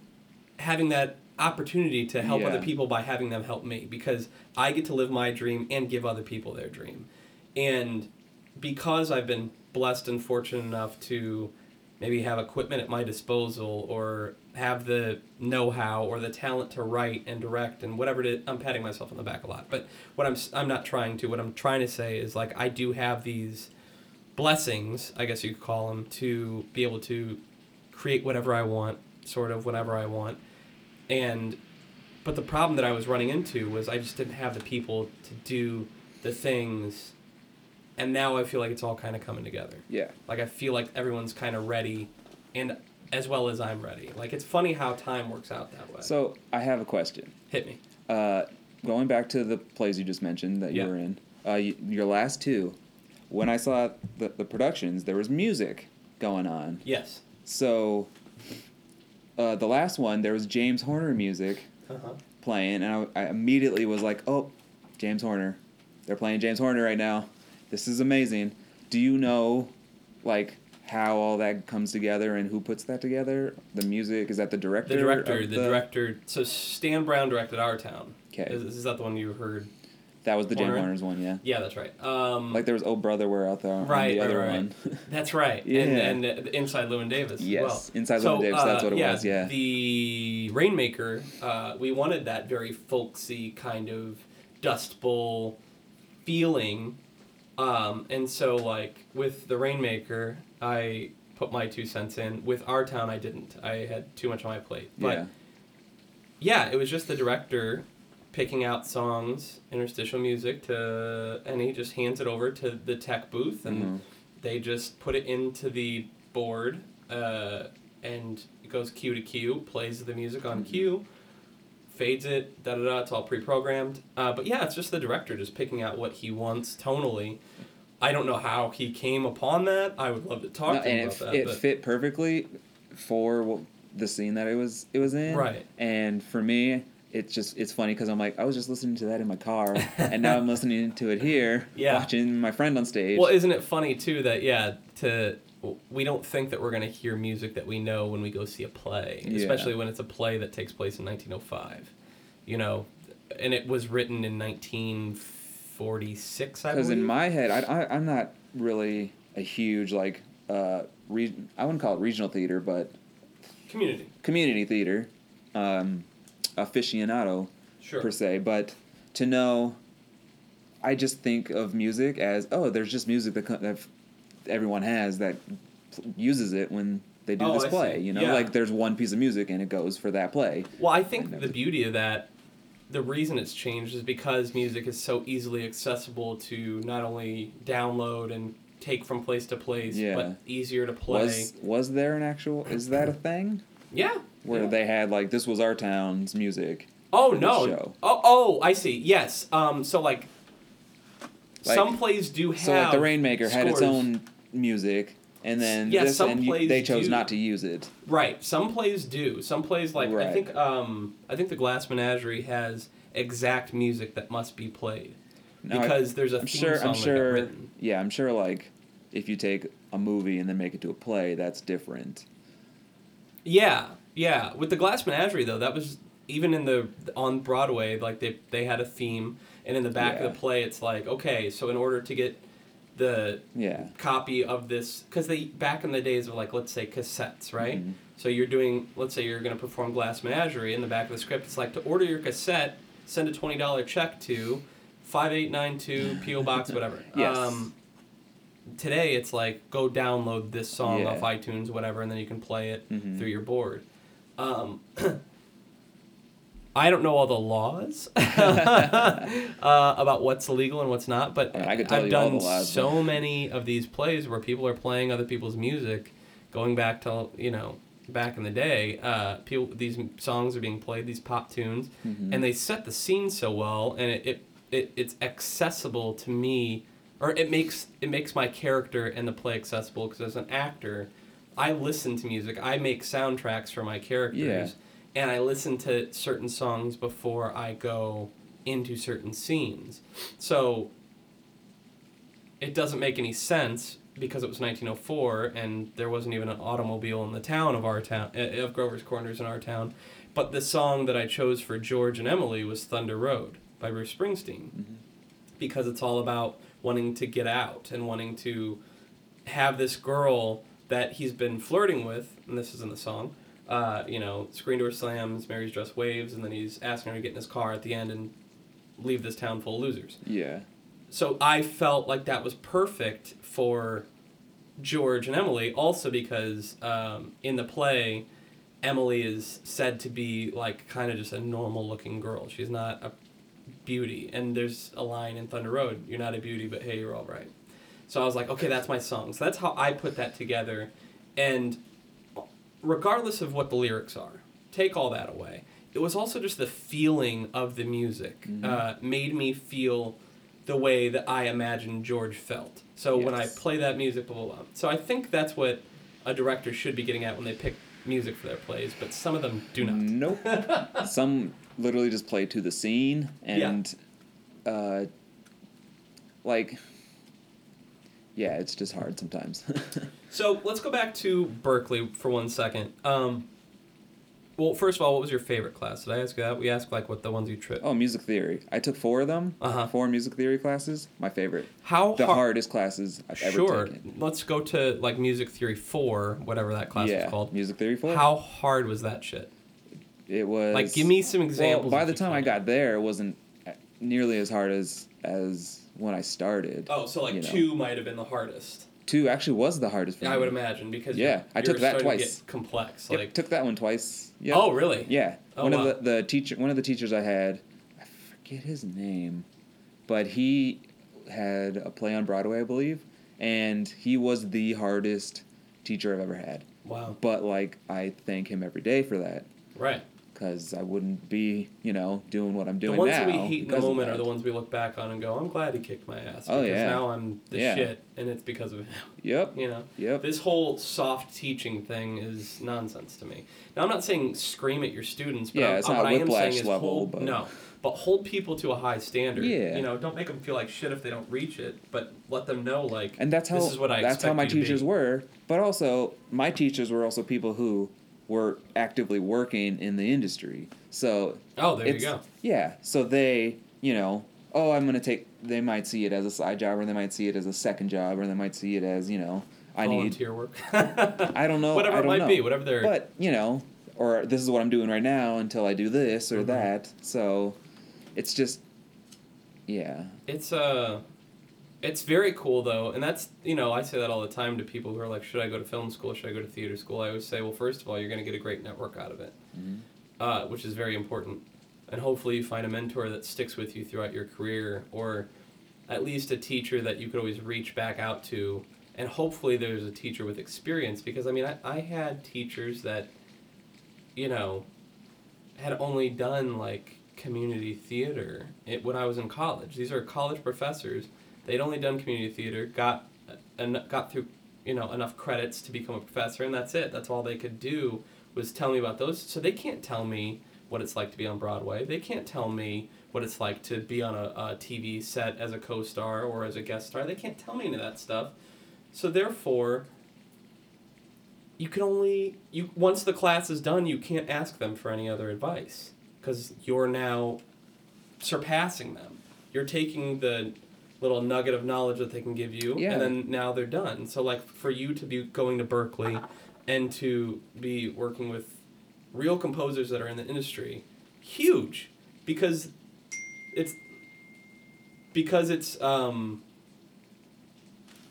having that opportunity to help other people by having them help me because I get to live my dream and give other people their dream, and because I've been blessed and fortunate enough to maybe have equipment at my disposal or have the know-how or the talent to write and direct and whatever it is i'm patting myself on the back a lot. But what i'm i'm not trying to what i'm trying to say is like i do have these blessings i guess you could call them to be able to create whatever i want sort of whenever i want and but the problem that i was running into was i just didn't have the people to do the things and now i feel like it's all kind of coming together yeah. like I feel like everyone's kind of ready, and as well as I'm ready. Like it's funny how time works out that way. So I have a question. Hit me. Uh, going back to the plays you just mentioned that you Yeah. were in, uh, y your last two, when I saw the, the productions, there was music going on. Yes. So uh, the last one, there was James Horner music Uh-huh. playing, and I, I immediately was like, "Oh, James Horner! They're playing James Horner right now. This is amazing." Do you know, like, how all that comes together and who puts that together? The music is that the director? The director. of The, director. So Stan Brown directed Our Town. 'Kay. Is, is that the one you heard? That was the James Horner? Horner's one, yeah. Yeah, that's right. Um, Like there was "Oh Brother, Where Thou" on Right, the right, other right. one. That's right. Yeah. And, and uh, Inside Llewyn Davis. Yes, well. Inside So, Llewyn Davis, that's uh, what it was, yeah. The Rainmaker, uh, we wanted that very folksy kind of Dust Bowl feeling. Um, and so, like, with the Rainmaker, I put my two cents in. With Our Town, I didn't. I had too much on my plate. But yeah. yeah, it was just the director picking out songs, interstitial music to, and he just hands it over to the tech booth, and Mhm. they just put it into the board, uh, and it goes cue to cue, plays the music on Mhm. cue, fades it, da da da. It's all pre-programmed. Uh, but yeah, it's just the director just picking out what he wants tonally. I don't know how he came upon that. I would love to talk No, to him and about it, that. it but fit perfectly for what, the scene that it was it was in. Right. And for me, it's just it's funny because I'm like I was just listening to that in my car, and now I'm listening to it here, Yeah. watching my friend on stage. Well, isn't it funny too that yeah, to we don't think that we're gonna hear music that we know when we go see a play, Yeah. especially when it's a play that takes place in 1905. You know, and it was written in 1946. I Because in my head, I, I I'm not really a huge like uh re- I wouldn't call it regional theater, but community, community theater, um, aficionado sure. per se. But to know, I just think of music as oh, there's just music that, that everyone has that uses it when they do Oh, this I play. see. You know, Yeah. like there's one piece of music and it goes for that play. Well, I think And the beauty of that, the reason it's changed is because music is so easily accessible to not only download and take from place to place, Yeah. but easier to play. Was was there an actual? Is that a thing yeah. Where yeah. they had like this was our town's music? Oh no! Oh oh, I see. Yes. Um. So like, Like- some plays do have. So like the Rainmaker had its own music, and then Yeah, this some and you, they chose do. not to use it. Right. Some plays do. Some plays like I think um I think the Glass Menagerie has exact music that must be played Now, I- because there's a I'm theme sure. song I'm sure. written. Yeah, I'm sure. Like if you take a movie and then make it to a play, that's different. Yeah, yeah. With the Glass Menagerie though, that was even in the on Broadway, like they they had a theme, and in the back Yeah. of the play, it's like okay, so in order to get the Yeah. copy of this, because they back in the days of like let's say cassettes, right? Mhm. So you're doing, let's say you're going to perform Glass Menagerie. In the back of the script, it's like to order your cassette, send a twenty dollar check to five eight nine two PO Box whatever. Yes. Um, today it's like go download this song Yeah. off iTunes whatever, and then you can play it Mhm. through your board. Um, I don't know all the laws uh, about what's illegal and what's not, but I mean, I have done laws, so but- many of these plays where people are playing other people's music, going back to you know back in the day. Uh, people these songs are being played, these pop tunes, Mhm. and they set the scene so well, and it, it, it it's accessible to me, or it makes it makes my character and the play accessible because as an actor, I listen to music. I make soundtracks for my characters, Yeah. and I listen to certain songs before I go into certain scenes. So it doesn't make any sense because it was 1904 and there wasn't even an automobile in the town of our town uh, of Grover's Corners in our town. But the song that I chose for George and Emily was Thunder Road by Bruce Springsteen Mhm. because it's all about wanting to get out and wanting to have this girl that he's been flirting with, and this is in the song. Uh, you know, screen door slams, Mary's dress waves, and then he's asking her to get in his car at the end and leave this town full of losers Yeah. so I felt like that was perfect for George and Emily, also because um, in the play, Emily is said to be like kind of just a normal looking girl. She's not a beauty. And there's a line in Thunder Road, "You're not a beauty, but hey, you're all right." So I was like, okay, that's my song. So that's how I put that together, and regardless of what the lyrics are, take all that away. It was also just the feeling of the music Mhm. uh, made me feel the way that I imagined George felt. So when I play that music, blah, blah, blah. So I think that's what a director should be getting at when they pick music for their plays, but some of them do not. Nope. Some literally just play to the scene and uh like yeah, it's just hard sometimes. So let's go back to Berklee for one second. Um, well, first of all, what was your favorite class? Did I ask you that? We asked like what the ones you tripped. oh, music theory. I took four of them. Uh-huh. Four music theory classes. My favorite. How The har- hardest classes I've ever taken. Sure. Let's go to like music theory four, whatever that class yeah, was called. music theory four. How hard was that shit? it was Like, give me some examples. Well, by the time I got there, it wasn't nearly as hard as as when I started. Oh, so like you know. two might have been the hardest. Two actually was the hardest for me. I would imagine because Yeah, you're, I took you're that starting to twice. get complex. Yep, Like, took that one twice. Yep. oh really? Yeah. Oh, one wow. of the, the teacher one of the teachers I had, I forget his name, but he had a play on Broadway, I believe, and he was the hardest teacher I've ever had. Wow. But like I thank him every day for that Right. Cuz I wouldn't be, you know, doing what I'm doing now. the ones now. that we hate in the because moment are the ones we look back on and go, "I'm glad he kicked my ass." Oh, because yeah. Now I'm the Yeah. shit, and it's because of him. Yep. You know. Yep. This whole soft teaching thing is nonsense to me. Now I'm not saying scream at your students, but Yeah, it's not what I am whiplash saying is level, hold, but- no, but hold people to a high standard. Yeah. You know, don't make them feel like shit if they don't reach it, but let them know like And that's how this is what I that's how my teachers were. But also, my teachers were also people who were actively working in the industry. So Oh, there you go. Yeah. So they, you know, oh, I'm gonna take. They might see it as a side job, or they might see it as a second job, or they might see it as, you know, I need. Volunteer work. I don't know. Whatever I it don't might know. be, whatever they're. But you know, or this is what I'm doing right now until I do this or Mhm. that. So, it's just, yeah. It's uh it's very cool though, and that's you know I say that all the time to people who are like, should I go to film school? Should I go to theater school? I always say, well, first of all, you're going to get a great network out of it, Mhm. uh, which is very important, and hopefully you find a mentor that sticks with you throughout your career, or at least a teacher that you could always reach back out to, and hopefully there's a teacher with experience because I mean I, I had teachers that, you know, had only done like community theater it, when I was in college. These are college professors. They'd only done community theater, got and got through you know enough credits to become a professor, and that's it. That's all they could do was tell me about those. So they can't tell me what it's like to be on Broadway. They can't tell me what it's like to be on a, a TV set as a co-star or as a guest star. They can't tell me any of that stuff So therefore, you can only you once the class is done, you can't ask them for any other advice because you're now surpassing them. You're taking the little nugget of knowledge that they can give you, Yeah. and then now they're done. So like for you to be going to Berklee and to be working with real composers that are in the industry, huge, because it's because it's um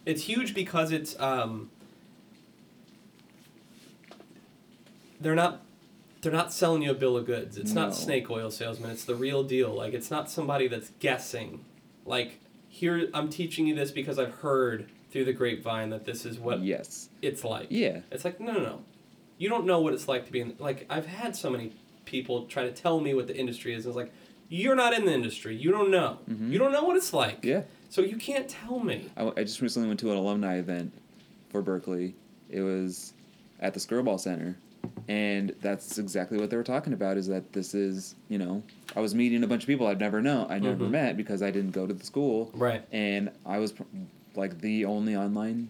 it's huge because it's um they're not they're not selling you a bill of goods. It's No. not snake oil salesman. It's the real deal. Like it's not somebody that's guessing. Like here I'm teaching you this because I've heard through the grapevine that this is what yes. it's like. Yeah. It's like no no no. You don't know what it's like to be in like I've had so many people try to tell me what the industry is. And it's like you're not in the industry. You don't know. Mhm. You don't know what it's like. Yeah. So you can't tell me. I, I just recently went to an alumni event for Berklee. It was at the Skirball Center, and that's exactly what they were talking about. Is that this is you know I was meeting a bunch of people I've never known I never Mhm. met because I didn't go to the school, Right. and I was pr- like the only online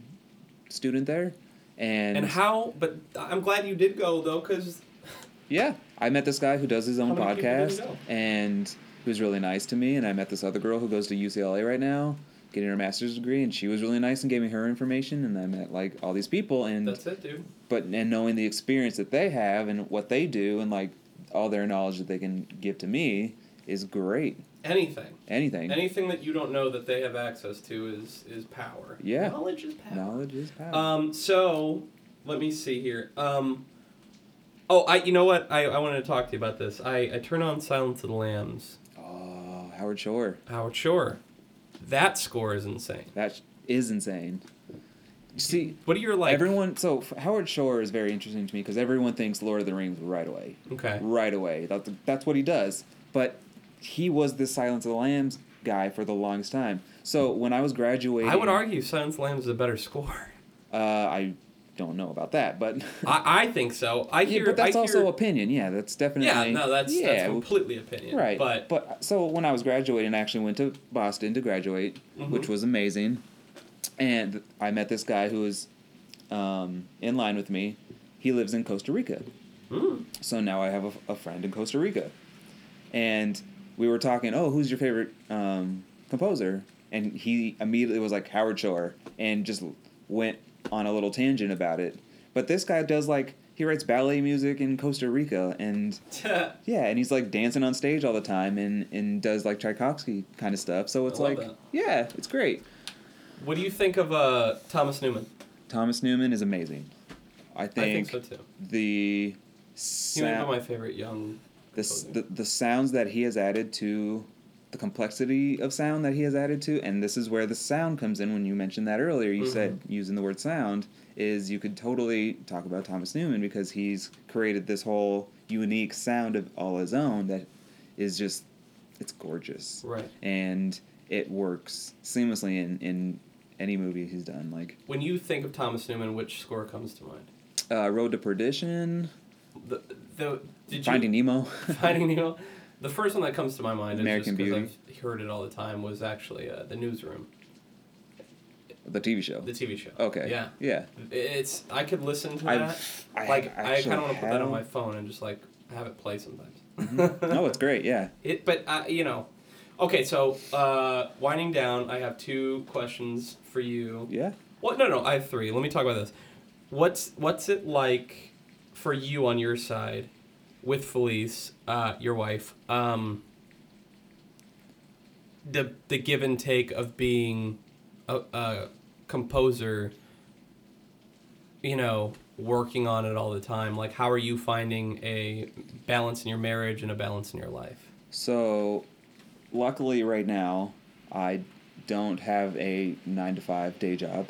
student there, and, And how? But I'm glad you did go though, because yeah, I met this guy who does his own How many people did podcast, and was really nice to me. And I met this other girl who goes to UCLA right now, getting her master's degree, and she was really nice and gave me her information. And I met like all these people, and that's it, dude. but and knowing the experience that they have and what they do, and like all their knowledge that they can give to me is great. Anything, Anything, anything that you don't know that they have access to is is power. Yeah. Knowledge is power. knowledge is power. Um. So let me see here. Um. Oh, I. You know what? I, I wanted to talk to you about this. I I turn on Silence of the Lambs. oh, Howard Shore, Howard Shore. That score is insane. that is insane. See, What are your like? everyone. So Howard Shore is very interesting to me because everyone thinks Lord of the Rings right away. Okay. right away. That's, that's what he does. But he was the Silence of the Lambs guy for the longest time. So when I was graduating, I would argue Silence of the Lambs is a better score. Uh, I don't know about that, but I, I think so. I yeah, hear. but that's I also hear, opinion. Yeah, that's definitely. Yeah, no, that's yeah, that's completely opinion. right. But but so when I was graduating, I actually went to Boston to graduate, Mhm. which was amazing. And I met this guy who was um, in line with me. He lives in Costa Rica. mm, So now I have a, a friend in Costa Rica. And we were talking, oh, who's your favorite um, composer? And he immediately was like Howard Shore and just went on a little tangent about it. But this guy does like, he writes ballet music in Costa Rica and yeah, and he's like dancing on stage all the time and, and does like Tchaikovsky kind of stuff. So it's like, that. yeah, it's great. what do you think of uh, Thomas Newman? Thomas Newman is amazing. I I think, think so too. the He might be my favorite young. the, the the sounds that he has added to the complexity of sound that he has added to and this is where the sound comes in when you mentioned that earlier you said using the word sound is you could totally talk about thomas newman because he's created this whole unique sound of all his own that is just it's gorgeous Right. and it works seamlessly in in any movie he's done like When you think of Thomas Newman, which score comes to mind? uh, road to perdition The the did finding you, nemo Finding Nemo. The first one that comes to my mind, American is Beauty. because I've heard it all the time, was actually uh, the Newsroom, the tv show the TV show. okay Yeah. yeah It's I could listen to I've- that. I like I kind of want to put that on my phone and just like have it play sometimes. no it's great yeah It, but uh, you know, okay. So uh, winding down, I have two questions for you. yeah What? No, no, I have three. Let me talk about this. What's What's it like for you on your side with Felice, uh, your wife? Um, the the give and take of being a, a composer. You know, working on it all the time. Like, how are you finding a balance in your marriage and a balance in your life? So, luckily, right now, I don't have a nine to five day job.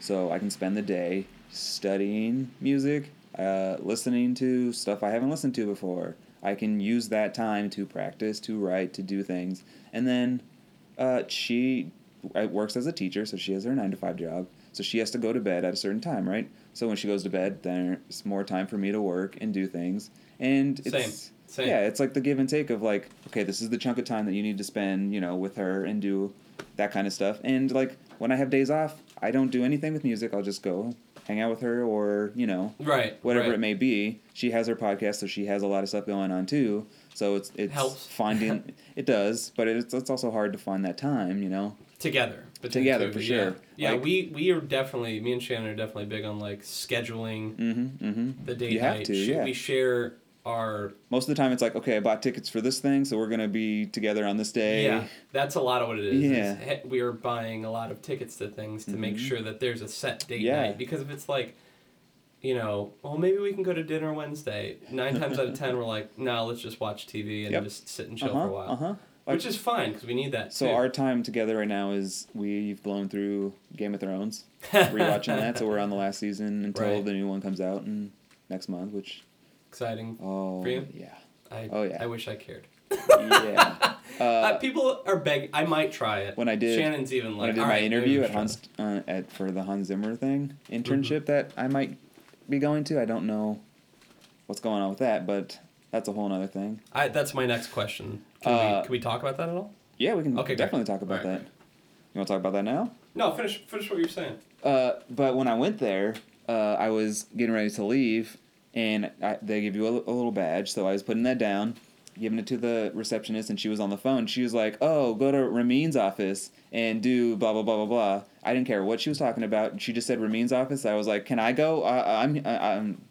So, I can spend the day studying music, uh, listening to stuff I haven't listened to before. I can use that time to practice, to write, to do things. And then uh, she works as a teacher, so she has her nine to five job. So, she has to go to bed at a certain time, right? So, when she goes to bed, there's more time for me to work and do things. And it's. Same. Same. Yeah, it's like the give and take of like, okay, this is the chunk of time that you need to spend, you know, with her and do that kind of stuff. And like when I have days off, I don't do anything with music. I'll just go hang out with her or you know Right. whatever right. it may be. She has her podcast, so she has a lot of stuff going on too. So it's it's Helps. finding it does, but it's it's also hard to find that time, you know. together. Together, the for two, sure. Yeah, yeah Like- we we are definitely me and Shannon are definitely big on like scheduling Mm-hmm. Mm-hmm. the date You have night. to, yeah. We share our Most of the time, it's like, okay, I bought tickets for this thing, so we're gonna be together on this day. yeah. That's a lot of what it is. is Yeah. he- we are buying a lot of tickets to things to make Mhm. sure that there's a set date Yeah. night because if it's like. You know, well, maybe we can go to dinner Wednesday. Nine times out of ten, we're like, no, let's just watch TV and Yep. just sit and chill Uh huh. for a while, Uh huh. which is fine because we need that. So too. our time together right now is we've blown through Game of Thrones, rewatching that. So we're on the last season until Right. the new one comes out in next month. Which exciting. oh For you? yeah, I Oh, yeah. I wish I cared. yeah. Uh, Uh, people are begging. I might try it. when I did Shannon's even like when I did "All my right, interview at. Hans uh, at for the Hans Zimmer thing internship Mm-hmm. that I might be going to. I don't know what's going on with that, but that's a whole other thing. I, that's my next question. Can Uh, we can we talk about that at all? Yeah, we can Okay, great. definitely talk about Alright, that. You want to talk about that now? No, finish finish what you're saying. Uh, but when I went there, uh, I was getting ready to leave, and I, they give you a, a little badge. So I was putting that down, giving it to the receptionist, and she was on the phone. She was like, "Oh, go to Ramin's office and do blah blah blah blah blah." I didn't care what she was talking about. She just said Ramin's office. I was like, "Can I go?" I, I'm I, I'm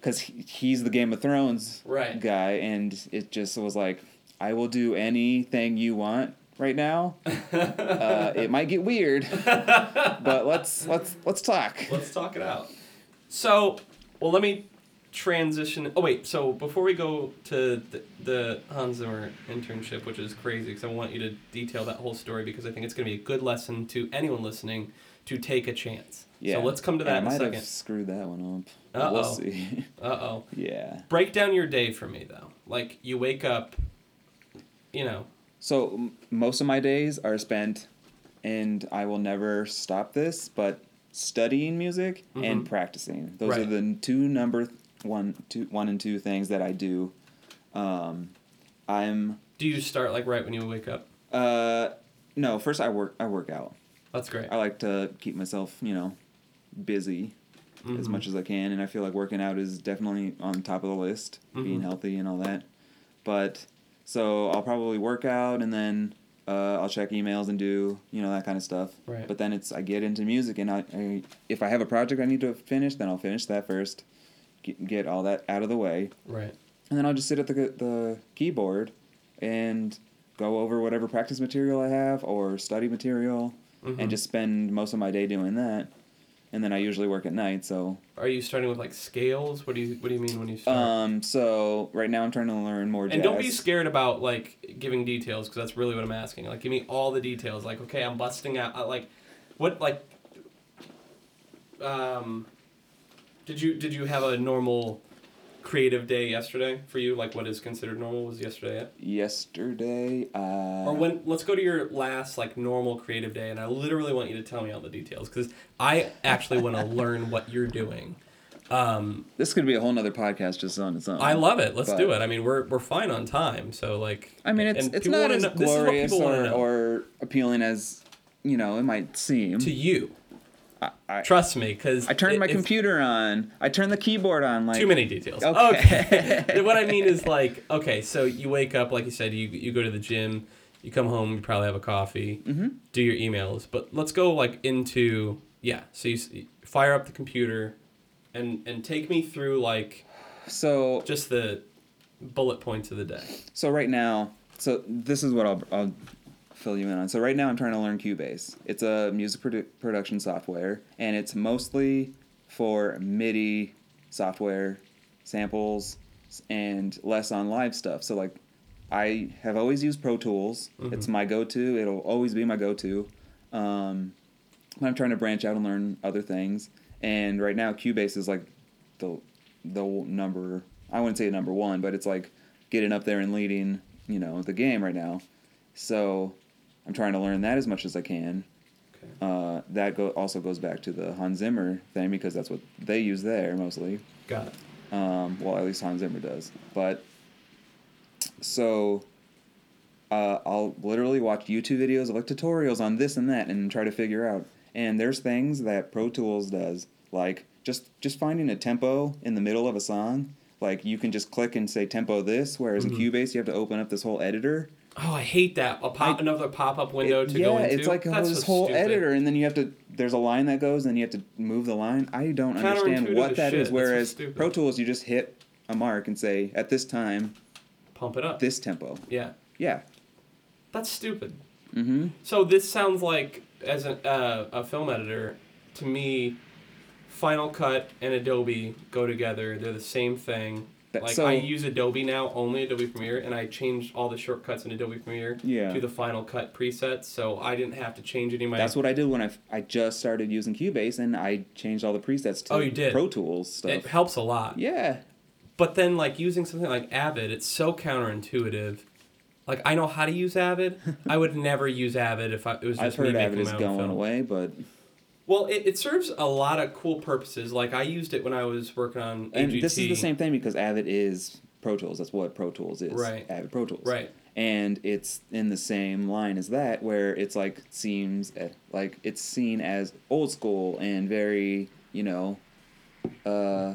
because he, he's the Game of Thrones Right. guy, and it just was like, "I will do anything you want." Right now, uh, it might get weird, but let's let's let's talk. Let's talk it out. So, well, let me transition. Oh wait, so before we go to the, the Hans Zimmer internship, which is crazy, because I want you to detail that whole story because I think it's going to be a good lesson to anyone listening to take a chance. Yeah. So let's come to that And in I a might second. have screwed that one up. Uh-oh. We'll see. Uh oh. yeah. Break down your day for me though. Like you wake up, you know. So m- most of my days are spent, and I will never stop this, but studying music and Mhm. practicing. Those are the two number th- one, two, one and two things that I do. Um, I'm Do you start like right when you wake up? uh, no. First, I work. I work out. That's great. I like to keep myself, you know, busy as Mhm. much as I can, and I feel like working out is definitely on top of the list, being Mhm. healthy and all that. But so I'll probably work out, and then uh, I'll check emails and do you know that kind of stuff. Right. But then it's I get into music, and I, I if I have a project I need to finish, then I'll finish that first, get, get all that out of the way, Right. and then I'll just sit at the the keyboard and go over whatever practice material I have or study material Mhm. and just spend most of my day doing that. And then I usually work at night, so Are you starting with like scales? What do you What do you mean when you start? um so right now I'm trying to learn more jazz. and don't be scared about like giving details because that's really what I'm asking. Like, give me all the details. Like, okay, I'm busting out. uh, Like, what like? Um, did you did you have a normal creative day yesterday for you? Like, what is considered normal was yesterday it? Yesterday, uh Or when? Let's go to your last like normal creative day, and I literally want you to tell me all the details because I actually want to learn what you're doing. Um, this could be a whole nother podcast just on its own. I love it. Let's But- do it. I mean, we're we're fine on time, so like. I mean, it's it's not as know- this is what glorious or, or appealing as you know it might seem. to you. I, I, Trust me, because I turned my computer on. I turned the keyboard on. Like Too many details. Okay. Okay. what I mean is like, okay, so you wake up, like you said, you you go to the gym, you come home, you probably have a coffee, Mm-hmm. do your emails, but let's go like into yeah. So you fire up the computer, and and take me through like So just the bullet points of the day. So right now, so this is what I'll, I'll fill you in on. So right now, I'm trying to learn Cubase. It's a music produ- production software, and it's mostly for MIDI software, samples, and less on live stuff. So like, I have always used Pro Tools. It's my go-to. It'll always be my go-to. Um, but I'm trying to branch out and learn other things. And right now, Cubase is like the the number. I wouldn't say number one, but it's like getting up there and leading. You know, the game right now. So I'm trying to learn that as much as I can. Okay. Uh, that go- also goes back to the Hans Zimmer thing because that's what they use there mostly. Got it. Um, well, at least Hans Zimmer does. But so uh, I'll literally watch YouTube videos of like tutorials on this and that and try to figure out. And there's things that Pro Tools does, like just just finding a tempo in the middle of a song. Like you can just click and say tempo this, whereas Mm-hmm. in Cubase you have to open up this whole editor. Oh, I hate that. A pop, I- another pop-up window It- to yeah, go into. it's like That's this so whole stupid. editor, and then you have to. There's a line that goes, and then you have to move the line. I don't understand what that shit. is. That's so Whereas. Pro Tools, you just hit a mark and say at this time Pump it up. this tempo. yeah, Yeah. that's stupid. Mm-hmm. So this sounds like, as an, uh, a film editor, to me, Final Cut and Adobe go together. They're the same thing. That- like so- I use Adobe now, only Adobe Premiere, and I changed all the shortcuts in Adobe Premiere Yeah. to the Final Cut presets, so I didn't have to change any of my. That's what I did when I, f- I just started using Cubase, and I changed all the presets to Oh, you did? Pro Tools stuff. it helps a lot. yeah. But then, like using something like Avid, it's so counterintuitive. Like I know how to use Avid. I would never use Avid if I, it was just I've heard Avid is going film. away, but Well, it, it serves a lot of cool purposes. Like I used it when I was working on and AGT. this is the same thing because Avid is Pro Tools. That's what Pro Tools is. Right. Avid Pro Tools. Right. And it's in the same line as that, where it's like seems eh, like it's seen as old school and very, you know, uh,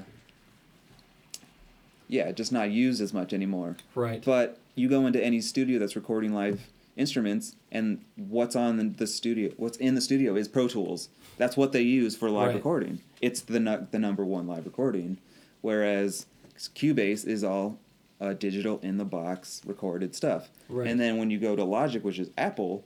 yeah, just not used as much anymore. Right. But you go into any studio that's recording live instruments, and what's on the studio, what's in the studio is Pro Tools. That's what they use for live Right. recording. It's the nu- the number one live recording, whereas Cubase is all uh, digital in the box recorded stuff. Right. And then when you go to Logic, which is Apple,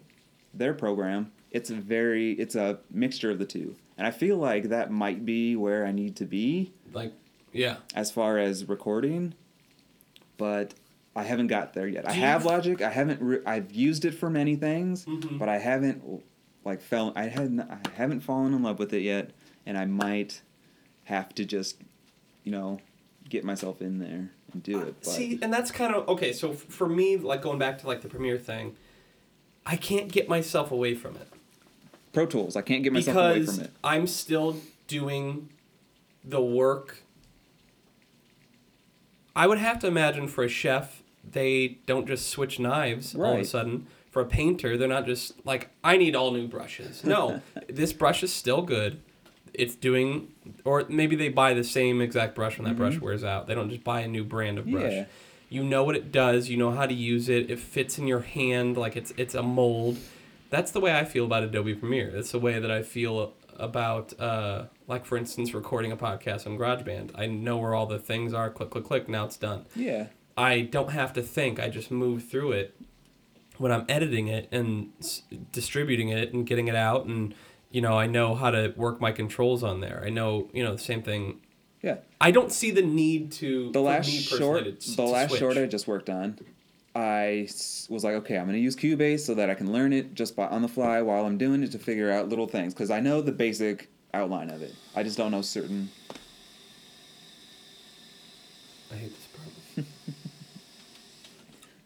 their program, it's a very it's a mixture of the two. And I feel like that might be where I need to be like, yeah. as far as recording, but I haven't got there yet. I have Logic. I haven't. Re- I've used it for many things, Mhm. but I haven't like fell. I hadn't. I haven't fallen in love with it yet, and I might have to just, you know, get myself in there and do it. But See, and that's kind of okay. So for me, like going back to like the Premiere thing, I can't get myself away from it Pro Tools, I can't get myself away from it. Because I'm still doing the work. I would have to imagine for a chef, they don't just switch knives all of a sudden. For a painter, they're not just like, I need all new brushes. No, this brush is still good. It's doing, or maybe they buy the same exact brush when that brush wears out. They don't just buy a new brand of brush. Mm-hmm. Yeah. You know what it does. You know how to use it. It fits in your hand like it's it's a mold. That's the way I feel about Adobe Premiere. That's the way that I feel about, uh, like for instance, recording a podcast on GarageBand. I know where all the things are. Click, click, click. Now it's done. Yeah. I don't have to think. I just move through it when I'm editing it and s- distributing it and getting it out. And, you know, I know how to work my controls on there. I know, you know, the same thing. Yeah. I don't see the need to. The last short, personally to the to last switch. short I just worked on, I was like, okay, I'm gonna use Cubase so that I can learn it just by on the fly while I'm doing it to figure out little things because I know the basic outline of it. I just don't know certain. I hate this.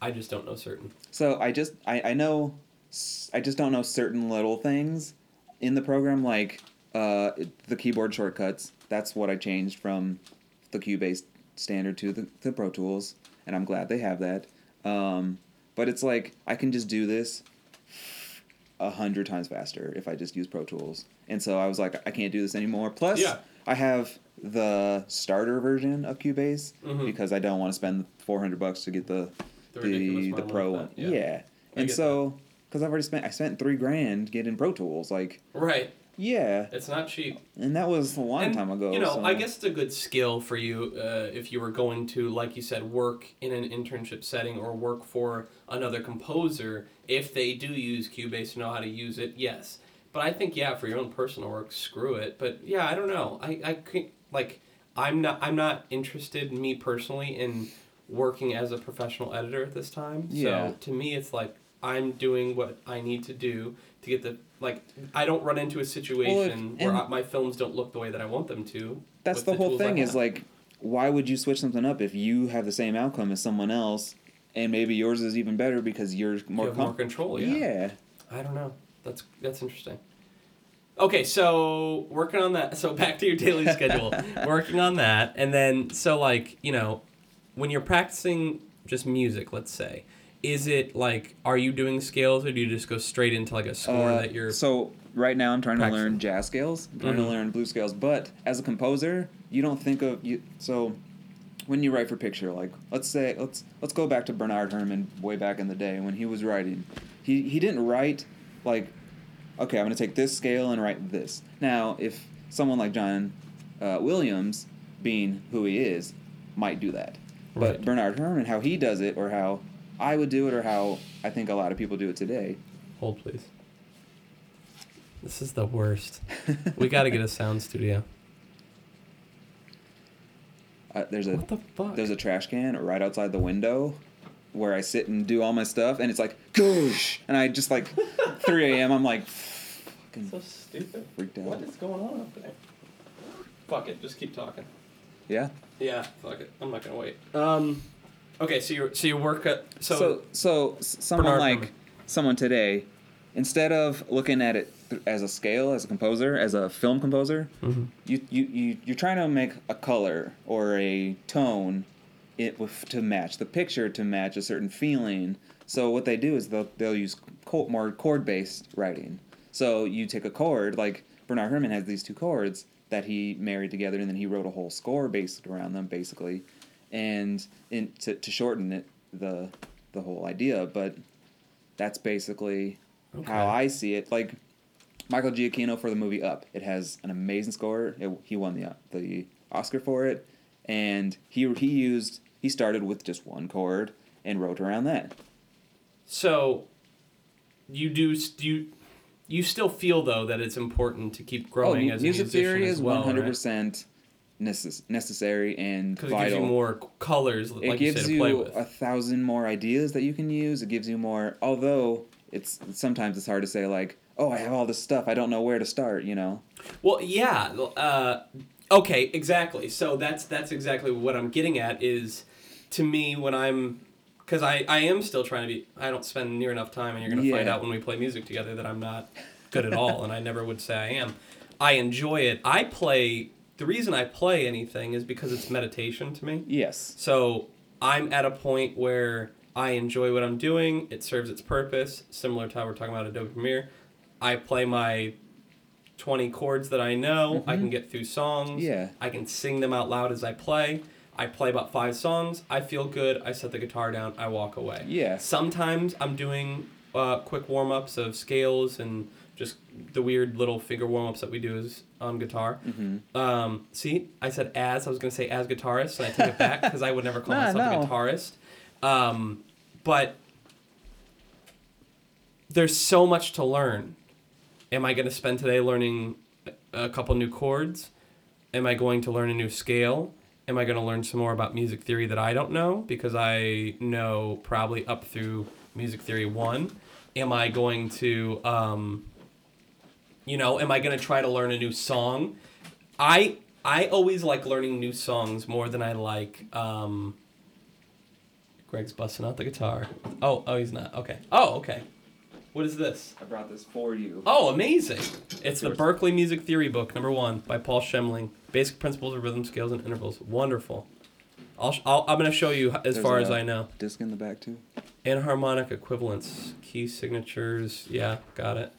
I just don't know certain. So I just I I know I just don't know certain little things in the program like uh the keyboard shortcuts. That's what I changed from the Cubase standard to the, the Pro Tools, and I'm glad they have that. Um, but it's like I can just do this a hundred times faster if I just use Pro Tools. And so I was like, I can't do this anymore. Plus, Yeah. I have the starter version of Cubase Mhm. because I don't want to spend four hundred bucks to get the The the the, pro one. Yeah. yeah. And so, because I've already spent, I spent three grand getting Pro Tools. Like, Right. yeah, It's not cheap. and that was a long And, time ago. You know, so- I guess it's a good skill for you uh, if you were going to, like you said, work in an internship setting or work for another composer. If they do use Cubase, to know how to use it. Yes, but I think yeah, for your own personal work, screw it. But yeah, I don't know. I I like I'm not I'm not interested me personally in working as a professional editor at this time. Yeah. So to me, it's like I'm doing what I need to do to get the like. I don't run into a situation where I, my films don't look the way that I want them to. that's with the, whole thing. Is like, why would you switch something up if you have the same outcome as someone else, and maybe yours is even better because you're more you have more control. Yeah. yeah. I don't know. That's that's interesting. Okay, so working on that. So back to your daily schedule. working on that, and then so like you know, when you're practicing just music, let's say, is it like are you doing scales or do you just go straight into like a score Uh, that you're so right now I'm trying to learn jazz scales. I'm trying Mhm. to learn blues scales, but as a composer, you don't think of you. So when you write for picture, like let's say let's let's go back to Bernard Herrmann way back in the day when he was writing. He he didn't write like, okay, I'm gonna take this scale and write this. Now if someone like John uh, Williams, being who he is, might do that. But Right. Bernard Herrmann, how he does it, or how I would do it, or how I think a lot of people do it today. hold please this is the worst we got to get a sound studio Uh, there's a what the fuck there's a trash can right outside the window where I sit and do all my stuff, and it's like goosh, and I just like 3 a.m. I'm like fucking so stupid freaked out. what is going on up there fuck it just keep talking Yeah. yeah fuck it i'm not gonna wait um okay so you so you work at so, So so, someone Bernard like Herrmann. someone today, instead of looking at it th- as a scale, as a composer, as a film composer, Mhm. you, you you you're trying to make a color or a tone, it with to match the picture to match a certain feeling. So what they do is they'll they'll use co- more chord based writing. So you take a chord like Bernard Herrmann has these two chords that he married together, and then he wrote a whole score based around them, basically, and in to, to shorten it the the whole idea. But that's basically how I see it. Like Michael Giacchino for the movie Up. It has an amazing score. It, he won the the Oscar for it, and he he used he started with just one chord and wrote around that. So, you do do you, you still feel though that it's important to keep growing oh, as music a musician theory is one hundred percent necessary and Because it gives you more colors, like it you gives say, to you, play with. a thousand more ideas that you can use. It gives you more. Although it's sometimes it's hard to say like, oh, I have all this stuff. I don't know where to start. You know. Well, yeah. Uh, okay, exactly. So that's that's exactly what I'm getting at. Is to me when I'm, because I I am still trying to be. I don't spend near enough time, and you're gonna find out when we play music together that I'm not good at all, and I never would say I am. I enjoy it. I play. The reason I play anything is because it's meditation to me. Yes. So I'm at a point where I enjoy what I'm doing. It serves its purpose, similar to how we're talking about Adobe Premiere. I play my 20 chords that I know. I mm-hmm. can get through songs. Yeah. I can sing them out loud as I play. I play about five songs. I feel good. I set the guitar down. I walk away. Yeah. Sometimes I'm doing uh, quick warm ups of scales and just the weird little finger warm ups that we do is on guitar. Mm-hmm. Um, see, I said as. I was going to say as guitarist, and I take it back because I would never call Nah, myself no. a guitarist. Um, but there's so much to learn. Am I going to spend today learning a couple new chords? Am I going to learn a new scale? Am I going to learn some more about music theory that I don't know because I know probably up through music theory one? Am I going to, um, you know, am I going to try to learn a new song? I I always like learning new songs more than I like. Um, Greg's busting out the guitar. Oh, oh, he's not. Okay. Oh, okay. What is this? I brought this for you. Oh, amazing! It's the. Berklee Music Theory book, number one, by Paul Schmeling. Basic Principles of Rhythm, Scales, and Intervals. Wonderful. I'll, I'll, I'm gonna show you as There's far a as I know. Disc in the back too. Enharmonic equivalents, key signatures. Yeah, got it.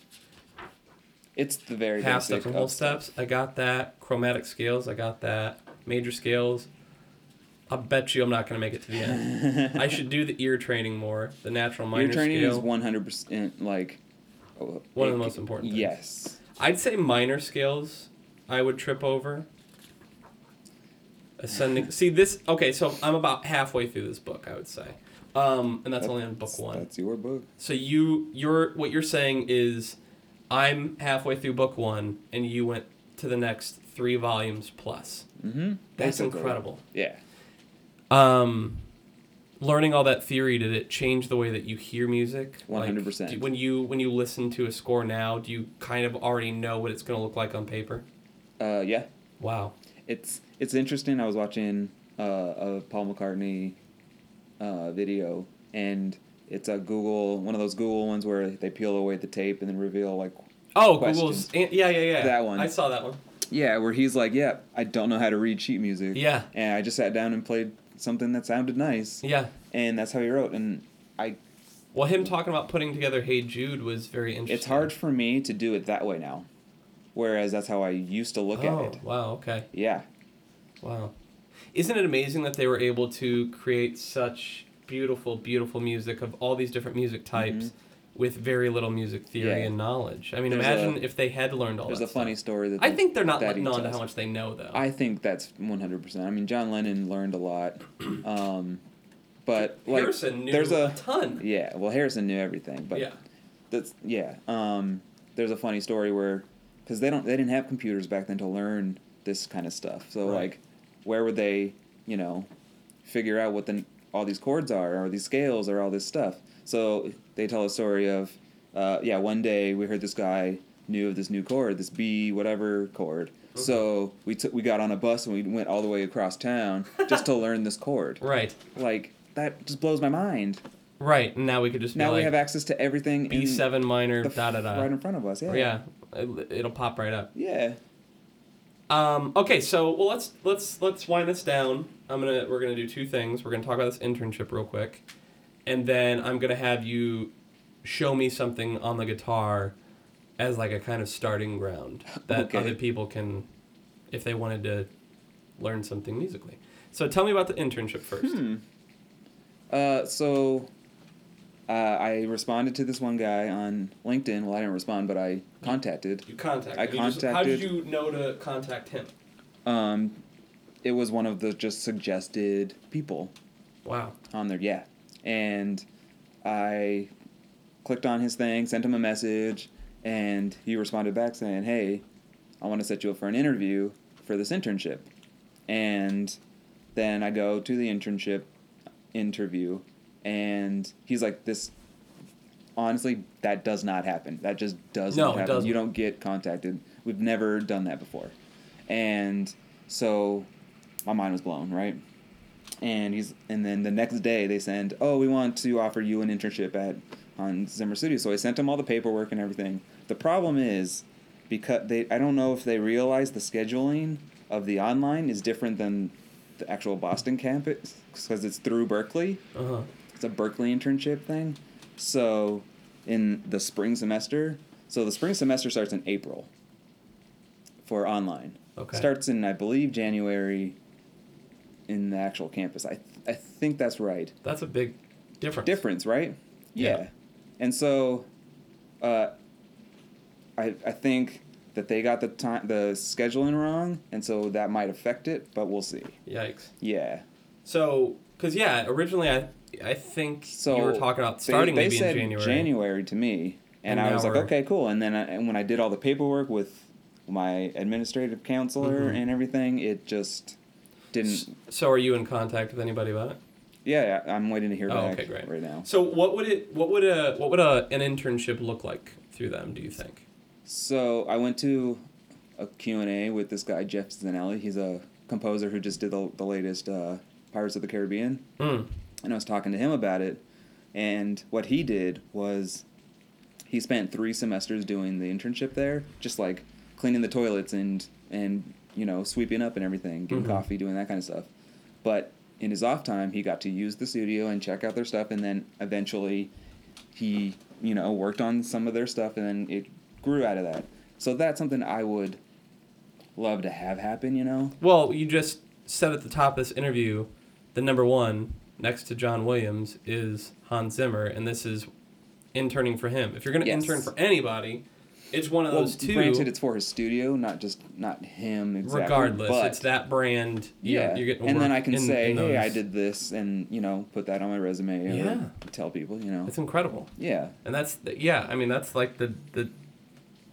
It's the very Half basic steps and whole steps. I got that. Chromatic scales. I got that. Major scales. I bet you I'm not gonna make it to the end. I should do the ear training more. The natural minor Your training scale. is one hundred percent like oh, One of the most important things. Yes. I'd say minor scales I would trip over. Ascending. See this. Okay, so I'm about halfway through this book. I would say, um, and that's only on book one. That's your book. So you, you're what you're saying is, I'm halfway through book one, and you went to the next three volumes plus. Mm-hmm. That's incredible. Yeah. Um, learning all that theory did it change the way that you hear music? 100%. do- when you when you listen to a score now, do you kind of already know what it's going to look like on paper? Uh, yeah. Wow. It's it's interesting. I was watching uh, a Paul McCartney uh, video, and it's a Google one of those Google ones where they peel away the tape and then reveal like Oh, questions. Google's. Yeah, yeah, yeah. That one. I saw that one. yeah, where he's like, yeah, I don't know how to read sheet music. Yeah. And I just sat down and played something that sounded nice, Yeah. and that's how he wrote. And I Well, him talking about putting together Hey Jude was very interesting. It's hard for me to do it that way now, whereas that's how I used to look oh, at it. wow. Okay. Yeah, Wow. Isn't it amazing that they were able to create such beautiful, beautiful music of all these different music types mm-hmm. With very little music theory. Yeah. and knowledge? I mean, There's imagine a- if they had learned all there's that a funny stuff. story that I think they're not letting on to how much they know, though. I think that's one hundred percent. I mean, John Lennon learned a lot, um, but like Harrison knew there's a, a ton. yeah. Well, Harrison knew everything, but yeah. that's yeah. Um, there's a funny story where because they don't they didn't have computers back then to learn this kind of stuff. So Right. like, where would they you know figure out what the all these chords are or these scales or all this stuff? So they tell a story of uh, yeah one day we heard this guy knew of this new chord this B whatever chord. So we took we got on a bus and we went all the way across town just to learn this chord. Right. Like that just blows my mind. Right. Now we could just Now like we have access to everything in B7 minor, the da da da. right in front of us. Yeah. yeah. it- It'll pop right up. Yeah. Um, okay, so well let's let's let's wind this down. I'm gonna we're gonna do two things. We're gonna talk about this internship real quick, and then I'm gonna have you show me something on the guitar as like a kind of starting ground that Okay. other people can, if they wanted to learn something musically. So tell me about the internship first. Hmm. Uh, so uh, I responded to this one guy on LinkedIn. Well, I didn't respond, but I contacted. You contacted. I you just- how did you know to contact him? Um, it was one of the just suggested people Wow. on there. Yeah, and I clicked on his thing, sent him a message, and he responded back saying, "Hey, I want to set you up for an interview for this internship." And then I go to the internship interview, and he's like, "This." Honestly, that does not happen. That just does No, not happen. doesn't. You don't get contacted. We've never done that before. And so my mind was blown, right? And he's and then the next day they send, "Oh, we want to offer you an internship at Hans Zimmer Studio." So I sent him all the paperwork and everything. The problem is because they I don't know if they realize the scheduling of the online is different than the actual Boston campus because it's through Berklee. Uh huh. It's a Berklee internship thing. So in the spring semester, so the spring semester starts in April for online. Okay. Starts in I believe January in the actual campus. I th- I think that's right. That's a big difference. Difference, right? Yeah. And so uh I I think that they got the time the scheduling wrong and so that might affect it, but we'll see. Yikes. Yeah. So, because yeah, originally I I think So you were talking about starting they, maybe said in January. January to me, and, And I was like, we're- okay, cool. And then I, and when I did all the paperwork with my administrative counselor Mhm. and everything, it just didn't. So, are you in contact with anybody about it? Yeah, I'm waiting to hear Oh, back okay, great. right now. So, what would it? What would a? What would a an internship look like through them? Do you think? So I went to a Q&A with this guy, Jeff Zanelli. He's a composer who just did the, the latest uh, Pirates of the Caribbean. Mm. and I was talking to him about it. And what he did was he spent three semesters doing the internship there, just like cleaning the toilets and and you know sweeping up and everything, getting Mhm. coffee, doing that kind of stuff. But in his off time, he got to use the studio and check out their stuff, and then eventually he you know worked on some of their stuff, and then it grew out of that. So that's something I would love to have happen. You know. Well, you just said at the top of this interview, the number one next to John Williams is Hans Zimmer, and this is interning for him. If you're going to Yes. intern for anybody, it's one of Well, those two. granted, it's for his studio, not just not him exactly. regardless, but it's that brand. yeah, you're getting and then I can in- say, in hey, I did this, and you know, put that on my resume. Yeah. tell people, you know. It's incredible. Yeah, And that's the- yeah, I mean that's like the the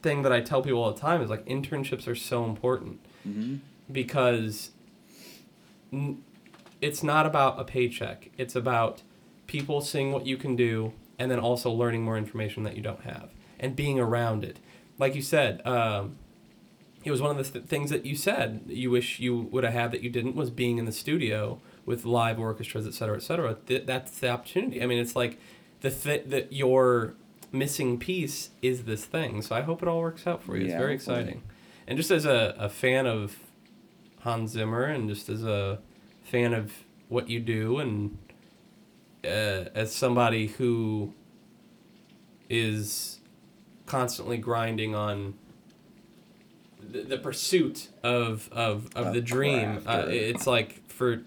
thing that I tell people all the time is like internships are so important hmm because n- it's not about a paycheck. It's about people seeing what you can do and then also learning more information that you don't have and being around it. Like you said, um, it was one of the th- things that you said you wish you would have had that you didn't was being in the studio with live orchestras, et cetera, et cetera. Th- that's the opportunity. I mean, it's like the th- that your missing piece is this thing. So I hope it all works out for you. Yeah, it's very hopefully. exciting. And just as a, a fan of Hans Zimmer and just as a fan of what you do and uh, as somebody who is constantly grinding on the, the pursuit of of, of A the dream. Uh, it's like for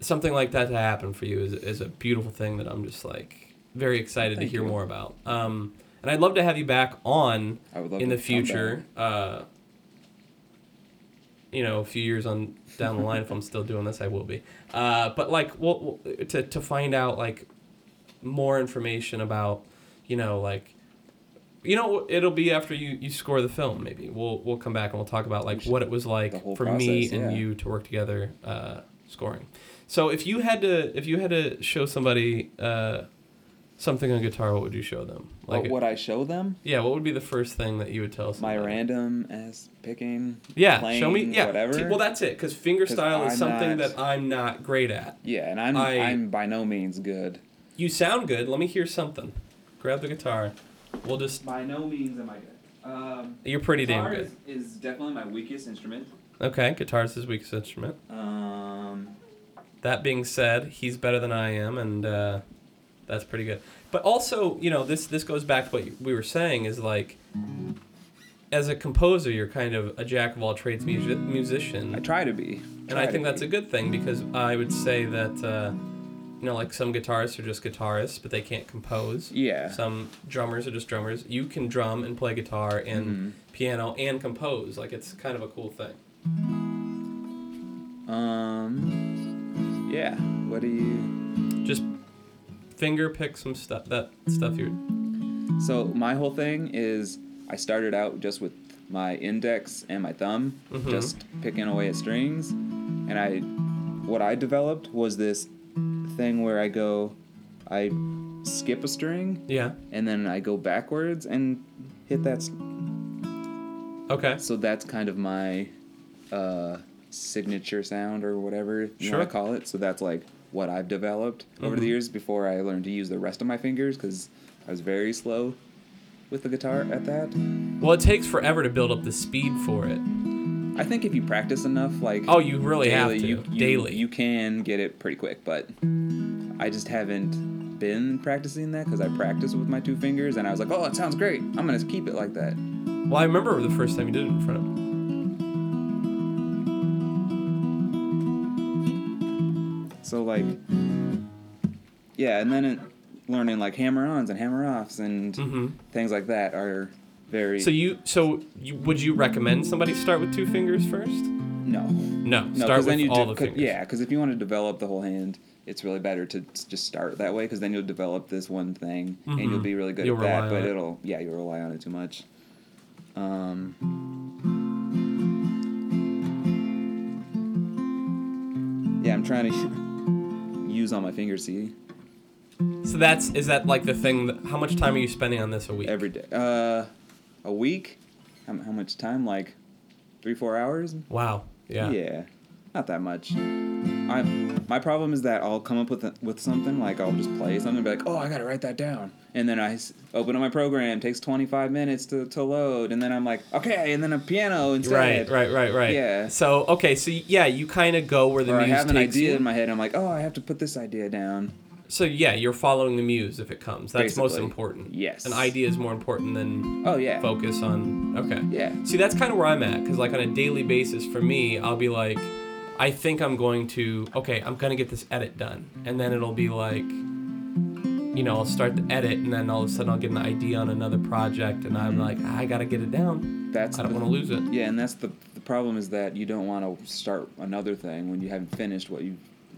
something like that to happen for you is, is a beautiful thing that I'm just like very excited to hear you. more about. Um, and I'd love to have you back on I would love in the future. Uh, you know, a few years on down the line, if I'm still doing this, I will be. Uh, but like, we'll, we'll, to to find out like more information about, you know, like, you know, it'll be after you you score the film. Maybe we'll we'll come back and we'll talk about like what it was like for me and yeah. you to work together uh, scoring. So if you had to if you had to show somebody uh, something on guitar, what would you show them? like What would I show them? yeah, what would be the first thing that you would tell My random as picking. Yeah, playing, show me. Yeah, whatever. Well, that's it. Because finger 'Cause style is something not- that I'm not great at. Yeah, and I'm I- I'm by no means good. You sound good. Let me hear something. Grab the guitar. We'll just. By no means am I good. Um, You're pretty damn guitar good. Is, is definitely my weakest instrument. Okay, guitar's his weakest instrument. Um, That being said, he's better than I am, and uh, that's pretty good. But also, you know, this this goes back to what we were saying is like, as a composer, you're kind of a jack of all trades music- musician. I try to be. and I think that's a good thing because I would say that uh, you know like some guitarists are just guitarists but they can't compose. Yeah. Some drummers are just drummers. You can drum and play guitar and Mhm. piano and compose. Like it's kind of a cool thing. Um. Yeah. What do you? Just finger pick some stuff that stuff you So my whole thing is I started out just with my index and my thumb, Mhm. just picking away at strings, and I, what I developed was this thing where I go, I skip a string Yeah. and then I go backwards and hit that. s- Okay. So that's kind of my uh, signature sound or whatever you Sure. want to call it. So that's like what I've developed over the Mhm. years before I learned to use the rest of my fingers because I was very slow with the guitar at that. Well, it takes forever to build up the speed for it. I think if you practice enough, like Oh, you really have to you, you- daily. you can get it pretty quick. But I just haven't been practicing that because I practiced with my two fingers and I was like, oh, it sounds great. I'm gonna keep it like that. well, I remember the first time you did it in front of. So like, yeah, and then it, learning like hammer-ons and hammer-offs and Mm-hmm. things like that are very So you so you would you recommend somebody start with two fingers first? no. No, No, start with all do- the fingers. Yeah, because if you want to develop the whole hand, it's really better to just start that way because then you'll develop this one thing and you'll Mhm. be really good You'll at that. But it. it'll yeah, you'll rely on it too much. Um, yeah, I'm trying to use all my fingers. See, So that's is that like the thing? That, how much time are you spending on this a week? every day. Uh, a week? How, how much time? Like three, four hours? Wow. Yeah. Yeah, not that much. I my problem is that I'll come up with a, with something like I'll just play something and be like, oh, I gotta write that down, and then I s- open up my program. Takes twenty five minutes to, to load, and then I'm like, okay, and then a piano instead. Right, right, right, right. Yeah. So okay, so yeah, you kind of go where the Or I have an takes idea you. in my head. I'm like, oh, I have to put this idea down. So yeah, you're following the muse if it comes. That's most important. yes. An idea is more important than Oh yeah. focus on. Okay. Yeah. See, that's kind of where I'm at because like on a daily basis for me, I'll be like, I think I'm going to okay, I'm gonna get this edit done, and then it'll be like, you know, I'll start the edit, and then all of a sudden I'll get an idea on another project, and I'm like, ah, I gotta get it down. That's I don't the- want to lose it. Yeah, and that's the the problem is that you don't want to start another thing when you haven't finished what you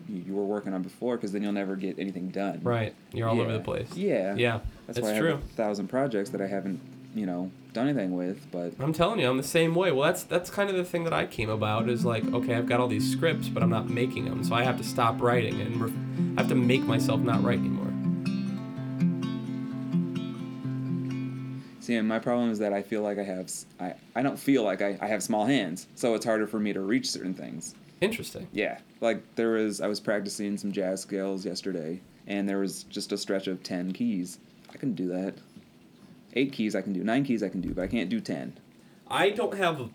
you, were working on before because then you'll never get anything done. Right. You're all over the place. Yeah. Yeah. That's it's why I true. have a thousand projects that I haven't, you know, done anything with. But I'm telling you, I'm the same way. Well, that's that's kind of the thing that I came about is like, okay, I've got all these scripts, but I'm not making them, so I have to stop writing and ref- I have to make myself not write anymore. see, and my problem is that I feel like I have, I, I don't feel like I, I have small hands, so it's harder for me to reach certain things. Interesting. Yeah, like there was, I was practicing some jazz scales yesterday, and there was just a stretch of ten keys. I can do that. Eight keys I can do. Nine keys I can do, but I can't do ten. I don't have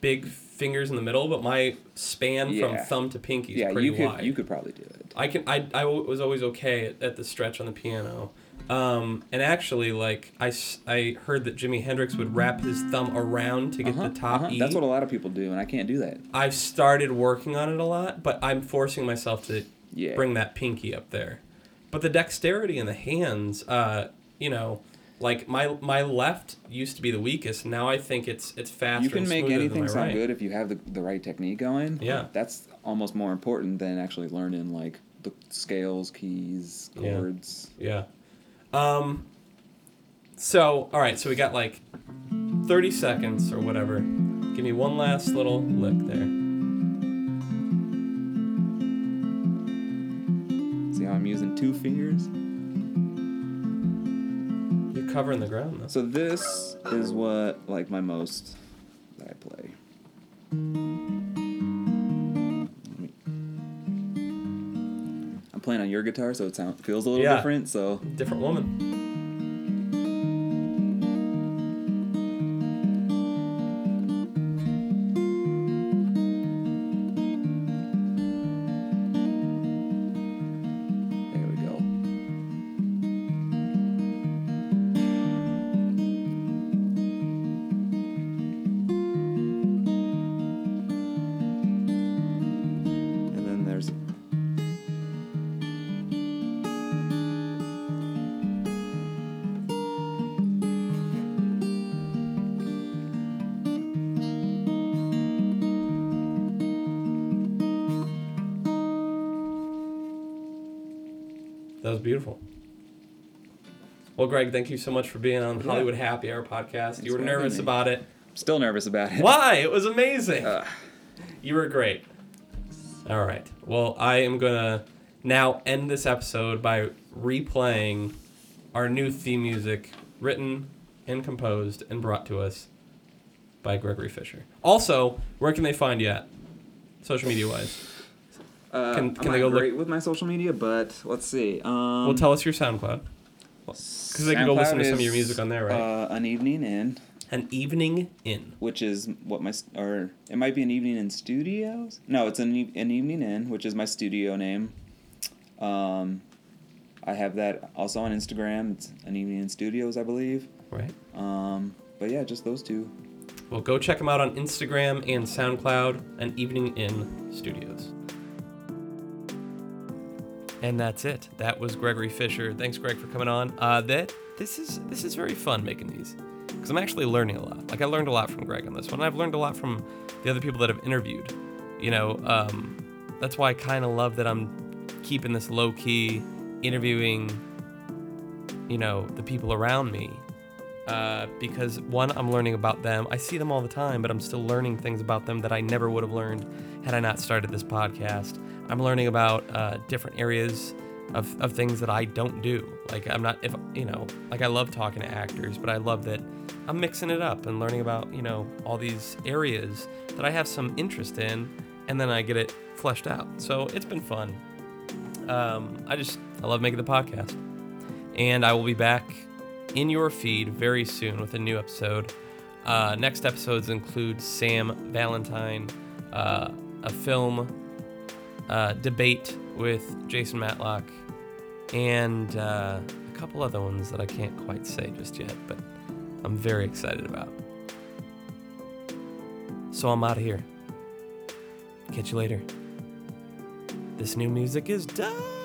big fingers in the middle, but my span Yeah. from thumb to pinky is yeah, pretty you could wide. you could probably do it. I can. I, I was always okay at, at the stretch on the piano, Um, and actually, like I, I heard that Jimi Hendrix would wrap his thumb around to get Uh-huh, the top uh-huh. E. That's what a lot of people do, and I can't do that. I've started working on it a lot, but I'm forcing myself to Yeah. bring that pinky up there. But the dexterity in the hands, uh, you know, like my my left used to be the weakest. Now I think it's it's faster. You can make anything sound right. good if you have the, the right technique going. Yeah. That's almost more important than actually learning like the scales, keys, Yeah. chords. Yeah. Um. So all right, so we got like thirty seconds or whatever. Give me one last little lick there. See how I'm using two fingers? You're covering the ground though. So this is what like my most that I play. Playing on your guitar, so it sound, feels a little Yeah. different. So Different woman. Greg, thank you so much for being on. Hollywood Happy Hour podcast. you were nervous me. about it. still nervous about it. Why? It was amazing. Ugh. You were great. All right. Well, I am going to now end this episode by replaying our new theme music written and composed and brought to us by Gregory Fisher. Also, where can they find you at? Social media wise. Uh, Can- I'm they go look- great with my social media, but let's see. Um, well, tell us your SoundCloud. Because they can go listen to some of your SoundCloud music on there, right? Uh, an evening in, An evening in. which is what my st- or it might be an evening in studios. No, it's an, e- an evening in, which is my studio name. Um, I have that also on Instagram. It's an evening in studios, I believe. Right. Um, but yeah, just those two. Well, go check them out on Instagram and SoundCloud and Evening In Studios. And that's it. That was Gregory Fisher. Thanks, Greg, for coming on. Uh, that this is this is very fun making these because I'm actually learning a lot. Like I learned a lot from Greg on this one. I've learned a lot from the other people that I've interviewed. You know, um, that's why I kind of love that I'm keeping this low key, interviewing. You know, the people around me uh, because one, I'm learning about them. I see them all the time, but I'm still learning things about them that I never would have learned had I not started this podcast. I'm learning about uh, different areas of, of things that I don't do. Like I'm not, if you know, like I love talking to actors, but I love that I'm mixing it up and learning about you know all these areas that I have some interest in, and then I get it fleshed out. So it's been fun. Um, I just I love making the podcast, and I will be back in your feed very soon with a new episode. Uh, next episodes include Sam Valentine, uh, a film uh, debate with Jason Matlock, and uh, a couple other ones that I can't quite say just yet, but I'm very excited about. So I'm out of here. Catch you later. This new music is done.